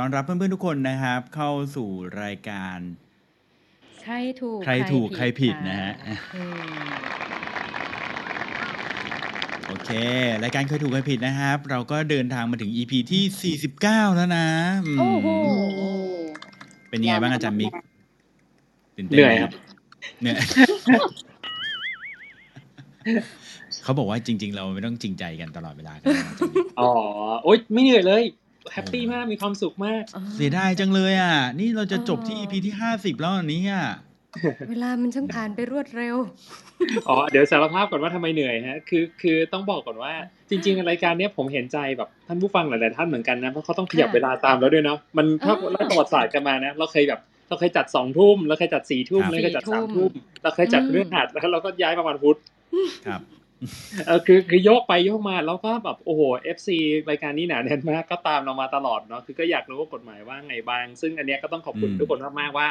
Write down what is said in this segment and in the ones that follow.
ต้อนรับเพื่อนๆทุกคนนะครับ เข้าสู่รายการใครถูกใครถูกใครผิดค่นะฮะอืมโอเค รายการเคยถูกเคยผิดนะครับ เราก็เดินทางมาถึง EP ที่ 49 แล้วนะอืมโอ้โหเป็นยังไงบ้างอาจารย์มิกตื่นเต้นเหนื่อยไมครับเหนื่อยเขาบอกว่าจริง ๆ เราไม่ต้องจริงใจกันตลอดเวลากันนะอาจารย์มิกอ๋อโอ๊ยไม่เหนื่อยเลย แฮปปี้มากมีความสุขมากเสียดายจังเลยอะ นี่เราจะจบที่ EP ที่50แล้วอันนี้อะเวลามันช่างผ่านไปรวดเร็ว อ๋อ เดี๋ยวสารภาพก่อนว่าทำไมเหนื่อยฮะ คือ คือต้องบอกก่อนว่า จริง ๆ รายการเนี้ยผมเห็นใจแบบท่านผู้ฟังหลาย ๆ ท่านเหมือนกันนะ เพราะเขาต้องขยับค่ะเวลาตามแล้วด้วยเนาะ มันถ้าอ่าไล่ประวัติศาสตร์กันมานะ เราเคยแบบ เราเคยจัดสองทุ่ม เราเคยจัดสี่ทุ่มครับเราเคยจัดสี่ทุ่สามมทุ่ม เราเคยจัดอืมเรื่องหัดแล้วเราก็ย้ายมาวันพุธ ครับ เออคือคือโยกไปโยกมาแล้วก็แบบโอ้โห FC รายการนี้หนาแน่นมากก็ตามเรามาตลอดเนาะคือก็อยากรู้ว่ากฎหมายว่าไงบ้าง ซึ่งอันเนี้ยก็ต้องขอบคุณอืมทุกคนมากๆว่า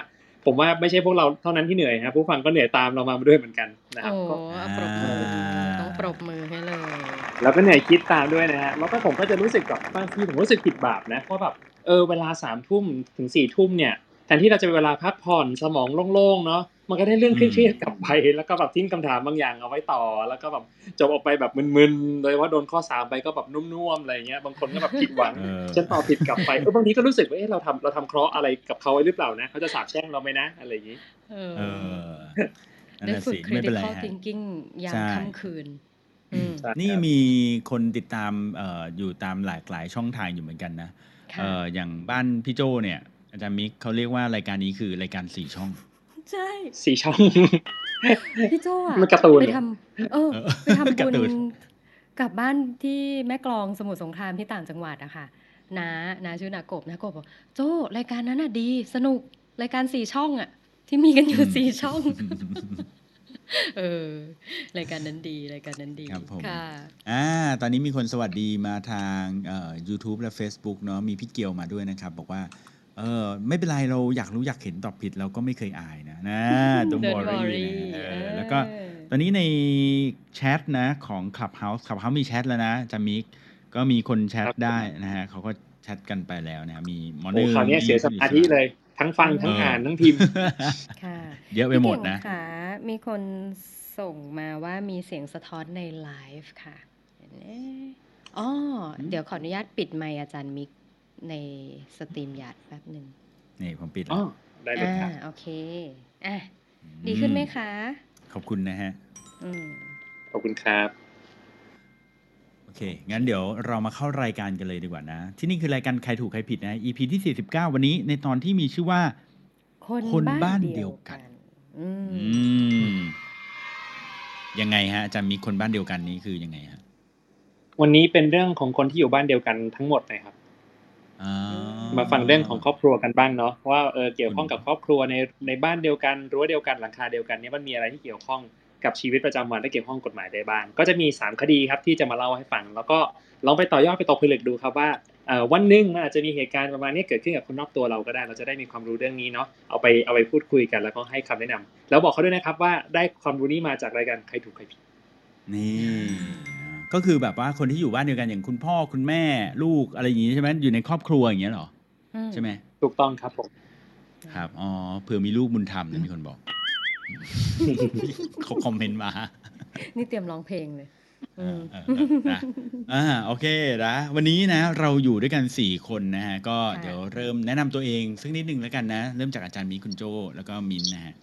ผมว่าไม่ใช่พวกเราเท่านั้นที่เหนื่อยครับผู้ฟังก็เหนื่อยตามเรามาด้วยเหมือนกันนะครับโอ้ก็ปรบมือต้องปรบมือให้เลยแล้วก็เหนื่อยคิดตามด้วยนะฮะแล้วก็ผมก็จะรู้สึกแบบบางทีผมรู้สึกผิดบาปนะเพราะแบบเออเวลาสามทุ่มถึงสี่ทุ่มเนี่ย แทนที่เราจะเป็นเวลาพักผ่อนสมองโล่งๆเนาะมันก็ได้เรื่องเครียดๆกลับไปแล้วก็แบบทิ้งคำถามบางอย่างเอาไว้ต่อ แล้วก็แบบจบออกไปแบบมึนๆโดยว่าโดนข้อสามไปก็แบบนุ่มๆอะไรเงี้ยบางคนก็แบบผิดหวังเออฉันตอบผิดกลับไปเออบางทีก็รู้สึกว่าเอ๊ะเราทำเราทำเคราะห์อะไรกับเขาไว้หรือเปล่านะเขาจะสาบแช่งเราไหมนะอะไรอย่างนี้เออเออนั่นได้น่ะฝึกสิไม่เป็นไร critical ฮะ thinking ยามใช่ค่ำคืนอืมใช่นี่มีคนติดตามเอ่ออยู่ตามหลากหลายช่องทางอยู่เหมือนกันนะค่ะเอ่ออย่างบ้านพี่โจเนี่ย อาจารย์มิกเขาเรียกว่ารายการนี้คือรายการสี่ช่อง ใช่สี่ช่อง พี่โจอะมันการ์ตูนไปเหรอทำเออเออไปทำการ์ตูบุนญกลับบ้านที่แม่กลองสมุทรสงครามที่ต่างจังหวัดอะค่ะน้าน้าชื่อนากบนากบบอกโจรายการนั้นน่ะดีสนุกรายการสี่ช่องอะที่มีกันอยู่สี่ช่องเออรายการนั้นดีรายการนั้นดีครับผมค่ะอ่าตอนนี้มีคนสวัสดีมาทางเอ่อ YouTube และ Facebook เนาะมีพี่เกียวมาด้วยนะครับ บอกว่า เออไม่เป็นไรเราอยากรู้อยากเห็นตอบผิดเราก็ไม่เคยอายนะนะต้อง Don't วอรี่ worry นะเอเอออแล้วก็ตอนนี้ในแชทนะของ Clubhouse Clubhouse มีแชทแล้วนะจามิกก็มีคนแชทครับ ได้นะฮะเขาก็แชทกันไปแล้วนะมีมอโอ้นึงคราวเนี้ยเสียสมาธิเลย ทั้งฟังทั้งอ่านทั้งพิมพ์ ค่ะเยอะไปหมดนะ พี่เก่งค่ะมีคนส่งมาว่ามีเสียงสะท้อนในไลฟ์ค่ะเห็นไหมอ๋อเดี๋ยวขออนุญาตปิดไมค์อาจารย์มิก ในสตรีมยาดแป๊บหนึ่งนี่ผมปิดแล้อ๋อวได้เลยครับอ่าโอเคอะดีขึ้นไหมคะ ขอบคุณนะฮะอืมขอบคุณครับ โอเค งั้นเดี๋ยวเรามาเข้ารายการกันเลยดีกว่านะ ที่นี่คือรายการใครถูกใครผิดนะ EP ที่ 49 วันนี้ในตอนที่มีชื่อว่า คนคนบ้าบ้านนเดีเดียยววกักันนอืมอืมยังไงฮะอาจารย์มีคนบ้านเดียวกันนี้คือยังไงฮะ วันนี้เป็นเรื่องของคนที่อยู่บ้านเดียวกันทั้งหมดนะครับอ่า มาฟังเรื่องของครอบครัวกันบ้างเนาะว่าเออเกี่ยวข้องกับครอบครัวในในบ้านเดียวกันรั้วเดียวกันหลังคาเดียวกันเนี่ยมันมีอะไรที่เกี่ยวข้องกับชีวิตประจำวันและเกี่ยวข้องกฎหมายได้บ้างก็จะมีสามคดีครับที่จะมาเล่าให้ฟัง แล้วก็ลองไปต่อยอดไปตกผลึกดูครับว่าเอ่อวันหนึ่งมันอาจจะมีเหตุการณ์ประมาณนี้เกิดขึ้นกับคนรอบตัวเราก็ได้ เราจะได้มีความรู้เรื่องนี้เนาะเอาไปเอาไปพูดคุยกันแล้วก็ให้คำแนะนำแล้วบอกเขาด้วยนะครับว่าได้ความรู้นี้มาจากรายการใครถูกใครผิดนี่ ก็คือแบบว่าคนที่อยู่บ้านเดียวกันอย่างคุณพ่อคุณแม่ลูกอะไรอย่างงี้ใช่ไหมอยู่ในครอบครัวอย่างเงี้ยเหรอใช่ไหมถูกต้องครับผมครับอ๋อเผื่อมีลูกบุญธรรมนะมีคนบอกเขาคอมเมนต์มา นี่เตรียมร้องเพลงเลยเออือมเออเออนะอ่าโอเคนะวันนี้นะ เราอยู่ด้วยกันสี่คนนะฮะ ก็ค่ะเดี๋ยวเริ่มแนะนำตัวเองสักนิดหนึ่งแล้วกันนะ เริ่มจากอาจารย์มีคุณโจแล้วก็มินนะฮะ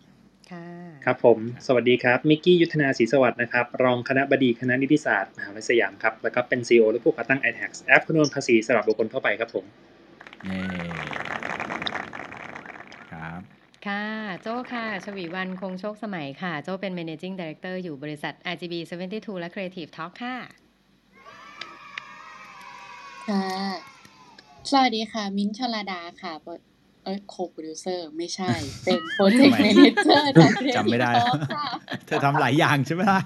ค่ะครับผม สวัสดีครับ มิกกี้ยุทธนาศรีสวัสดิ์นะครับ รองคณะบดีคณะนิติศาสตร์มหาวิทยาลัยสยามครับ แล้วก็เป็น CEO และผู้ก่อตั้ง iTax แอปคำนวณภาษีสำหรับบุคคลทั่วไปครับผมเย้ครับค่ะ โจ้ค่ะ ชวีวันคงโชคสมัยค่ะ โจ้เป็น managing director อยู่บริษัท RGB 72 และ Creative Talk ค่ะค่ะ สวัสดีค่ะ มิ้นท์ชลาดาค่ะโปร เอ้ยโคโปรดิวเซอร์ไม่ใช่ เป็นโปรเจกต์ทำไมแมเนเจอร์จากจำไม่ได้ Creative Talk ค่ะเธอทำหลายอย่างใช่ไหมล่ะ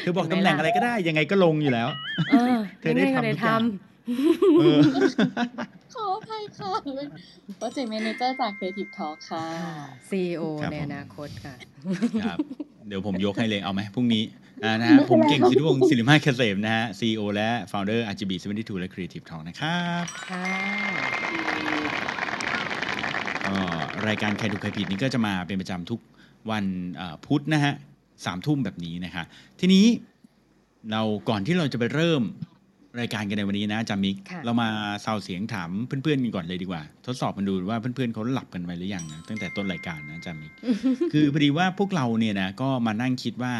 เธอบอกเห็ตำนไหมแหน่งล่ะอะไรก็ได้ ยังไงก็ลงอยู่แล้วเออเธอได้ยังไงก็ทำได้ทุกอย่างทเออขออภัยค่ะเป็นโปรเจกต์แมเนเจอร์จาก Creative Talk ค่ะำ CEO ครับในผมอนาคตค่ะครับเดี๋ยวผมยกให้เลยเอาไหมพรุ่งนี้อ่านะฮะผมเก่งสิทธิวงศ์ศิริมาศเกษมนะฮะ CEO และ Founder RGB 72และ Creative Talk นะครับค่ะ รายการใครถูกใครผิดนี้ก็จะมาเป็นประจำทุกวันเอ่อพุธนะฮะสามทุ่มแบบนี้นะคะ ทีนี้เราก่อนที่เราจะไปเริ่มรายการกันในวันนี้นะอาจามิกค่ะเรามาซาวเสียงถามเพื่อนๆกันก่อนเลยดีกว่า ทดสอบมันดูว่าเพื่อนๆเขาหลับกันไปหรือยังนะตั้งแต่ต้นรายการนะอาจามิก คือพอดีว่าพวกเราเนี่ยนะก็มานั่งคิดว่า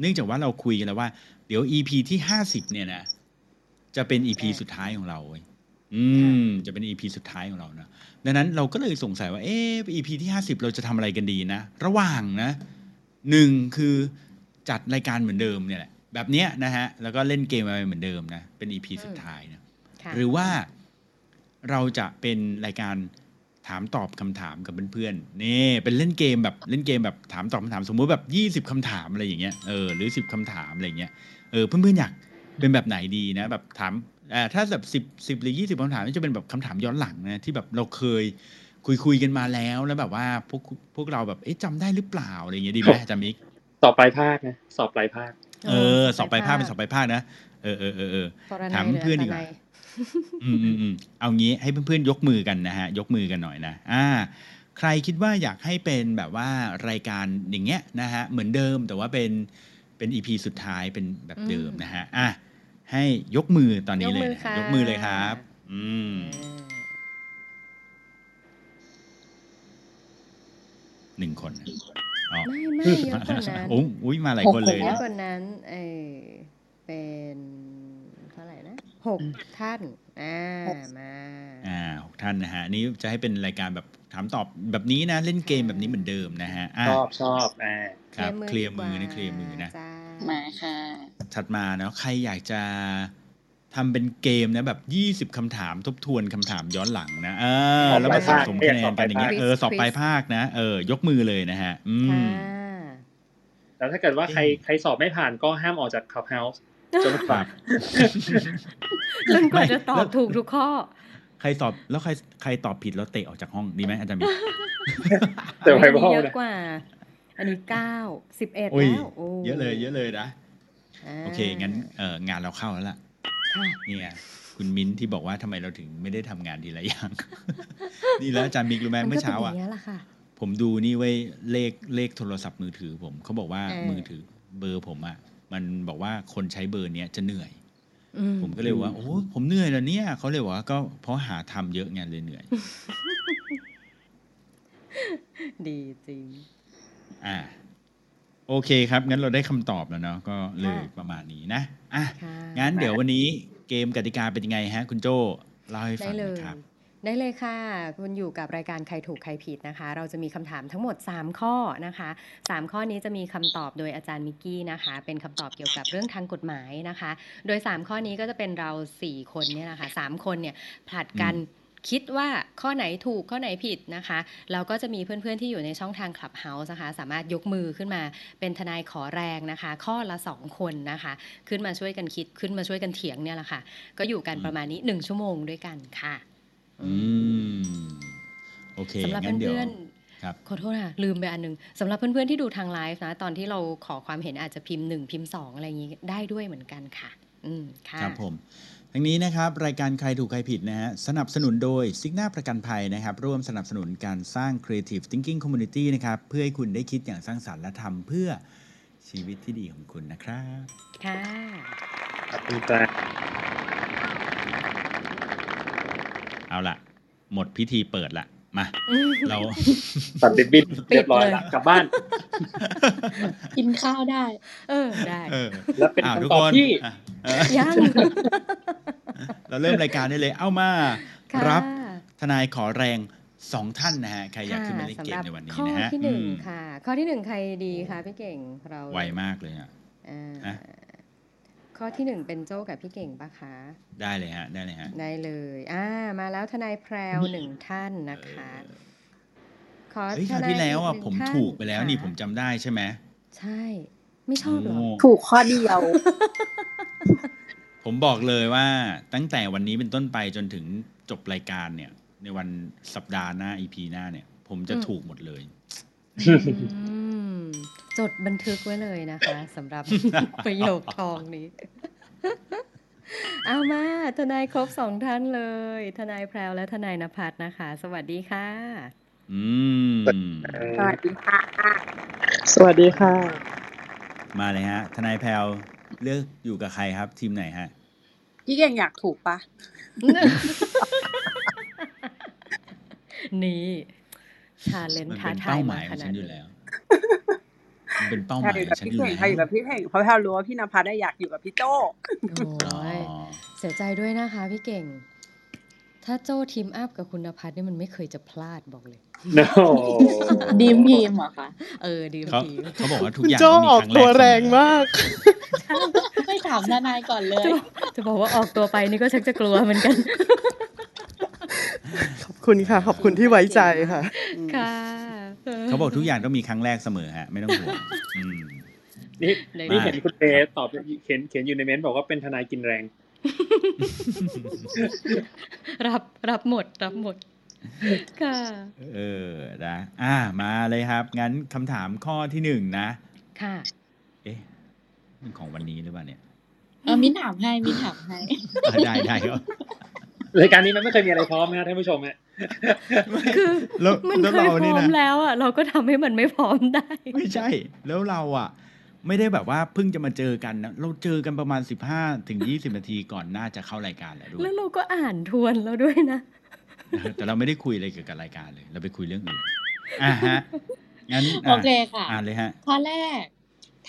เนื่องจากว่าเราคุยกันแล้วว่า เดี๋ยว EP ที่ห้าสิบเนี่ยนะจะเป็น EP อ่าสุดท้ายของเราเว้ย อืมจะเป็น EP สุดท้ายของเรานะดังนั้นเราก็เลยสงสัยว่าเอ๊ะ EP ที่ห้าสิบเราจะทำอะไรกันดีนะ ระหว่างนะหนึ่งคือจัดรายการเหมือนเดิมเนี่ยแหละแบบเนี้ยนะฮะแล้วก็เล่นเกมอะไรเหมือนเดิมนะเป็น EP สุดท้ายนะค่ะหรือว่าเราจะเป็นรายการถามตอบคำถามกับเพื่อนๆนี่เป็นเล่นเกมแบบเล่นเกมแบบถามตอบคำถาม สมมุติแบบยี่สิบคำถามอะไรอย่างเงี้ยเออหรือสิบคำถามอะไรอย่างเงี้ยเออเพื่อนๆอยากเป็นแบบไหนดีนะ แบบถามเอ่อ ถ้าแบบสิบสิบหรือยี่สิบคำถามนี่จะเป็นแบบคำถามย้อนหลังนะที่แบบเราเคยคุยคุยๆกันมาแล้วแล้วแบบว่าพวกพวกเราแบบเอ๊ะจำได้หรือเปล่าอะไรอย่างเงี้ยดีไหมอาจารย์มิกสอบปลายภาคนะสอบปลายภาค เออ สอบไปลายภาคเป็นสอบไปลายภาคนะเออเออเออเออปรนัยถามเพื่อนดีกว่าหรือืมอืมอืมเอางี้ให้เพื่อนๆยกมือกันนะฮะ ยกมือกันหน่อยนะอ่า ใครคิดว่าอยากให้เป็นแบบว่ารายการอย่างเงี้ยนะฮะเหมือนเดิมแต่ว่าเป็นเป็นอีพีสุดท้ายเป็นแบบเดิมนะฮะอะ ให้ยกมือตอนนี้เลยนะฮะยกมือเลยครับ อืมเออหนึ่งคนนะอ๋อไม่ไม่เยอะกว่านั้นอุ้ยอุ้ยมาหลายคนเลยเยนะอะกว่านั้นเออเป็นเท่าไหร่นะหกท่านอ่า มาอ่าหกท่านนะฮะอันนี้จะให้เป็นรายการแบบถามตอบแบบนี้นะ เล่นเกมแบบนี้เหมือนเดิมนะฮะอะชอบชอบอ่าครับเคลียร์มือดีนะกว่าเคลียร์มือนะจ้ามาค่ะ ถัดมาเนาะใครอยากจะทำเป็นเกมนะแบบ 20คำถามทบทวนคำถามย้อนหลังนะเออแล้วมาสะสมคะแนนกันอย่างเงี้ยเออสอบปลายภาคนะเออยกมือเลยนะฮะ อืค่ะมแล้วถ้าเกิดว่าใครเอ๊ะใครสอบไม่ผ่านก็ห้ามออกจากคลับเฮาส์ จนกว่าจนกว่าไม่จะตอแล้บวถูกทุกข้อ ใครตอบแล้วใครใครตอบผิดแล้วเตะออกจากห้องดีไหมอาจารย์มิกแต่ไวอันรันี้ลเยอะนะกว่า อันนี้เก้าสิบเอ็ดโอ้ยแล้วโเยอะเลย เยอะเลยนะาโอเคงั้นเอองานเราเข้าแล้วล่ะค่ะเนี่ยคุณมิ้นที่บอกว่าทำไมเราถึงไม่ได้ทำงานทีละอย่าง นี่แล้วอาจารย์มิกรู้ไหมมันเมื่ก็อเป็นเช้าออะย่างนี้ยแหละค่ะผมดูนี่ไว้ยเลขเลขโทรศัพท์มือถือผมเขาบอกว่าเออมือถือเบอร์ผมอะ มันบอกว่าคนใช้เบอร์เนี้ยจะเหนื่อยอืผมก็เลยบอกว่าโอ้ผมเหนื่อยแล้วเนี่ยเขาเลยบอกว่าก็เพราะหาทำเยอะไงเลยเหนื่อย ดีจริง อ่า โอเคครับ งั้นเราได้คำตอบแล้วเนาะก็เลยค่ะประมาณนี้นะอะค่ะงั้นเดี๋ยววันนี้เกมกติกาเป็นยังไงฮะ คุณโจ้เล่าให้ได้ฟังหเลน่อยยครับ ได้เลยค่ะ คุณอยู่กับรายการใครถูกใครผิดนะคะ เราจะมีคำถามทั้งหมด 3 ข้อนะคะ 3 ข้อนี้จะมีคำตอบโดยอาจารย์มิกกี้นะคะ เป็นคำตอบเกี่ยวกับเรื่องทางกฎหมายนะคะ โดย 3 ข้อนี้ก็จะเป็นเรา 4 คนเนี่ยนะคะสามคนเนี่ยผลัดกันคิดว่าข้อไหนถูกข้อไหนผิดนะคะแล้วก็จะมีเพื่อนๆที่อยู่ในช่องทาง Clubhouse นะคะ สามารถยกมือขึ้นมาเป็นทนายขอแรงนะคะ ข้อละ 2 คนนะคะ ขึ้นมาช่วยกันคิดขึ้นมาช่วยกันเถียงเนี่ยแหละค่ะ ก็อยู่กันอืมประมาณนี้ 1 ชั่วโมงด้วยกันค่ะ อืม โอเคสำหรับงั้นเดี๋ยว เพื่อนครับ ๆขอโทษค่ะลืมไปอันหนึงสำหรับเพื่อนๆที่ดูทางไลฟ์นะ ตอนที่เราขอความเห็นอาจจะพิมพ์หนึ่งพิมพ์สองอะไรอย่างนี้ได้ด้วยเหมือนกันค่ะ อืมค่ะ ครับผมทั้งนี้นะครับ รายการใครถูกใครผิดนะฮะสนับสนุนโดยซิกนาประกันภัยนะครับ ร่วมสนับสนุนการสร้าง Creative Thinking Community นะครับ เพื่อให้คุณได้คิดอย่างสร้างสรรค์และทำเพื่อชีวิตที่ดีของคุณนะครับ ค่ะ ขอบคุณจ้า เอาล่ะหมดพิธีเปิดละมาเราตัดริบบิ้นปิดเรียบร้อยเลยละกลับบ้าน กินข้าวได้ เออได้เออแล้วเป็นอ้าวทุกคำตอบคนที่อะเออยังเราเริ่มรายการได้เลย เอามาค่ะรับทนายขอแรงสองท่านนะฮะ ใครอยากขึ้นมาเล่นเกมค่ะในวันนี้สำหรับนะฮะข้อที่หนึ่งอืมค่ะ ข้อที่หนึ่งใครดีคะพี่เก่งเราไวมากเลยอะอ่าอะ ข้อที่หนึ่งเป็นโจ้กับพี่เก่งปะคะ ได้เลยฮะ ได้เลยฮะ ได้เลยอ่ามาแล้วทนายแพรวหนึ่งท่านนะคะ ขอเฮ้ยคทราวนาที่ยแล้วอะอีกหผนึ่มงท่านถูกไปแล้วนี่ค่ะผมจำได้ใช่ไหมใช่ ไม่ชอบเหรอโถูกข้อเดียว ผมบอกเลยว่าตั้งแต่วันนี้เป็นต้นไปจนถึงจบรายการเนี่ย ในวันสัปดาห์หน้า EP หน้าเนี่ย ผมจะอืมถูกหมดเลยอืม จดบันทึกไว้เลยนะคะสำหรับประโยคทองนี้ เอามา ทนายครบสองท่านเลย ทนายแพรวและทนายนภัสนะคะ สวัสดีค่ะ อืม สวัสดีค่ะ สวัสดีค่ะ มาเลยฮะ ทนายแพลวเลือกอยู่กับใครครับ ทีมไหนฮะพี่เก่งอยากถูกปะนี่ชาเลนมันท้าเป็นทาเป้ายหมามายขของนาฉัดนอยู่นี้แล้ว มันเป็นเป้าหใครมายอยู่ขกัอบงฉันพี่อยู่เก่งแล้วใครอยู่กับพี่เก่งเพราะแพลวรู้ว่าพี่นภัสได้อยากอยู่กับพี่โจ้โอ้ยเสียใจด้วยนะคะพี่เก่ง ถ้าโจ้ทีมอัพกับคุณนภัสเนี่ยมันไม่เคยจะพลาดบอกเลย no ดีมทีมเหรอคะเออดีมเขาทีมเขาบอกว่าทุกคุณอย่างโจต้องมีออกครั้งแรตัวกเสแรมงอมากไม่ถามทนายก่อนเลยจะจะบอกว่าออกตัวไปนี่ก็ชักจะกลัวเหมือนกัน ขอบคุณค่ะ ขอบคุณที่ไว้ใจค่ะ ค่ะ เขาบอกทุกอย่างต้องมีครั้งแรกเสมอฮะ ไม่ต้องห่วงอืมนี่ได้นี่เห็นคุณเอตอบเขียนเขียนอยู่ในเม้นต์บอกว่าเป็นทนายกินแรง รับรับหมดรับหมดค่ะเออนะอ่ามาเลยครับ งั้นคำถามข้อที่หนึ่งนะ ค่ะ เอ๊ะมันของวันนี้หรือเปล่าเนี่ย เออมิ้นถามให้มิ้นถามให้อะได้ได้ครับรายการนี้มันไม่เคยมีอะไรพร้อมนะท่านผู้ชมฮะคือแล้วมันแล้วเคยเราพนี่ร้อมนะแล้วอะเราก็ทำให้มันไม่พร้อมได้ ไม่ใช่ แล้วเราอะ ไม่ได้แบบว่าเพิ่งจะมาเจอกันนะเราเจอกันประมาณสิบห้าถึงยี่สิบนาทีก่อนน่าจะเข้ารายการแล้วด้วยแล้วเราก็อ่านทวนแล้วด้วยนะ แต่เราไม่ได้คุยอะไรเกี่ยวกับรายการเลย เราไปคุยเรื่องอื่นอ่าฮะงั้นโอเคค่ะอ่านเลยฮะข้อแรก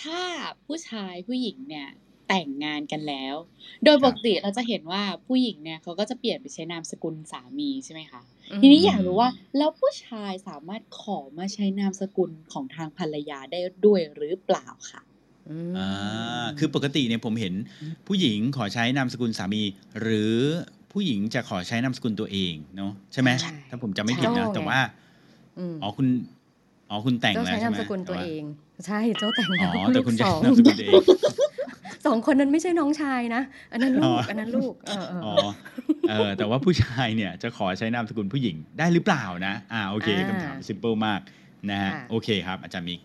ถ้าผู้ชายผู้หญิงเนี่ย แต่งงานกันแล้ว โดยปกติเราจะเห็นว่าผู้หญิงเนี่ยเขาก็จะเปลี่ยนไปใช้นามสกุลสามีใช่ไหมคะอืมทีนี้อยากรู้ว่าแล้วผู้ชายสามารถขอมาใช้นามสกุลของทางภรรยาได้ด้วยหรือเปล่าค่ะอืมอ่าคือปกติเนี่ยผมเห็นผู้หญิงขอใช้นามสกุลสามี หรือผู้หญิงจะขอใช้นามสกุลตัวเองเนาะใช่ไหมใช่ถ้าผมจำไม่ผิดนะใช่แต่ว่ามอ๋อคุณอ๋อคุณแต่งเจ้าแล้วใช้ใช่นามไหมสกุลตัวแาเอง ใช่เจ้าแต่งอ๋แล้วอแต่คุณลูใช้สองนามสกุลตัวเอง สองคนนั้นไม่ใช่น้องชายนะ อันนั้นลูอ๋กออัอันนั้นลูก เออเอออ๋อเออเออแต่ว่าผู้ชายเนี่ยจะขอใช้นามสกุลผู้หญิงได้หรือเปล่านะ อ่าโอเคอ่าคำถาม simple มากนะฮะค่ะโอเคครับ อาจารย์มิก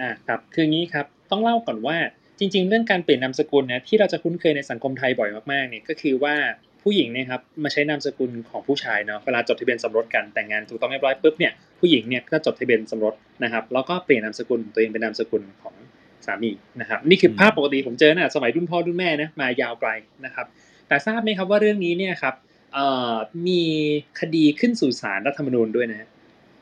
อ่าครับคืองี้ครับต้องเล่าก่อนว่าจริง ๆ เรื่องการเปลี่ยนนามสกุลเนี่ยที่เราจะคุ้นเคยในสังคมไทยบ่อยมากๆเนี่ยก็คือว่าผู้หญิงเนี่ยครับมาใช้นามสกุลของผู้ชายเนาะเวลาจดทะเบียนสมรสกันแต่งงานถูกต้องเรียบร้อยปุ๊บเนี่ยผู้หญิงเนี่ยก็จดทะเบียนสมรสนะครับแล้วก็เปลี่ยนนามสกุลของตัวเองเป็นนามสกุลของ สามีนะครับนี่คือภาพปกติผมเจอน่ะสมัยรุ่นพ่อรุ่นแม่นะมายาวไกลนะครับ แต่ทราบไหมครับว่าเรื่องนี้เนี่ยครับเอ่อมีคดีขึ้นสู่ศาลรัฐธรรมนูญด้วยนะฮะ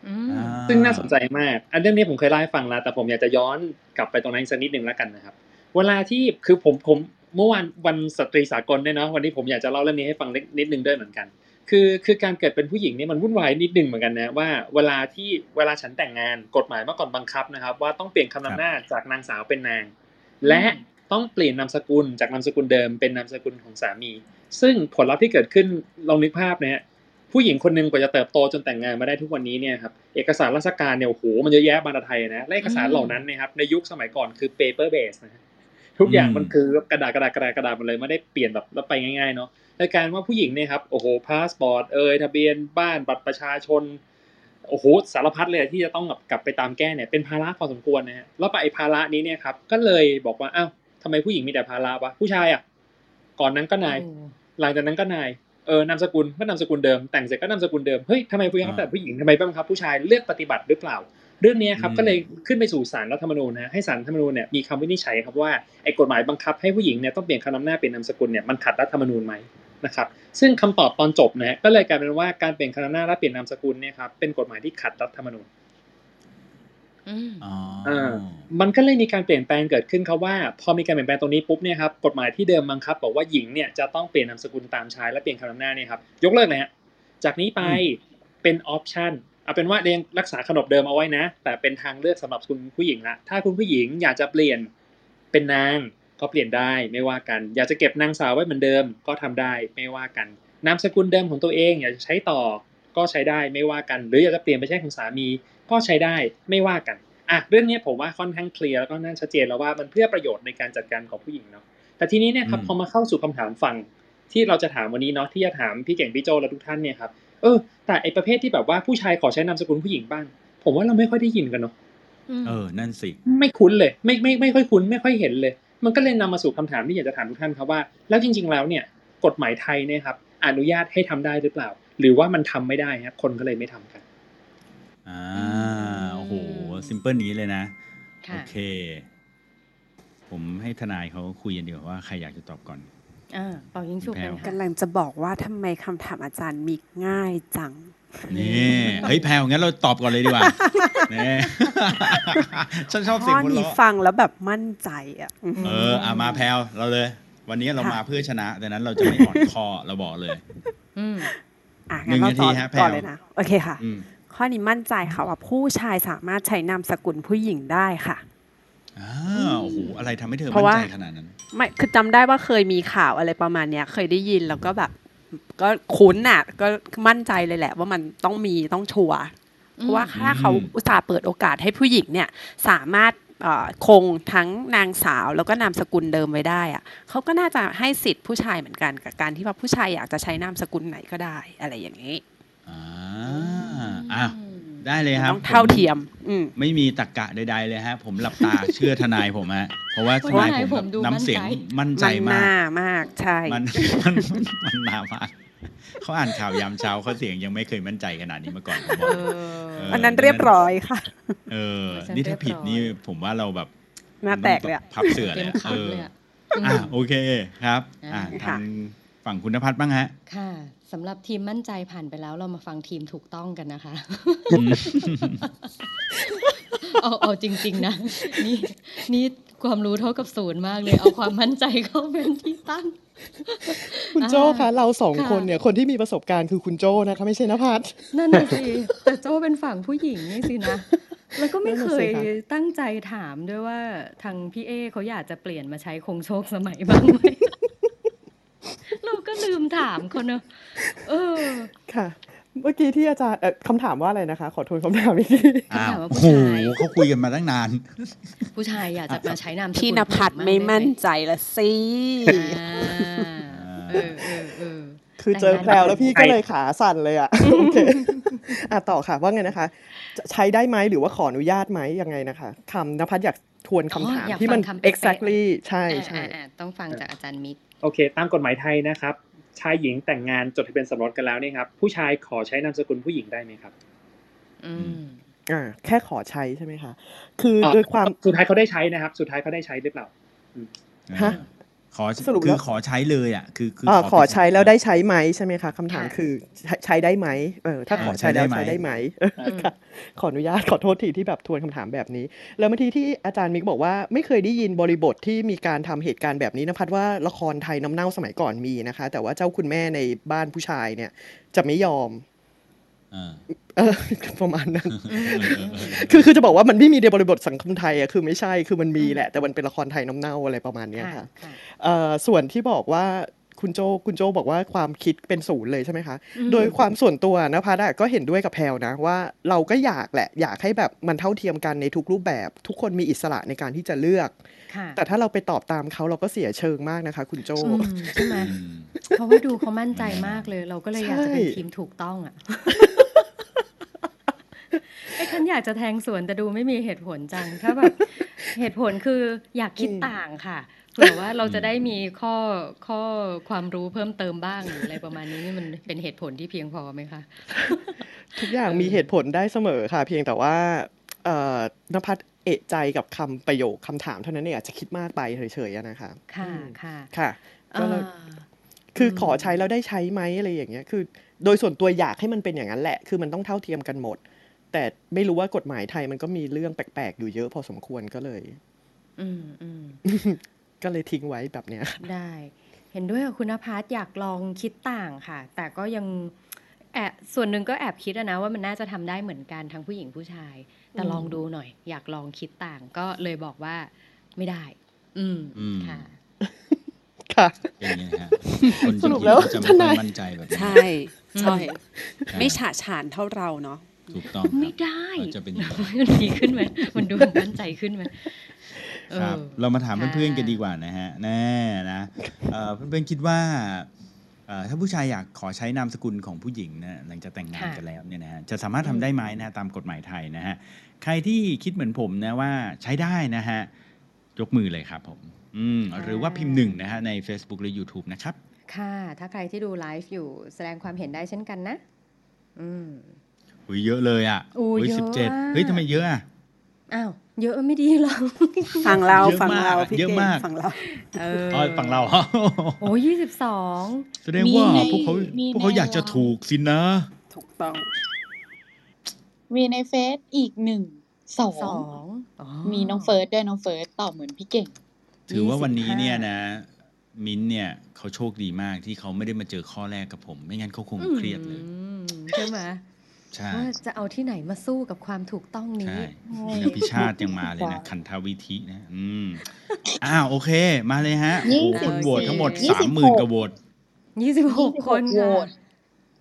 อืมอ่าซึ่งน่าสนใจมาก อันเรื่องนี้ผมเคยเล่าให้ฟังแล้ว แต่ผมอยากจะย้อนกลับไปตรงนั้นอีกสักนิดหนึ่งแล้วกันนะครับ เวลาที่คือผมผมเมื่อวานวันสตรีสากลเนี่ยเนาะวันนี้ผมอยากจะเล่าเรื่องนี้ให้ฟังนิดนิดนึงด้วยเหมือนกัน คือคือการเกิดเป็นผู้หญิงเนี่ยมันวุ่นวายนิดนึงเหมือนกันนะว่าเวลาที่เวลาฉันแต่งงานกฎหมายเมื่อก่อนบังคับนะครับ ว่าต้องเปลี่ยนคำนำหน้าจากนางสาวเป็นนาง และต้องเปลี่ยนนามสกุลจากนามสกุลเดิมเป็นนามสกุลของสามี ซึ่งผลลัพธ์ที่เกิดขึ้นลองนึกภาพนะฮะผู้หญิงคนหนึ่งกว่าจะเติบโตจนแต่งงานมาได้ทุกวันนี้เนี่ยครับเอกสารราชการเนี่ยโอ้โหมันเยอะแยะมาในไทยนะและเอกสารเหล่านั้นนะครับในยุคสมัยก่อนคือ paper base นะฮะทุกอย่างมันคือกระดาษกระดาษกระดาษกระดาษหมดเลยไม่ได้เปลี่ยนแบบแล้วไปง่ายๆเนาะ ในการว่าผู้หญิงเนี่ยครับโอ้โหพาสปอร์ตเอ่ยทะเบียนบ้านบัตรประชาชนโอ้โหสารพัดเลยที่จะต้องแบบกลับไปตามแก้เนี่ยเป็นภาระพอสมควรนะฮะแล้วไปไอ้ภาระนี้เนี่ยครับก็เลยบอกว่าอ้าวทำไมผู้หญิงมีแต่ภาระวะผู้ชายอะก่อนนั้นก็นายโอ้หลังจากนั้นก็นายเออนามสกุลก็นามสกุลเดิม แต่งเสร็จก็นามสกุลเดิมเฮ้ยทำไมผู้หญิงแต่ผู้หญิงทำไมบังคับ ผู้ชายเลือกปฏิบัติหรือเปล่า เรื่องนี้ครับอืมก็เลยขึ้นไปสู่ศาลรัฐธรรมนูญนะให้ศาลรัฐธรรมนูญเนี่ยมีคำวินิจฉัยครับว่าไอ้กฎหมายบังคับให้ผู้หญิงเนี่ยต้องเปลี่ยนคำนำหน้าเป็นนามสกุลเนี่ยมันขัดรัฐธรรมนูญไหม นะครับซึ่งคำตอบตอนจบนะฮะก็เลยกลายเป็นว่าการเปลี่ยนคำนำหน้าและเปลี่ยนนามสกุลเนี่ยครับเป็นกฎหมายที่ขัดรัฐธรรมนูญอืมอ๋ออ่ามันก็เลยมีการเปลี่ยนแปลงเกิดขึ้นครับว่า พอมีการเปลี่ยนแปลงตรงนี้ปุ๊บเนี่ยครับกฎหมายที่เดิมบังคับ บอกว่าหญิงเนี่ยจะต้องเปลี่ยนนามสกุลตามชายและเปลี่ยนคำนำหน้าเนี่ยครับยกเลิกเลยฮะจากนี้ไปเป็นออปชันเอาเป็นว่ายังรักษาขนบเดิมเอาไว้นะ แต่เป็นทางเลือกสำหรับคุณผู้หญิงละถ้าคุณผู้หญิงอยากจะเปลี่ยนเป็นนาง ก็เปลี่ยนได้ไม่ว่ากัน อยากจะเก็บนางสาวไว้เหมือนเดิมก็ทำได้ไม่ว่ากัน นามสกุลเดิมของตัวเอง อยากจะใช้ต่อก็ใช้ได้ไม่ว่ากัน หรืออยากจะเปลี่ยนไปใช้ของสามีก็ใช้ได้ไม่ว่ากันอะเรื่องนี้ผมว่าค่อนข้างเคลียร์แล้วก็น่าชัดเจนแล้วว่ามันเพื่อประโยชน์ในการจัดการของผู้หญิงเนาะแต่ทีนี้เนี่ยครับอืมพอมาเข้าสู่คำถามฝั่งที่เราจะถามวันนี้เนาะที่จะถามพี่เก่งพี่โจและทุกท่านเนี่ยครับเออแต่ไอประเภทที่แบบว่าผู้ชายขอใช้นามสกุลผู้หญิงบ้าง ผมว่าเราไม่ค่อยได้ยินกันเนาะเออนั่นสิ ไม่คุ้นเลย ไม่ไม่ไม่ค่อยคุ้นไม่ค่อยเห็นเลย มันก็เลยนำมาสู่คำถามที่อยากจะถามทุกท่านครับว่า แล้วจริง ๆ แล้วเนี่ยกฎหมายไทยเนี่ยครับอนุญาตให้ทำได้หรือเปล่า หรือว่ามันทำไม่ได้ฮะคนก็เลยไม่ทำกันอ่ามโอ้โหซิมเพิลนี้เลยนะค่ะโอเค ผมให้ทนายเขาคุยกันดีกว่าว่าใครอยากจะตอบก่อนอ่าเป่ายิงฉุบกันค่ะกำลังจะบอกว่าทำไมคำถามอาจารย์มีง่ายจัง นี่เฮ้ยแพลวงั้นเราตอบก่อนเลยดีกว่านี่ฉันชอบเสียงข้อคนนี้เราะฟังแล้วแบบมั่นใจอะเอออะมาแพลวเราเลย วันนี้เราค่ะมาเพื่อชนะดังนั้นเราจะไม่อ่อนคอเราบอกเลยอืมอะงั้นเราหนึ่งนาทีต่อฮะก่อนแพรวเลยนะโอเคค่ะอืมข้อนี้มั่นใจค่ะว่าผู้ชายสามารถใช้นามสกุลผู้หญิงได้ค่ะอ่าโอ้โหอะไรทำให้เธอเพราะมั่นว่าใจขนาดนั้น ไม่คือจำได้ว่าเคยมีข่าวอะไรประมาณเนี้ย เคยได้ยินแล้วก็แบบ ก็คุ้นน่ะ ก็มั่นใจเลยแหละ ว่ามันต้องมีต้องชัวร์เพราะว่าถ้าเขาอุตส่าห์เปิดโอกาสให้ผู้หญิงเนี่ยสามารถเอ่อคงทั้งนางสาวแล้วก็นามสกุลเดิมไว้ได้อะเขาก็น่าจะให้สิทธิ์ผู้ชายเหมือนกันกับการที่ว่าผู้ชายอยากจะใช้นามสกุลไหนก็ได้อะไรอย่างนี้อ่าอะได้เลยครับต้องเท่าผมเทียมอืมไม่มีตรกกะใดๆเลยฮะ ผมหลับตาเชื่อทนายผมฮะเพราะว่าทนายผมแบบน้ำเสียงมั่นใจมันหมากน้ามากใช่มันมันมันหนามาก เขาอ่านข่าวยามเช้าเขาเสียงยังไม่เคยมั่นใจขนาดนี้มาก่อนผมบอกเออเอออันนั้นเรียบร้อยค่ะ เออเวอร์ชันนี่ถ้าผิดเรียบร้อยนี่ผมว่าเราแบบหน้าแตกเลยอะพับเสือเต็เลยมอะขัเอนอเลยอะอะอืมโอเคครับ อะอ่าทางฝั่งคุณนภัทรบ้างฮะ ค่ะสำหรับทีมมั่นใจผ่านไปแล้วเรามาฟังทีมถูกต้องกันนะคะอืมเอาเอาจริง ๆ นะ นี่นี่ ความรู้เท่ากับศูนย์มากเลย เอาความมั่นใจเข้าเป็นที่ตั้ง คุณโจ้อ่าคะเราสองค่ะคนเนี่ยคนที่มีประสบการณ์คือคุณโจ้นะคะไม่ใช่นภัสนั่นน่ะสิแต่โจ้เป็นฝั่งผู้หญิงนี่สินะแล้วก็ไม่นั่นเคน่ะสิยคะตั้งใจถามด้วยว่าทางพี่เอเขาอยากจะเปลี่ยนมาใช้คงโชคสมัยบ้างไหมเราก็ลืมถามเขาเนอะเออค่ะ เมื่อกี้ที่อาจารย์เอ่อคำถามว่าอะไรนะคะ ขอทวนคำถามอีกทีอ้าวถามว่าโอ้ผู้โหชายเขาคุยกันมาตั้งนาน ผู้ชายอยากจะมาใช้นามสกุลพี่นภัทรผู้หญิงไม่บ้างด้หมั่นใจละสิอ่าเออเออเออคือเจอแพลวแล้วพี่ก็เลยขาสั่นเลยอะโอเคอะต่อค่ะว่าไงนะคะจะใช้ได้ไหมหรือว่าขออนุญาตไหมยังไงนะคะคำนภัสอยากทวนคำถามอ๋ออยากที่มันฟังคำเป๊ะๆ exactly ใช่อ่าใช่อ่าอ่าต้องฟังจากอาจารย์มิกโอเค ตามกฎหมายไทยนะครับ ชายหญิงแต่งงานจดทะเบียนสมรสกันแล้วเนี่ยครับผู้ชายขอใช้นามสกุลผู้หญิงได้ไหมครับ อืมอ่าแค่ขอใช้ใช่ไหมคะ คืออะโดยความสุดท้ายเขาได้ใช้นะครับ สุดท้ายเขาได้ใช้หรือเปล่าฮะ ขอสรุปคือแล้วขอใช้เลยอะคือคืออ่าขอเป็นใช้แล้วได้ใช้ไหมใช่ไหมคะคำถามค่ะคือใช้ใช้ได้ไหมเออถ้าอ่าขอใช้แล้วใช้ใช้ได้ได้ไหไหมมค่ะขออนุญาตขอโทษทีที่แบบทวนคำถามแบบนี้ แล้วเมื่อกี้ที่อาจารย์มิกบอกว่าไม่เคยได้ยินบริบทที่มีการทำเหตุการณ์แบบนี้นะพัดว่าละครไทยน้ำเน่าสมัยก่อนมีนะคะ แต่ว่าเจ้าคุณแม่ในบ้านผู้ชายเนี่ยจะไม่ยอมอ่า เออประมาณนั้นเออเออเออคือคือจะบอกว่ามันไม่มีในบริบทสังคมไทยอะคือไม่ใช่คือมันมีแหละ แต่มันเป็นละครไทยน้ำเน่าอะไรประมาณเนี้ยค่ะค่ะค่ะเอ่อส่วนที่บอกว่าคุณโจคุณโจบอกว่าความคิดเป็นศูนย์เลยใช่ไหมคะอืมโดยความส่วนตัวนะพัดอะก็เห็นด้วยกับแพลวนะว่าเราก็อยากแหละ อยากให้แบบมันเท่าเทียมกันในทุกรูปแบบ ทุกคนมีอิสระในการที่จะเลือกค่ะแต่ถ้าเราไปตอบตามเขาเราก็เสียเชิงมากนะคะ คุณโจอืมใช่ไหมอืมเพราะว่าดูเขามั่นใจมากเลย เราก็เลยอยากจะเป็นใช่ทีมถูกต้องอะ ไอ้ฉันอยากจะแทงสวนแต่ดูไม่มีเหตุผลจัง ถ้าแบบเหตุผลคืออยากคิดต่างค่ะเผื่อว่าเราจะได้มีข้อข้อความรู้เพิ่มเติมบ้างหรืออะไรประมาณนี้นี่มันเป็นเหตุผลที่เพียงพอไหมคะ ทุกอย่างมีเหตุผลได้เสมอค่ะ เพียงแต่ว่าเอ่อนภัสเอะใจกับคำประโยคคำถามเท่านั้นเองอาจจะคิดมากไปเฉยๆอะนะคะค่ะอืมค่ะค่ะก็เลยอ่าคือขอใช้แล้วได้ใช้ไหมอะไรอย่างเงี้ยคือ โดยส่วนตัวอยากให้มันเป็นอย่างนั้นแหละ คือมันต้องเท่าเทียมกันหมด แต่ไม่รู้ว่ากฎหมายไทยมันก็มีเรื่องแปลกๆ อยู่เยอะพอสมควรก็เลย อืมอืมก็เลยทิ้งไว้แบบเนี้ย ได้ เห็นด้วยกับคุณนภัสอยากลองคิดต่างค่ะ แต่ก็ยังแอบส่วนหนึ่งก็แอบคิดอะนะว่ามันน่าจะทำได้เหมือนกันทั้งผู้หญิงผู้ชาย แต่อืมลองดูหน่อย อยากลองคิดต่างก็เลยบอกว่าไม่ได้ อืมอืมค่ะค่ะอย่างนี้นะฮะคนสรุปแล้วจะทไม่ค่นาอยยมั่นใจแบบนี้ใช่ใช่ ไม่ฉาฉานเท่าเราเนาะ ถูกต้องครับไม่ได้ก็จะเป็นอย่างนั้นมันดีขึ้นไหมมันดูมั่นใจขึ้นไหมเออครับเรามาถามค่ะเพื่อนๆกันดีกว่านะฮะแน่นะเอ่อเพื่อนๆคิดว่าเอ่อถ้าผู้ชายอยากขอใช้นามสกุลของผู้หญิงนะหลังจากแต่งงานค่ะกันแล้วเนี่ยนะฮะจะสามารถทำได้ไหมนะฮะตามกฎหมายไทยนะฮะใครที่คิดเหมือนผมนะว่าใช้ได้นะฮะยกมือเลยครับผมอืมหรือว่าพิมพ์หนึ่งนะฮะใน Facebook หรือ YouTube นะครับ ค่ะ ถ้าใครที่ดูไลฟ์อยู่แสดงความเห็นได้เช่นกันนะ อืม โอุ้ยเยอะเลยอะโอ้ยเยอะสิบเจ็ดอะเฮ้ยทำไมเยอะอะอ้าวเยอะไม่ดีหรอกฝั่งเราเยอะฝั่งเรามากพี่เยอะเก่งมากฝั่งเราเอออ๋อฝั่งเราโอ้ยี่สิบสองแสดงว่ามีในพวกเขามีพวกเขาในอยากจะไลน์ถูกสินะ ถูกต้อง มีในเฟซอีกหนึ่งสองสองอ๋อมีน้องเฟิร์สด้วยน้องเฟิร์สตอบเหมือนพี่เก่ง ถือว่าวันนี้25เนี่ยนะ มิ้นท์เนี่ยเขาโชคดีมากที่เขาไม่ได้มาเจอข้อแรกกับผม ไม่งั้นเขาคงเครียดเลยอืมใช่ไหม ใช่ว่าจะเอาที่ไหนมาสู้กับความถูกต้องนี้ใช่ใช่อภิชาติยังมาเลยนะ คันทาวิธินะ อืมอ้าวโอเค มาเลยฮะโอ้โหยี่สิบคนโหวตทั้งหมดยี่สาสิมบหมื่นหกกว่าโหวตยี่สิบหกคนโหวค่ะต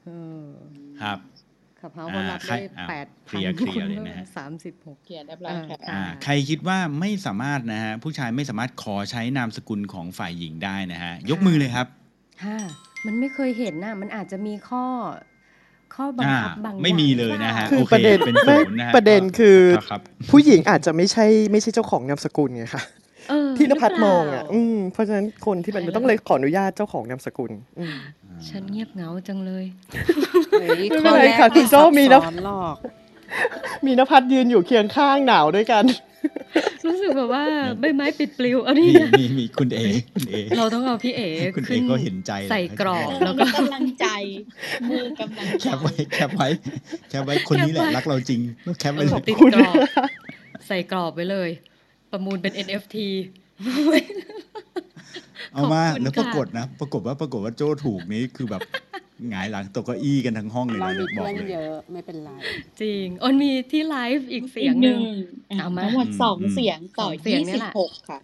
เออครับขับเฮาคนรับอ่าใครได้อ่าแปดเคลียร์เคลียร์เลยนะฮะสามสิบหกเขียนเรียบร้อยค่ะอ่าอ่าใครคิดว่าไม่สามารถนะฮะผู้ชายไม่สามารถขอใช้นามสกุลของฝ่ายหญิงได้นะฮะ ยกมือเลยครับค่ะมันไม่เคยเห็นน่ะมันอาจจะมีข้อ ข้อบังอ่าคับบางอย่างไม่มีเลยนะฮะคือโอประเด็นเป็นไม่ศูนย์นะฮะประเด็นคือครับครับผู้หญิงอาจจะไม่ใช่ไม่ใช่เจ้าของนามสกุลไงค่ะเออที่นภัสหรืเปมล่าองอะอืมเพราะฉะนั้นคนที่เป็นใช่ต้องเลยขออนุญาตเจ้าของนามสกุลอืมฉันเงียบเหงาจังเลยเฮ้ยไม่เป็นข้อไรแรกค่ะคุณโจ้ซับมีนะซ้อนหรอกมีนภัสยืนอยู่เคียงข้างหนาวด้วยกันรู้สึกแบบว่าใบไม้ปิดปลิวเอานี่มีนะมีมีคุณเอคุณเอเราต้องเอาพี่เอ๋คุณเอขึ้นก็เห็นใจใส่กรอบเออแล้วก็มีกำลังใจมือกำลังแคใจปไว้แคปไว้แคปไว้คนนี้แหละรักเราจริงแคปไว้เลยติดกรอบใส่กรอบไว้เลย ประมูลเป็น NFT เอามาขอบคุณแล้วปรากฏค่ะนะ ปรากฏว่าปรากฏว่าโจ้ถูกนี้คือแบบหงายหลังตกเก้าอี้กันทั้งห้องเลยเรานะมีบอกเพื่อนเลยเยอะไม่เป็นไร จริงอ้นมีที่ไลฟ์อีกเสียงหนึ่งอะเอามาทั้งหมดสองอืมเสียงต่อสองเสียงยี่เนี่สิยบแหละหกค่ะ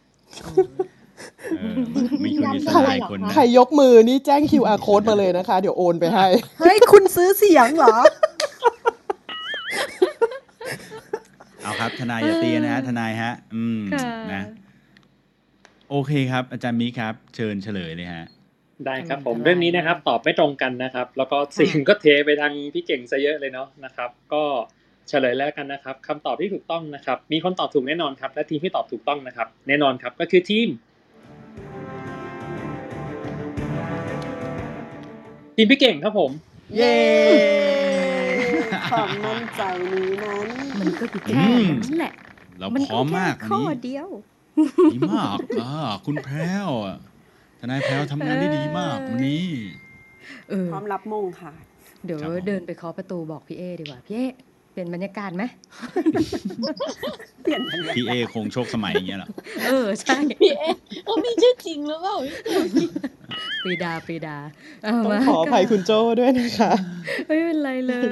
เออมีคนมีสใครลายคนนะใครยกมือนี่แจ้ง QR code มาเลยนะคะ เดี๋ยวโอนไปให้ เฮ้ย คุณซื้อเสียงเหรอ เอาครับ ทนายอย่าตีนะฮะ ทนายฮะ อืมค่ะนะ โอเคครับ อาจารย์มิกครับ เชิญเฉลยเลยฮะ ได้ครับผมทำไมเรื่องนี้นะครับ ตอบไม่ตรงกันนะครับ แล้วก็เสียงก็เทไปทางพี่เก่งซะเยอะเลยเนาะนะครับ ก็เฉลยแล้วกันนะครับคำตอบที่ถูกต้องนะครับ มีคนตอบถูกแน่นอนครับ และทีมที่ตอบถูกต้องนะครับ แน่นอนครับก็คือทีมทีมพี่เก่งครับผม เย้ความมั่นใจนี้นั้น มันก็อยู่แค่นั้นแหละ เรามันพร้อมมากวันข้อนี้เดียว ดีมากอ่าคุณแพรวอะทนายแพรวทำงานได้ดีมากวันนี้ เออพร้อมรับมงค่ะ เดี๋ยวครับผม เดินไปเคาะประตูบอกพี่เอดีกว่า พี่เอ เปลี่ยนบรรยากาศไหมเปลี่ยนบรรยากาศพี่เอคงโชคสมัยอย่างเงี้ยเหรอ เออ ใช่พี่เอ๊ะเขามีชื่อจริงหรือเปล่าปรีดาปรีดาเอาต้องมาขออภัยคุณโจ้ด้วยนะคะ ไม่เป็นไรเลย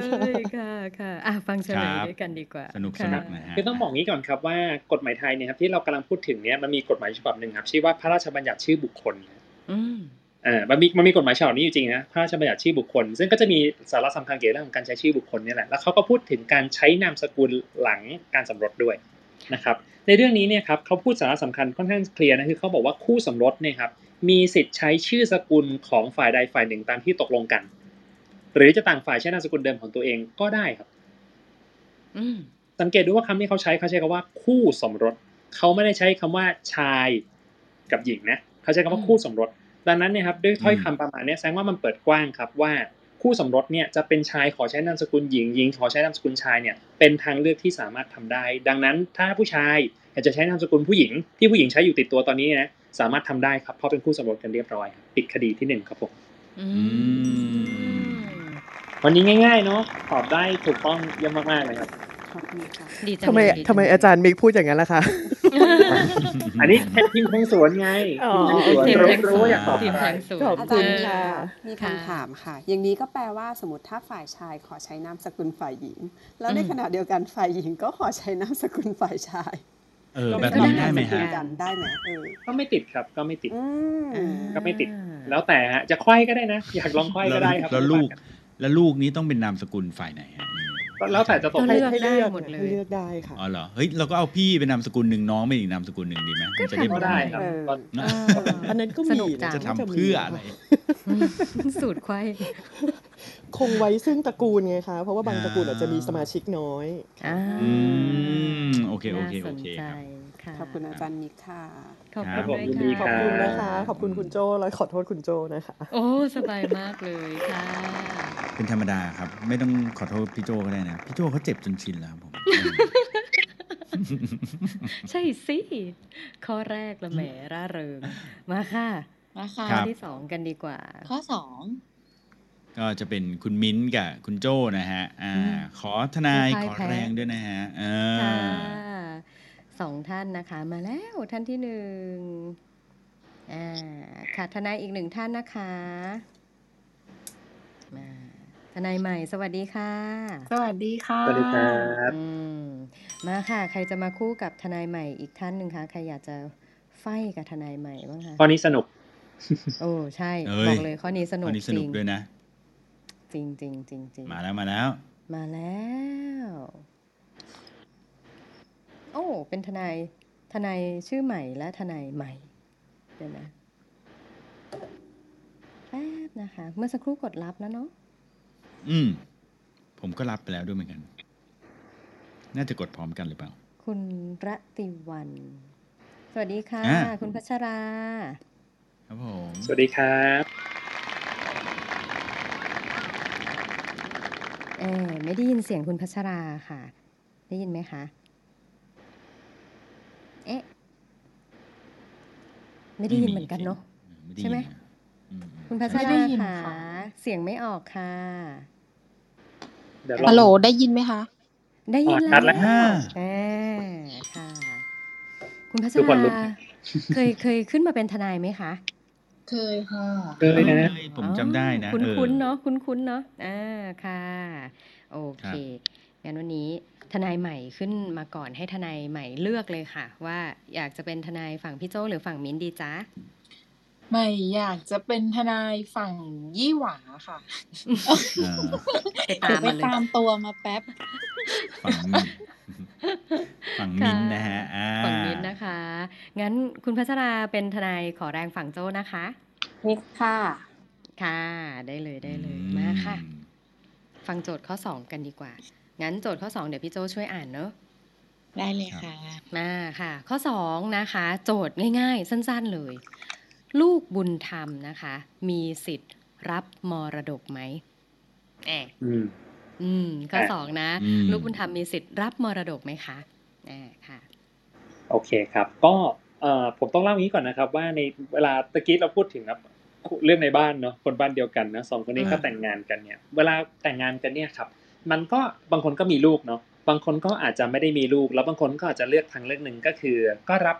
ค่ะค่ะอะฟังเฉลยครับด้วยกันดีกว่า สนุกค่ะสนุกนะฮะคือต้องบอกงี้ก่อนครับว่ากฎหมายไทยเนี่ยครับที่เรากำลังพูดถึงเนี่ยมันมีกฎหมายฉบับหนึ่งครับชื่อว่าพระราชบัญญัติชื่อบุคคลอืม อ่ามันมีมันมีกฎหมายฉบับนี้อยู่จริงนะพระราชบัญญัติชื่อบุคคล ซึ่งก็จะมีสาระสำคัญเกี่ยวกับเรื่องของการใช้ชื่อบุคคลเนี่ยแหละแล้วเขาก็พูดถึงการใช้นามสกุลหลังการสมรสด้วยนะครับในเรื่องนี้เนี่ยครับเขาพูดสาระสำคัญค่อนข้างเคลียร์นะคือเขาบอกว่าคู่สมรสเนี่ยครับมีสิทธิ์ใช้ชื่อสกุลของฝ่ายใดฝ่ายหนึ่งตามที่ตกลงกัน หรือจะต่างฝ่ายใช้นามสกุลเดิมของตัวเองก็ได้ครับอืมสังเกตดูว่าคำที่เขาใช้เขาใช้คำว่าคู่สมรสเขาไม่ได้ใช้คำว่าชายกับหญิงนะเขาใช้คำว่าคู่สมรส ดังนั้นเนี่ยครับด้วยถ้อยคำประมาณเนี้ยแสดงว่ามันเปิดกว้างครับว่าคู่สมรสเนี่ยจะเป็นชายขอใช้นามสกุลหญิงหญิงขอใช้นามสกุลชายเนี่ยเป็นทางเลือกที่สามารถทำได้ ดังนั้นถ้าผู้ชายอยากจะใช้นามสกุลผู้หญิง ที่ผู้หญิงใช้อยู่ติดตัวตอนนี้นะสามารถทำได้ครับเพราะเป็นคู่สมรสกันเรียบร้อยครับปิดคดีที่หนึ่งครับผมอือืมมวันนี้ง่าย ๆ เนาะตอบได้ถูกต้องเยี่ยมมากๆเลยครับ ขอบคุณค่ะดีจังทำไมเลยดีจังทำไมอาจารย์มิกพูดอย่างนั้นล่ะคะอันนี้แค่ทีมแทงสวนไงอ๋อทีมแทงสวนรู้ทีมแทงสรู้วนว่าอยากตอบทีมอะไรแทงสวนขอบอาคุจารณย์ค่ะมีค่ะคำถามค่ะ อย่างนี้ก็แปลว่าสมมติถ้าฝ่ายชายขอใช้นามสกุลฝ่ายหญิง แล้วในอืมขณะเดียวกันฝ่ายหญิงก็ขอใช้นามสกุลฝ่ายชายเออก็แบบก็นี้ได้ไหมนามสกุลฮะกันได้ไหมเออก็ไม่ติดครับก็ไม่ติดอืมอ่าก็ไม่ติด แล้วแต่ฮะจะไขว้ก็ได้นะ อยากลองไขว้ก็ได้ครับแล้วลูก แล้วลูกนี้ต้องเป็นนามสกุลฝ่ายไหนฮะก็ แล้วแต่จะตกก็ให้เลือกให้ได้เลือกหมดเลยให้เลือกได้ค่ะอ๋อเหรอเฮ้ยเราก็เอาพี่เป็นนามสกุลหนึ่งน้องเป็นอีกนามสกุลหนึ่งดีไหมมันจะได้ก็ก็แบบได้ครับเออก็นะอันนั้นก็สมีนุกจังจะทำเพื่ออะไรอืมสูตรควายคงไว้ซึ่งตระกูลไงคะเพราะว่าบางอ่าตระกูลอาจจะมีสมาชิกน้อยอ่าอืมโอเคโอเคน่าสโอนเคใจครับค่ะขอบคุณอาจารย์มิกค่ะ ขอบครัคุบณผมด้วยยินดีขอบค่ะคุณนะคะ ขอบคุณคุณโจและขอโทษคุณโจนะคะ โอ้ สบายมากเลยค่ะ เป็นธรรมดาครับ ไม่ต้องขอโทษพี่โจก็ได้นะ พี่โจเขาเจ็บจนชินแล้วครับผม ใช่สิ ข้อแรกละแหมร่าเริง มาค่ะ มาค่ะครัข้อบที่สองกันดีกว่า ข้อสอง ก็จะเป็นคุณมิ้นท์กับคุณโจนะฮะ อ่าอืมขอทนายไม่ขอพ่ายแพ้แรงด้วยนะฮะเอค่ะอสองท่านนะคะ มาแล้วท่านที่หนึ่งอ่าค่ะทนายอีกหนึ่งท่านนะคะมา ทนายใหม่ สวัสดีค่ะ สวัสดีค่ะสวัสดีครับอืมมาค่ะ ใครจะมาคู่กับทนายใหม่อีกท่านหนึ่งคะใครอยากจะไฟกับทนายใหม่บ้างคะข้อนี้สนุก โอ้ใช่เอ้ย บอกเลยข้อนี้สนุวักนนี้สนุกจริงด้วยนะ จริงจริงจริงจริงมาแล้วมาแล้ว มาแล้ว โอ้เป็นทนายทนายชื่อใหม่และทนายใหม่เดี๋ยวนะแป๊บนะคะ เมื่อสักครู่กดรับแล้วเนาะ อืม ผมก็รับไปแล้วด้วยเหมือนกัน น่าจะกดพร้อมกันหรือเปล่า คุณระติวัน สวัสดีค่ะ อ่า คุณพัชรา ครับผมสวัสดีครับ เออไม่ได้ยินเสียงคุณพัชราค่ะ ได้ยินไหมคะ เอ๊ะ ไม่ได้ยินเหมือนกันเนาะไม่ได้ยินใช่ไหมนะอืมคุณพัชไม่ราได้ยินค่ะ ค่ะ เสียงไม่ออกค่ะเดี๋ยวลองฮัลโหลได้ยินไหมคะ ได้ยินอ๋อชัดแล้วอ่าค่ะ คุณพัชทุกคนราลุกเคยเคยขึ้นมาเป็นทนายไหมคะ เคยค่ะ เคยนะเอ้ยผมจำได้นะคุ้นเออคุ้นๆเนาะคุ้นคุ้นๆเนาะอ่าค่ะ โอเคครับงั้นวันนี้ทนายใหม่ขึ้นมาก่อนให้ทนายใหม่เลือกเลยค่ะ ว่าอยากจะเป็นทนายฝั่งพี่โจหรือฝั่งมิ้นท์ดีจ๊ะ ไม่อยากจะเป็นทนายฝั่งยี่หวาค่ะเออไปเดี๋ตายมมาเลยวไปตามตัวมาแป๊บ ฝั่งฝั่งมิ้นท์นะฮะอ่าฝั่งมิ้นท์นะคะ งั้นคุณพัชราเป็นทนายขอแรงฝั่งโจ้นะคะนิดค่ะ ค่ะ ได้เลยได้เลยมาค่ะ ฟังโจทย์ข้อ2กันดีกว่า งั้นโจทย์ข้อ2เดี๋ยวพี่โจช่วยอ่านเนอะได้เลยค่ะมาค่ะ ข้อ2นะคะ โจทย์ง่าย ๆ สั้น ๆเลย ลูกบุญธรรมนะคะ มีสิทธิ์รับมรดกไหมแอบอืมอืมข้ออะสองนะอืมลูกบุญธรรมมีสิทธิ์รับมรดกไหมคะแอบค่ะ โอเคครับ ก็เอ่อผมต้องเล่าอย่างนี้ก่อนนะครับ ว่าในเวลาตะกี้เราพูดถึงครับเรื่องในบ้านเนาะคนบ้านเดียวกันนะสองคนนี้อืมเขาแต่งงานกันเนี่ย เวลาแต่งงานกันเนี่ยครับ มันก็บางคนก็มีลูกเนาะบางคนก็อาจจะไม่ได้มีลูก แล้วบางคนก็อาจจะเลือกทางเลือกหนึ่งก็คือ ก็รับ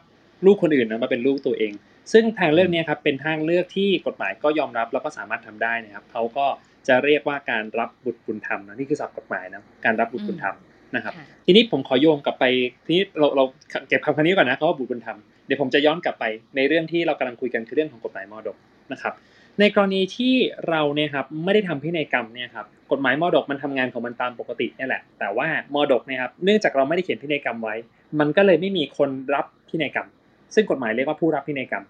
ลูกคนอื่นนะมาเป็นลูกตัวเอง ซึ่งทางเลือกเนี้ครับเป็นทางเลือกที่กฎหมายก็ยอมรับแล้วก็สามารถทำได้นะครับเขาก็จะเรียกว่าการรับบุตรบุญธรรมนะนี่คือศัพท์กฎหมายนะการรับบุตรบุญธรรมนะครับค่ะทีนี้ผมขอโยงกลับไปทีนี้เราเราเก็บคำคำนี้ก่อนนะเขาว่าบุตรบุญธรรมเดี๋ยวผมจะย้อนกลับไปในเรื่องที่เรากำลังคุยกันคือเรื่องของกฎหมายมรดกนะครับ ในกรณีที่เราเนี่ยครับไม่ได้ทำพินัยกรรมเนี่ยครับกฎหมายมรดกมันทำงานของมันตามปกติเนี่ยแหละ แต่ว่ามรดกเนี่ยครับเนื่องจากเราไม่ได้เขียนพินัยกรรมไว้ มันก็เลยไม่มีคนรับพินัยกรรม ซึ่งกฎหมายเรียกว่าผู้รับพินัยกรรม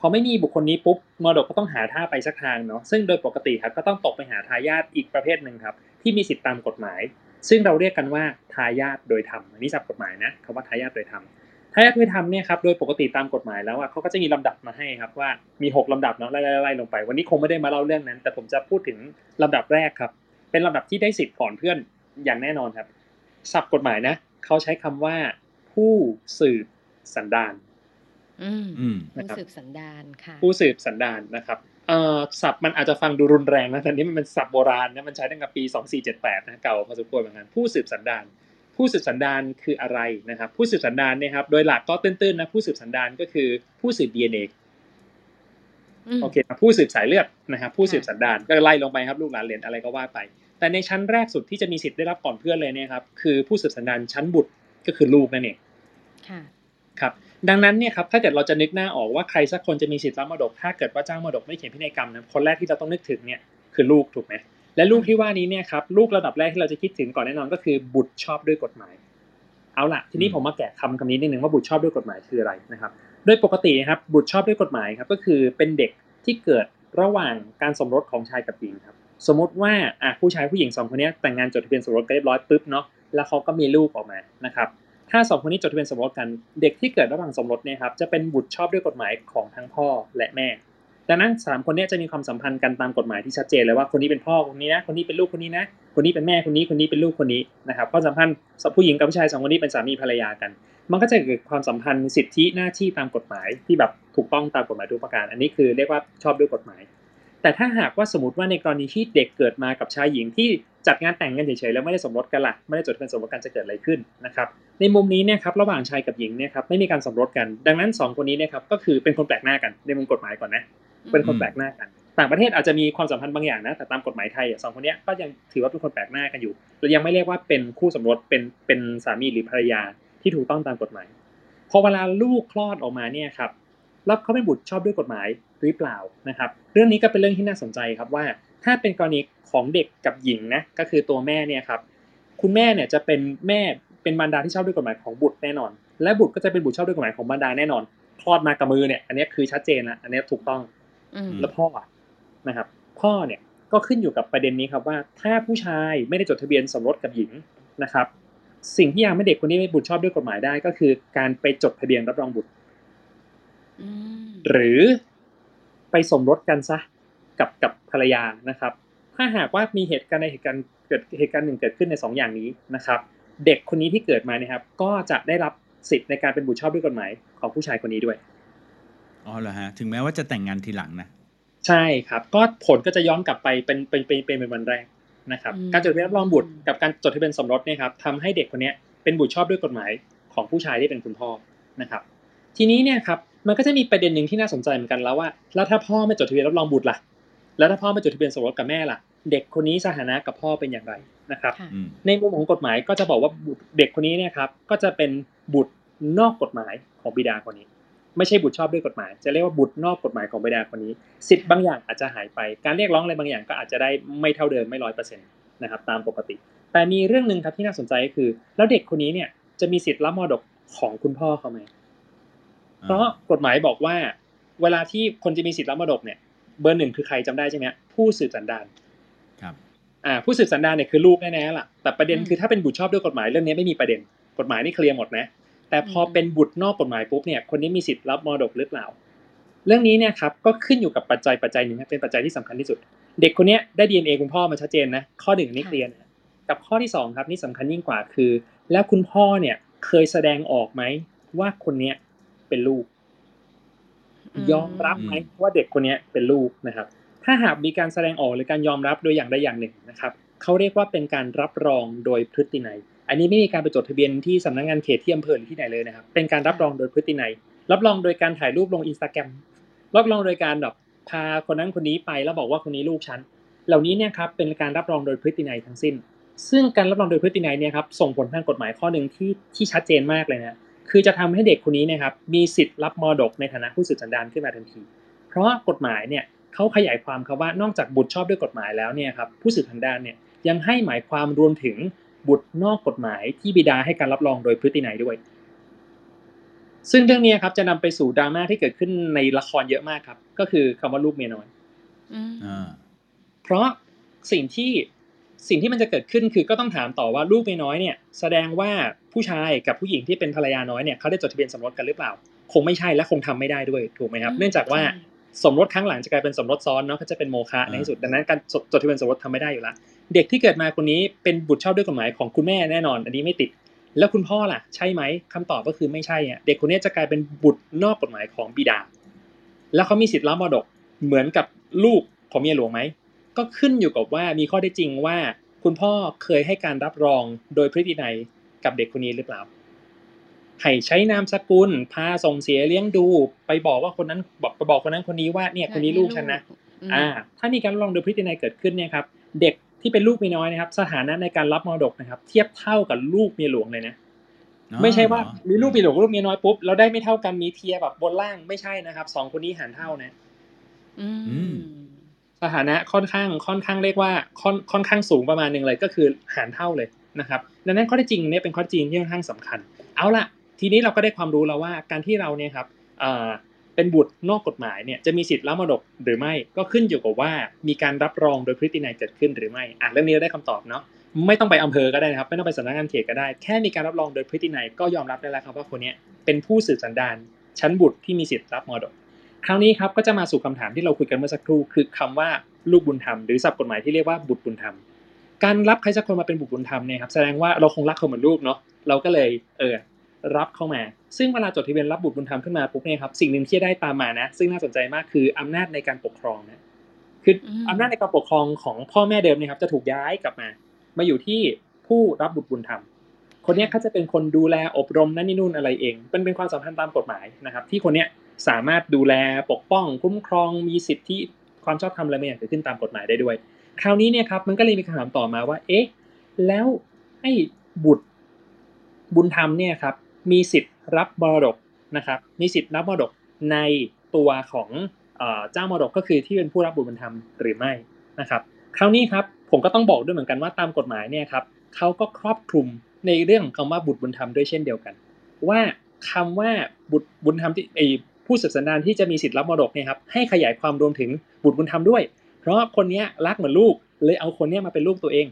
พอไม่มีบุคคลนี้ปุ๊บมรดกก็ต้องหาท่าไปสักทางเนาะซึ่งโดยปกติครับก็ต้องตกไปหาทายาทอีกประเภทหนึ่งครับ ที่มีสิทธิตามกฎหมาย ซึ่งเราเรียกกันว่าทายาทโดยธรรมอันนี้ศัพท์กฎหมายนะคำว่าทายาทโดยธรรมทายาทโดยธรรมเนี่ยครับโดยปกติตามกฎหมายแล้วอะเขาก็จะมีลำดับมาให้ครับว่ามีหกลำดับเนาะไล่ๆไล่ลงไป วันนี้คงไม่ได้มาเล่าเรื่องนั้น แต่ผมจะพูดถึงลำดับแรกครับ เป็นลำดับที่ได้สิทธิ์ก่อนเพื่อนอย่างแน่นอนครับศัพท์กฎหมายนะเขาใช้คำว่าผู้สืบสันดาน ผู้สืบสันดานค่ะ ผู้สืบสันดานนะครับเอ่อศัพท์มันอาจจะฟังดูรุนแรงนะแต่นี่มันเป็นศัพท์โบราณนะมันใช้ตั้งแต่ปี 2478นะเก่าพอสมควรเหมือนกันผู้สืบสันดาน ผู้สืบสันดานคืออะไรนะครับ ผู้สืบสันดานเนี่ยครับ โดยหลักก็ตื้นๆนะผู้สืบสันดานก็คือผู้สืบ DNA อืมโอเคครับผู้สืบสายเลือดนะครับผู้ค่ะสืบสันดานก็ไล่ลงไปครับลูกหลานเหลนอะไรก็ว่าไป แต่ในชั้นแรกสุดที่จะมีสิทธิ์ได้รับก่อนเพื่อนเลยเนี่ยครับคือผู้สืบสันดานชั้นบุตรก็คือลูกนั่นเองค่ะครับ ดังนั้นเนี่ยครับถ้าเกิดเราจะนึกหน้าออกว่าใครสักคนจะมีสิทธิ์รับมรดก ถ้าเกิดว่าเจ้ามรดกไม่เขียนพินัยกรรมนะคนแรกที่เราต้องนึกถึงเนี่ยคือลูกถูกไหมและลูกที่ว่านี้เนี่ยครับลูกระดับแรกที่เราจะคิดถึงก่อนแน่นอนก็คือบุตรชอบด้วยกฎหมาย เอาล่ะ ทีนี้ผมมาแกะคำคำนี้นิดนึงว่าบุตรชอบด้วยกฎหมายคืออะไรนะครับ โดยปกตินะครับบุตรชอบด้วยกฎหมายครับก็คือเป็นเด็กที่เกิดระหว่างการสมรสของชายกับหญิงครับสมมติว่าอะผู้ชายผู้หญิงสองคนนี้แต่งงานจดทะเบียนสมรสกันเรียบร้อยปุ๊บเนาะแล้วเขาก็มีลูกออกมานะครับ ถ้าสองคนนี้จดทะเบียนสมรสกันเด็กที่เกิดระหว่างสมรสเนี่ยครับจะเป็นบุตรชอบด้วยกฎหมายของทั้งพ่อและแม่ดังนั้นสามคนนี้จะมีความสัมพันธ์กันตามกฎหมายที่ชัดเจนเลยว่าคนนี้เป็นพ่อคนนี้นะคนนี้เป็นลูกคนนี้นะคนนี้เป็นแม่คนนี้คนนี้เป็นลูกคนนี้นะครับความสัมพันธ์ผู้หญิงกับผู้ชายสองคนนี้เป็นสามีภรรยากัน มันก็จะเกิดความสัมพันธ์สิทธิหน้าที่ตามกฎหมายที่แบบถูกต้องตามกฎหมายทุกประการ อันนี้คือเรียกว่าชอบด้วยกฎหมาย แต่ถ้าหากว่าสมมติว่าในกรณีที่เด็กเกิดมากับชายหญิงที่จัดงานแต่งกันเฉยๆแล้วไม่ได้สมรสกันละไม่ได้จดทะเบียนสมรสกันจะเกิดอะไรขึ้นนะครับในมุมนี้เนี่ยครับระหว่างชายกับหญิงเนี่ยครับไม่มีการสมรสกัน ดังนั้นสองคนนี้เนี่ยครับก็คือเป็นคนแปลกหน้ากันในมุมกฎหมายก่อนนะเป็นคนแปลกหน้ากันต่างประเทศอาจจะมีความสัมพันธ์บางอย่างนะแต่ตามกฎหมายไทยสองคนนี้ก็ยังถือว่าเป็นคนแปลกหน้ากันอยู่เรายังไม่เรียกว่าเป็นคู่สมรสเป็นเป็นสามีหรือภรรยาที่ถูกต้องตามกฎหมายพอเวลาลูกคลอดออกมาเนี่ยครับ แล้วเขาเป็นบุตรชอบด้วยกฎหมายหรือเปล่านะครับ เรื่องนี้ก็เป็นเรื่องที่น่าสนใจครับว่า ถ้าเป็นกรณีของเด็กกับหญิงนะก็คือตัวแม่เนี่ยครับคุณแม่เนี่ยจะเป็นแม่เป็นบรรดาที่ชอบด้วยกฎหมายของบุตรแน่นอน และบุตรก็จะเป็นบุตรชอบด้วยกฎหมายของบรรดาแน่นอนคลอดมากับมือเนี่ย อันนี้คือชัดเจนนะอันนี้ถูกต้องอืมแล้วพ่อนะครับ พ่อเนี่ยก็ขึ้นอยู่กับประเด็นนี้ครับว่า ถ้าผู้ชายไม่ได้จดทะเบียนสมรสกับหญิงนะครับ สิ่งที่ยังไม่เด็กคนนี้ไม่บุตรชอบด้วยกฎหมายได้ก็คือ การไปจดทะเบียนรับรองบุตรอืม หรือไปสมรสกันซะกับกับภรรยานะครับ ถ้าหากว่ามีเหตุการณ์ในเหตุการณ์เกิดเหตุการณ์หนึ่งเกิดขึ้นในสองอย่างนี้นะครับ เด็กคนนี้ที่เกิดมาเนี่ยครับ ก็จะได้รับสิทธิ์ในการเป็นบุตรชอบด้วยกฎหมายของผู้ชายคนนี้ด้วยอ๋อเหรอฮะถึงแม้ว่าจะแต่งงานทีหลังนะใช่ครับ ก็ผลก็จะย้อนกลับไปเป็นเป็นเป็นเป็นเป็นวันแรกนะครับอืมการจดทะเบียนรับรองบุตรกับการจดทะเบียนสมรสเนี่ยครับทำให้เด็กคนเนี้ยเป็นบุตรชอบด้วยกฎหมายของผู้ชายที่เป็นคุณพ่อนะครับ ทีนี้เนี่ยครับ มันก็จะมีประเด็นหนึ่งที่น่าสนใจเหมือนกันแล้วว่า แล้วถ้าพ่อไม่จดทะเบียนรับรองบุตรล่ะ แล้วถ้าพ่อไม่จดทะเบียนสมรสกับแม่ล่ะ เด็กคนนี้สถานะกับพ่อเป็นอย่างไรนะครับค่ะอืมในมุมของกฎหมายก็จะบอกว่าบุตรเด็กคนนี้เนี่ยครับก็จะเป็นบุตรนอกกฎหมายของบิดาคนนี้ ไม่ใช่บุตรชอบด้วยกฎหมาย จะเรียกว่าบุตรนอกกฎหมายของบิดาคนนี้ สิทธิ์บางอย่างอาจจะหายไป การเรียกร้องอะไรบางอย่างก็อาจจะได้ไม่เท่าเดิมไม่ร้อยเปอร์เซ็นต์นะครับตามปกติ แต่มีเรื่องหนึ่งครับที่น่าสนใจก็คือ แล้วเด็กคนนี้เนี่ยจะมีสิทธิ์รับมรดกของคุณพ่อเขาไหม เพราะกฎหมายบอกว่า เวลาที่คนจะมีสิทธิ์รับมรดกเนี่ย เบอร์หนึ่งคือใครจำได้ใช่ไหมฮะผู้สืบสันดานครับ อ่า ผู้สืบสันดานเนี่ยคือลูกแน่ๆล่ะแต่ประเด็นอืมคือถ้าเป็นบุตรชอบด้วยกฎหมายเรื่องนี้ไม่มีประเด็น กฎหมายนี่เคลียร์หมดนะ แต่พอเป็นบุตรนอกกฎหมายปุ๊บเนี่ยคนนี้มีสิทธิ์รับมรดกหรือเปล่า เรื่องนี้เนี่ยครับก็ขึ้นอยู่กับปัจจัยปัจจัยหนึ่งนะเป็นปัจจัยที่สำคัญที่สุด เด็กคนเนี้ยได้ DNA คุณพ่อมาชัดเจนนะข้อหนึ่งนี่เคลียร์นะกับข้อที่สองครับนี่สำคัญยิ่งกว่าคือ แล้วคุณพ่อเนี่ยเคยแสดงออกไหมว่าคนเนี้ย เป็นลูกอืมยอมรับไหมว่าเด็กคนเนี้ยเป็นลูกนะครับ ถ้าหากมีการแสดงออกหรือการยอมรับโดยอย่างใดอย่างหนึ่งนะครับเขาเรียกว่าเป็นการรับรองโดยพฤตินัย อันนี้ไม่มีการไปจดทะเบียนที่สำนักงานเขตที่อำเภอหรือที่ไหนเลยนะครับ เป็นการรับรองโดยพฤตินัย รับรองโดยการถ่ายรูปลงอินสตาแกรมรับรองโดยการแบบพาคนนั้นคนนี้ไปแล้วบอกว่าคนนี้ลูกฉัน เหล่านี้เนี่ยครับเป็นการรับรองโดยพฤตินัยทั้งสิ้น ซึ่งการรับรองโดยพฤตินัยเนี่ยครับส่งผลทางกฎหมายข้อหนึ่งที่ที่ชัดเจนมากเลยนะ คือจะทำให้เด็กคนนี้เนะครับมีสิทธิ์รับมรดกในฐานะผู้สืบสันดานขึ้นมาทันที เพราะกฎหมายเนี่ยเขาขยายความครับว่านอกจากบุตรชอบด้วยกฎหมายแล้วเนี่ยครับผู้สืบสันดานเนี่ยยังให้หมายความรวมถึงบุตรนอกกฎหมายที่บิดาให้การรับรองโดยพฤตินัยด้วย ซึ่งเรื่องนี้ครับจะนำไปสู่ดราม่าที่เกิดขึ้นในละครเยอะมากครับ ก็คือคำว่าลูกเมียน้อยอืมอ่าเพราะสิ่งที่ สิ่งที่มันจะเกิดขึ้นคือก็ต้องถามต่อว่าลูกเมียน้อยเนี่ยแสดงว่าผู้ชายกับผู้หญิงที่เป็นภรรยาน้อยเนี่ยเขาได้จดทะเบียนสมรสกันหรือเปล่า คงไม่ใช่และคงทำไม่ได้ด้วยถูกไหมครับ เนื่องจากว่าใช่สมรสครั้งหลังจะกลายเป็นสมรสซ้อนเนาะก็จะเป็นโมฆะในที่สุดดังนั้นการจดจดทะเบียนสมรสทำไม่ได้อยู่แล้วเด็กที่เกิดมาคนนี้เป็นบุตรชอบด้วยกฎหมายของคุณแม่แน่นอน อันนี้ไม่ติด แล้วคุณพ่อล่ะ ใช่ไหมคำตอบก็คือไม่ใช่อะเด็กคนนี้จะกลายเป็นบุตรนอกกฎหมายของบิดา แล้วเขามีสิทธิ์รับมรดกเหมือนกับลูกของเมียหลวงไหม ก็ขึ้นอยู่กับว่ามีข้อได้จริงว่า คุณพ่อเคยให้การรับรองโดยพฤตินัยกับเด็กคนนี้หรือเปล่าให้ใช้นามสกุล พาส่งเสียเลี้ยงดู ไปบอกว่าคนนั้นบอกไปบอกคนนั้นคนนี้ว่าเนี่ยคนนี้ลูกฉันนะอืมอ่า ถ้ามีการรับรองโดยพฤตินัยเกิดขึ้นเนี่ยครับ เด็กที่เป็นลูกเมียน้อยนะครับ สถานะในการรับมรดกนะครับ เทียบเท่ากับลูกเมียหลวงเลยนะอ๋อไม่ใช่ว่าเหรอมีลูกเมียหลวงกับลูกเมียน้อยปุ๊บเราได้ไม่เท่ากันมีเทียแบบบนล่างไม่ใช่นะครับสองคนนี้หารเท่านะ อืมอืม สถานะค่อนข้างค่อนข้างเรียกว่าค่อนค่อนข้างสูงประมาณหนึ่งเลยก็คือหารเท่าเลยนะครับดังนั้นข้อท็จจริงเนี่ยเป็นข้อจริงที่ค่อนข้างสำคัญ เอาล่ะทีนี้เราก็ได้ความรู้แล้วว่าการที่เราเนี่ยครับเป็นบุตรนอกกฎหมายเนี่ยจะมีสิทธิ์รับมรดกหรือไม่ก็ขึ้นอยู่กับว่ามีการรับรองโดยพฤตินัยเกิดขึ้นหรือไม่อะเรื่องนี้เราได้คำตอบเนาะไม่ต้องไปอำเภอก็ได้นะครับ ไม่ต้องไปสำนักงานเขตก็ได้ แค่มีการรับรองโดยพฤตินัยก็ยอมรับได้แล้วครับว่าคนนี้เป็นผู้สืบสันดานชั้นบุตรที่มีสิทธิ์รับมรดก คราวนี้ครับก็จะมาสู่คำถามที่เราคุยกันเมื่อสักครู่คือคำว่าลูกบุญธรรมหรือศัพท์กฎหมายที่เรียกว่าบุตรบุญธรรม การรับใครสักคนมาเป็นบุตรบุญธรรมเนี่ยครับแสดงว่าเราคงรักเขาเหมือนลูกเนาะเราก็เลยเออรับเข้ามา ซึ่งเวลาจดทะเบียนรับบุตรบุญธรรมขึ้นมาปุ๊บเนี่ยครับสิ่งหนึ่งที่จะได้ตามมานะ ซึ่งน่าสนใจมากคืออำนาจในการปกครองนะคืออมอำนาจในการปกครองของพ่อแม่เดิมเนี่ยครับจะถูกย้ายกลับมา มาอยู่ที่ผู้รับบุตรบุญธรรมคนเนี้ยเขาจะเป็นคนดูแลอบรมนั่นนี่นู่นอะไรเองเป็นเป็นความสัมพันธ์ตามกฎหมายนะครับ ที่คนเนี้ย สามารถดูแลปกป้อง คุ้มครองมีสิทธิความชอบธรรมอะไรไม่อย่างเกิดขึ้นตามกฎหมายได้ด้วย คราวนี้เนี่ยครับมันก็เลยมีคำถามต่อมาว่า เอ๊ะแล้วไอ้บุตรบุญธรรมเนี่ยครับมีสิทธิ์รับมรดกนะครับ มีสิทธิ์รับมรดกในตัวของเจ้ามรดกก็คือที่เป็นผู้รับบุตรบุญธรรมหรือไม่นะครับ คราวนี้ครับผมก็ต้องบอกด้วยเหมือนกันว่าตามกฎหมายเนี่ยครับเขาก็ครอบคลุมในเรื่องของคำว่าบุตรบุญธรรมด้วยเช่นเดียวกัน ว่าคำว่าบุตรบุญธรรมที่ไอ ผู้สืบสันดานที่จะมีสิทธิ์รับมรดกเนี่ยครับให้ขยายความรวมถึงบุตรบุญธรรมด้วย เพราะคนเนี้ยรักเหมือนลูก เลยเอาคนเนี้ยมาเป็นลูกตัวเอง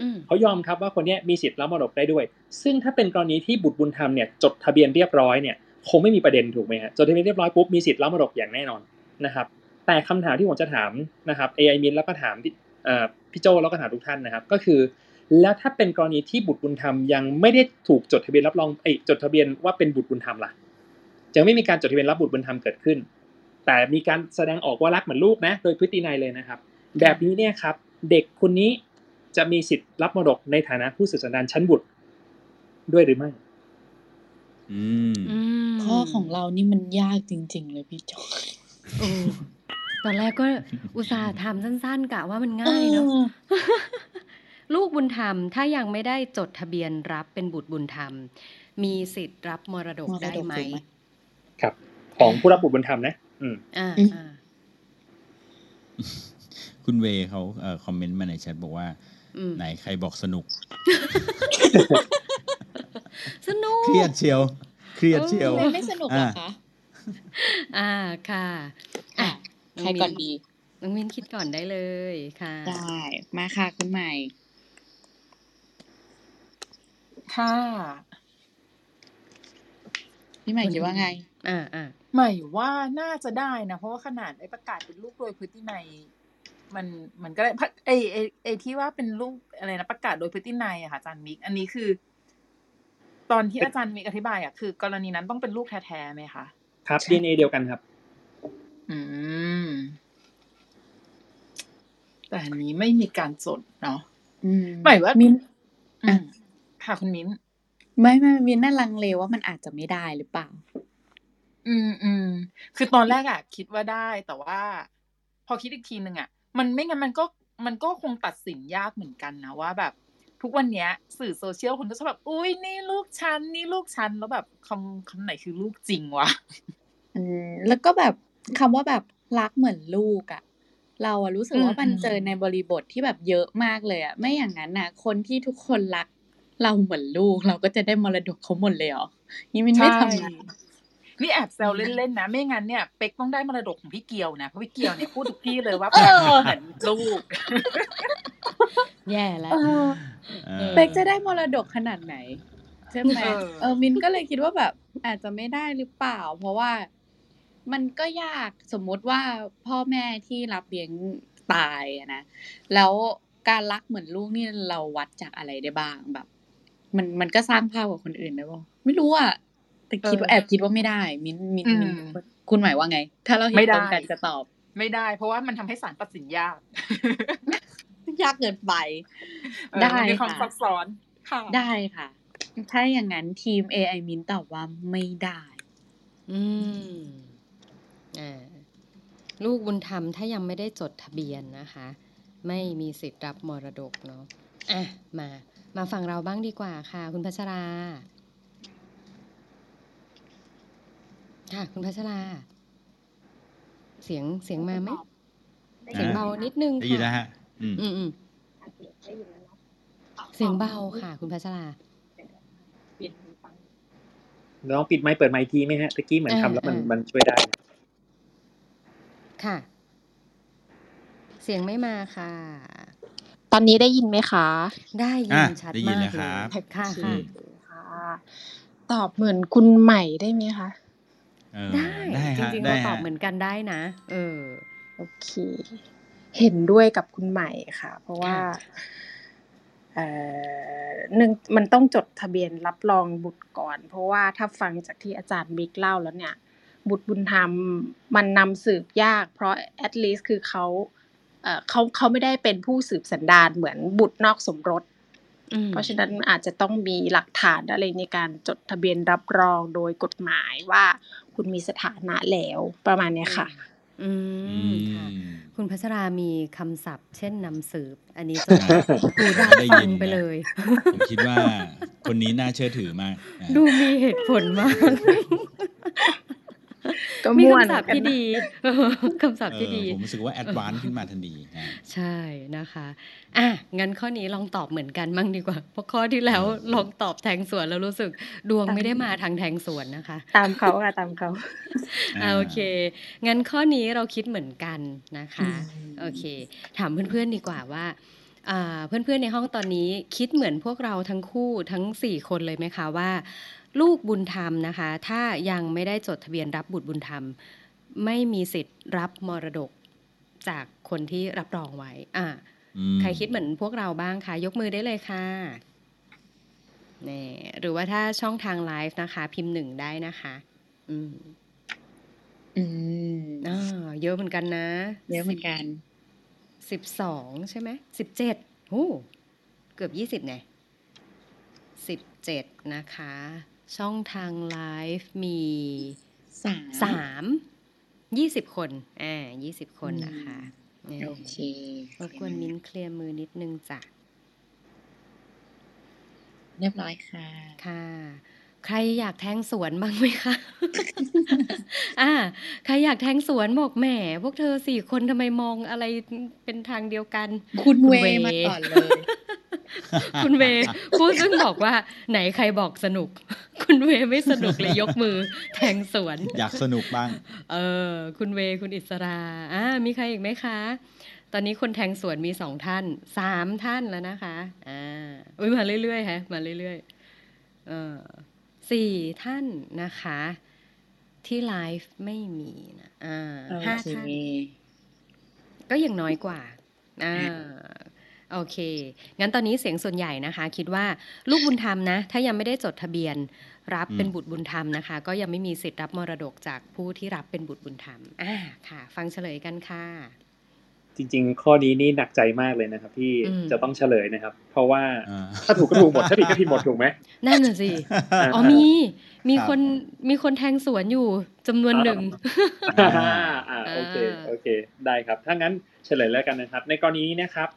อืมเขายอมครับว่าคนเนี้ยมีสิทธิ์รับมรดกได้ด้วย ซึ่งถ้าเป็นกรณีที่บุตรบุญธรรมเนี่ยจดทะเบียนเรียบร้อยเนี่ยคงไม่มีประเด็นถูกไหมฮะจดทะเบียนเรียบร้อยปุ๊บมีสิทธิ์รับมรดกอย่างแน่นอนนะครับแต่คำถามที่ผมจะถามนะครับ AI มินแล้วก็ถามพี่เอ่อพี่โจแล้วก็ถามทุกท่านนะครับ ก็คือ แล้วถ้าเป็นกรณีที่บุตรบุญธรรมยังไม่ได้ถูกจดทะเบียนรับรองเอ้ยจดทะเบียนว่าเป็นบุตรบุญธรรมล่ะ ยังไม่มีการจดทะเบียนรับบุตรบุญธรรมเกิดขึ้น แต่มีการแสดงออกว่ารักเหมือนลูกนะ โดยพฤตินัยเลยนะครับ แบบนี้เนี่ยครับ เด็กคนนี้จะมีสิทธิ์รับมรดกในฐานะผู้สืบสันดานชั้นบุตรด้วยหรือไม่อืมอืมข้อของเรานี่มันยากจริง ๆ เลยพี่จอยโอ้ตอนแรกก็อุตส่าห์ทำสั้นๆกะว่ามันง่ายเนาะออลูกบุญธรรมถ้ายังไม่ได้จดทะเบียนรับเป็นบุตรบุญธรรม มีสิทธิ์รับมรดกมรดกได้ไหมถูกไหม ครับ ของผู้รับบุตรบุญธรรมนะ อืมอ่าอืมอ่าคุณเวย์เขาเอ่อคอมเมนต์มาในแชทบอกว่าอืมไหนใครบอกสนุก สนุก เครียดเชียว เครียดเชียวเอไม่ไม่สนุกเหรอคะ อ่าค่ะอะอะใครก่อนดีน้องมินคิดก่อนได้เลยค่ะ ได้ มาค่ะคุณใหม่ถ้าพี่ใหม่คิดว่าไง อ่าอ่าหมายว่าน่าจะได้นะเพราะว่าขนาดไอ้ประกาศเป็นลูกโดยพฤตินัยมันมันก็ได้พะไอ้ไอ้ไอ้ที่ว่าเป็นลูกอะไรนะประกาศโดยพฤตินัยอะค่ะอาจารย์มิก อันนี้คือ ตอนที่อาจารย์มิกอธิบายอะคือกรณีนั้นต้องเป็นลูกแท้ๆไหมคะครับ DNA เดียวกันครับ อืม แต่อันนี้ไม่มีการจดเนาะอืมหมายว่ามินอือะมค่ะคุณมิ้นไม่ไม่มินน่าลังเลว่ามันอาจจะไม่ได้หรือเปล่า อืมอืมคือตอนแรกอะคิดว่าได้แต่ว่า พอคิดอีกทีหนึ่งอะมันไม่งั้นมันก็มันก็คงตัดสินยากเหมือนกันนะว่าแบบ ทุกวันเนี้ย สื่อโซเชียลคนก็จะแบบอุ้ยนี่ลูกฉันนี่ลูกฉันแล้วแบบคำคำไหนคือลูกจริงวะอืมแล้วก็แบบคำว่าแบบรักเหมือนลูกอะเราอะรู้สึกว่าอืมมันอืมเจอในบริบทที่แบบเยอะมากเลยอะไม่อย่างนั้นน่ะคนที่ทุกคนรัก เราเหมือนลูก เราก็จะได้มรดกเขาหมดเลยเหรอนี่มินไม่ทำ นะนี่แอบแซวเล่นๆนะ ไม่งั้นเนี่ย เป็กต้องได้มรดกของพี่เกียวนะเพราะพี่เกียวเนี่ยพูดทุกที่เลยว่าเออเหมือนลูก แย่แล้วเออเออเป็กจะได้มรดกขนาดไหนใช่ไหมเออเออมินก็เลยคิดว่าแบบ อาจจะไม่ได้หรือเปล่า เพราะว่ามันก็ยากสมมุติว่าพ่อแม่ที่รับเลี้ยงตายอะนะแล้วการรักเหมือนลูกนี่เราวัดจากอะไรได้บ้างแบบ มันมันก็สร้างภาพกับคนอื่นได้ป่ะไม่รู้อะ แต่คิดว่าเออแอบคิดว่าไม่ได้ มินมินมินอืมคุณหมายว่าไง ถ้าเราเห็นไม่ได้ตรงกันจะตอบ ไม่ได้ เพราะว่ามันทำให้ศาลตัดสินยาก ยากเกินไปเออได้มันมีความค่ะซับซ้อนค่ะ ได้ค่ะ ถ้าอย่างนั้นทีม AI มินตอบว่าไม่ได้ อืมอ่าลูกบุญธรรมถ้ายังไม่ได้จดทะเบียนนะคะ ไม่มีสิทธิ์รับมรดกเนาะอะมา มาฟังเราบ้างดีกว่าค่ะ คุณพัชรา ค่ะ คุณพัชรา เสียงเสียงมาไหมเสียงเบานิดนึงได้ยินแล้วค่ะฮะอืมอืมอืมเสียงเบาค่ะ คุณพัชราลองปิดไมค์เปิดไมค์ทีไหมฮะตะกี้เหมือนทำแล้วมันอ่าอ่ามัมันช่วยได้นะค่ะ เสียงไม่มาค่ะ ตอนนี้ได้ยินไหมคะ ได้ยิอะนชัดได้ยินมากแล้วเลครับยค่ะอืค่ะมค่ะตอบเหมือนคุณใหม่ได้ไหมคะ เออได้ ได้จฮะริงๆได้เราตอบฮะ เหมือนกันได้นะ เออ โอเค เห็นด้วยกับคุณใหม่ค่ะ เพราะว่าค่ะ เอ่อหนึ่งมันต้องจดทะเบียนรับรองบุตรก่อน เพราะว่าถ้าฟังจากที่อาจารย์บิ๊กเล่าแล้วเนี่ย บุตรบุญธรรมมันนำสืบยาก เพราะ at least คือเขาเอ่อเขาเขาไม่ได้เป็นผู้สืบสันดานเหมือนบุตรนอกสมรส อืมเพราะฉะนั้นอาจจะต้องมีหลักฐานอะไรในการจดทะเบียนรับรองโดยกฎหมายว่า คุณมีสถานะแล้วประมาณเนี้ยค่ะ อือืมค่ะมคุณพัชรามีคำศัพท์ เช่นนำสืบ อันนี้จะอ่าหูดับได้ฟัยิงนไปนะเลย ผมคิดว่าคนนี้น่าเชื่อถือมากอะดูมีเหตุผลมาก ก็มีหมวดคำศัพท์ที่เหมือนกันนะดีคำศัพท์ที่ดีเออผมรู้สึกว่า advance ขึ้นมาทันทีฮะใช่นะคะ อะ งั้นข้อนี้ลองตอบเหมือนกันมั่งดีกว่า เพราะข้อที่แล้วลองตอบแทงสวนแล้วรู้สึกดวงไม่ได้มาทางแทงสวนนะคะ ตามเขาค่ะตามเขาอ่าโอเค งั้นข้อนี้เราคิดเหมือนกันนะคะ โอเค ถามเพื่อนๆดีกว่าว่าอ่าเพื่อนๆในห้องตอนนี้คิดเหมือนพวกเราทั้งคู่ทั้ง 4 คนเลยไหมคะว่า ลูกบุญธรรมนะคะ ถ้ายังไม่ได้จดทะเบียนรับบุตรบุญธรรม ไม่มีสิทธิ์รับมรดกจากคนที่รับรองไว้ อ่าอืมใครคิดเหมือนพวกเราบ้างคะยกมือได้เลยค่ะนี่หรือว่าถ้าช่องทางไลฟ์นะคะ พิมพ์หนึ่งได้นะคะ อืม อืมอ่าเยอะเหมือนกันนะ เยอะเหมือนกันสิบสองใช่ไหมสิบเจ็ดโอ้เกือบยี่สิบไงสิบเจ็ดนะคะ ช่องทางไลฟ์มีสามสามยี่สิบคนอ่ายี่สิบคนนะคะนี่โอเครบกวนมิ้นเคลียร์มือนิดนึงจ้ะเรียบร้อยค่ะ ค่ะ ใครอยากแทงสวนบ้างไหมคะ อ่า ใครอยากแทงสวนบอกแหม พวกเธอสี่คนทำไมมองอะไรเป็นทางเดียวกัน คุณเวมาก่อนเลย คุณเวย์พูดซึ่งบอกว่าไหนใครบอกสนุก คุณเวย์ไม่สนุกเลยยกมือ แทงสวน อยากสนุกบ้าง เออ คุณเวย์คุณอิสราอ่ามีใครอีกไหมคะ ตอนนี้คนแทงสวนมีสองท่านสามท่านแล้วนะคะอ่าอุ้ยมาเรื่อยๆฮะมาเรื่อยๆเออสี่ท่านนะคะ ที่ไลฟ์ไม่มีนะอ่าโอห้าเคท่านก็ยังน้อยกว่าอ่า โอเค งั้นตอนนี้เสียงส่วนใหญ่นะคะ คิดว่าลูกบุญธรรมนะ ถ้ายังไม่ได้จดทะเบียนรับอืมเป็นบุตรบุญธรรมนะคะ ก็ยังไม่มีสิทธิ์รับมรดกจากผู้ที่รับเป็นบุตรบุญธรรมอ่าค่ะ ฟังเฉลยกันค่ะ จริง ๆ ข้อนี้นี่หนักใจมากเลยนะครับ ที่อืมจะต้องเฉลยนะครับ เพราะว่าอ่าถ้าถูกก็ถูกหมดถ้าผิดก็ผิดหมดถูกไหมนั่นน่ะสิอ่าอ๋อมี มีครับคนมีคนแทงสวนอยู่จำนวนหนึ่งอ่าอ่าอ่าโอเคอ่าโอเค ได้ครับ ถ้างั้นเฉลยแล้วกันนะครับ ในกรณีนี้นะครับ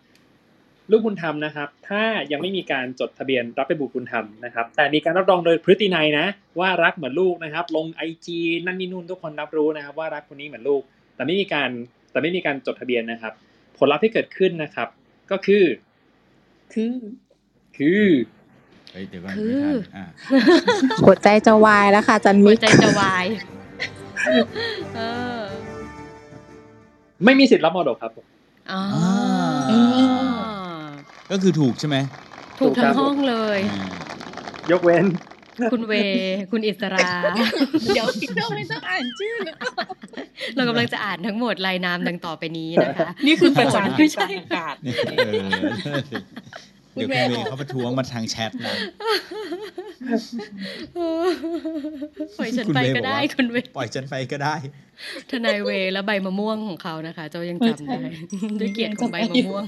ลูกบุญธรรมนะครับ ถ้ายังไม่มีการจดทะเบียนรับเป็นบุตรบุญธรรมนะครับ แต่มีการรับรองโดยพฤตินัยนะ ว่ารักเหมือนลูกนะครับ ลงไอจีนั่นนี่นู่นทุกคนรับรู้นะครับ ว่ารักคนนี้เหมือนลูก แต่ไม่มีการแต่ไม่มีการจดทะเบียนนะครับ ผลลัพธ์ที่เกิดขึ้นนะครับ ก็คือ คือคือเฮ้ยเดี๋ยวก่อนคือไม่ทันอ่าหัวใจจะวายแล้วค่ะอาจันหัมิวกใจจะวายเออไม่มีสิทธิ์รับมรดกครับผมอ๋ออ่า ก็คือถูกใช่ไหมถูกทั้งห้องเลยอ่ายกเว้น คุณเว คุณอิสรา เดี๋ยวพี่ต้องไม่ต้องอ่านชื่อหรือเปล่าเรากำลังจะอ่านทั้งหมดรายนามดังต่อไปนี้นะคะ นี่คือประจานไม่ใช่อากาศ เนี่ยเออเดี๋ยวคุณเวย์เขาประท้วงมาทางแชทนะปล่อยฉันคุณไปเวย์ก็บอกได้ว่าคุณเวปล่อยฉันไปก็ได้ ทนายเวและใบมะม่วงของเขานะคะ เจ้ายังจำได้ด้วยเกียรติของใบมะม่วง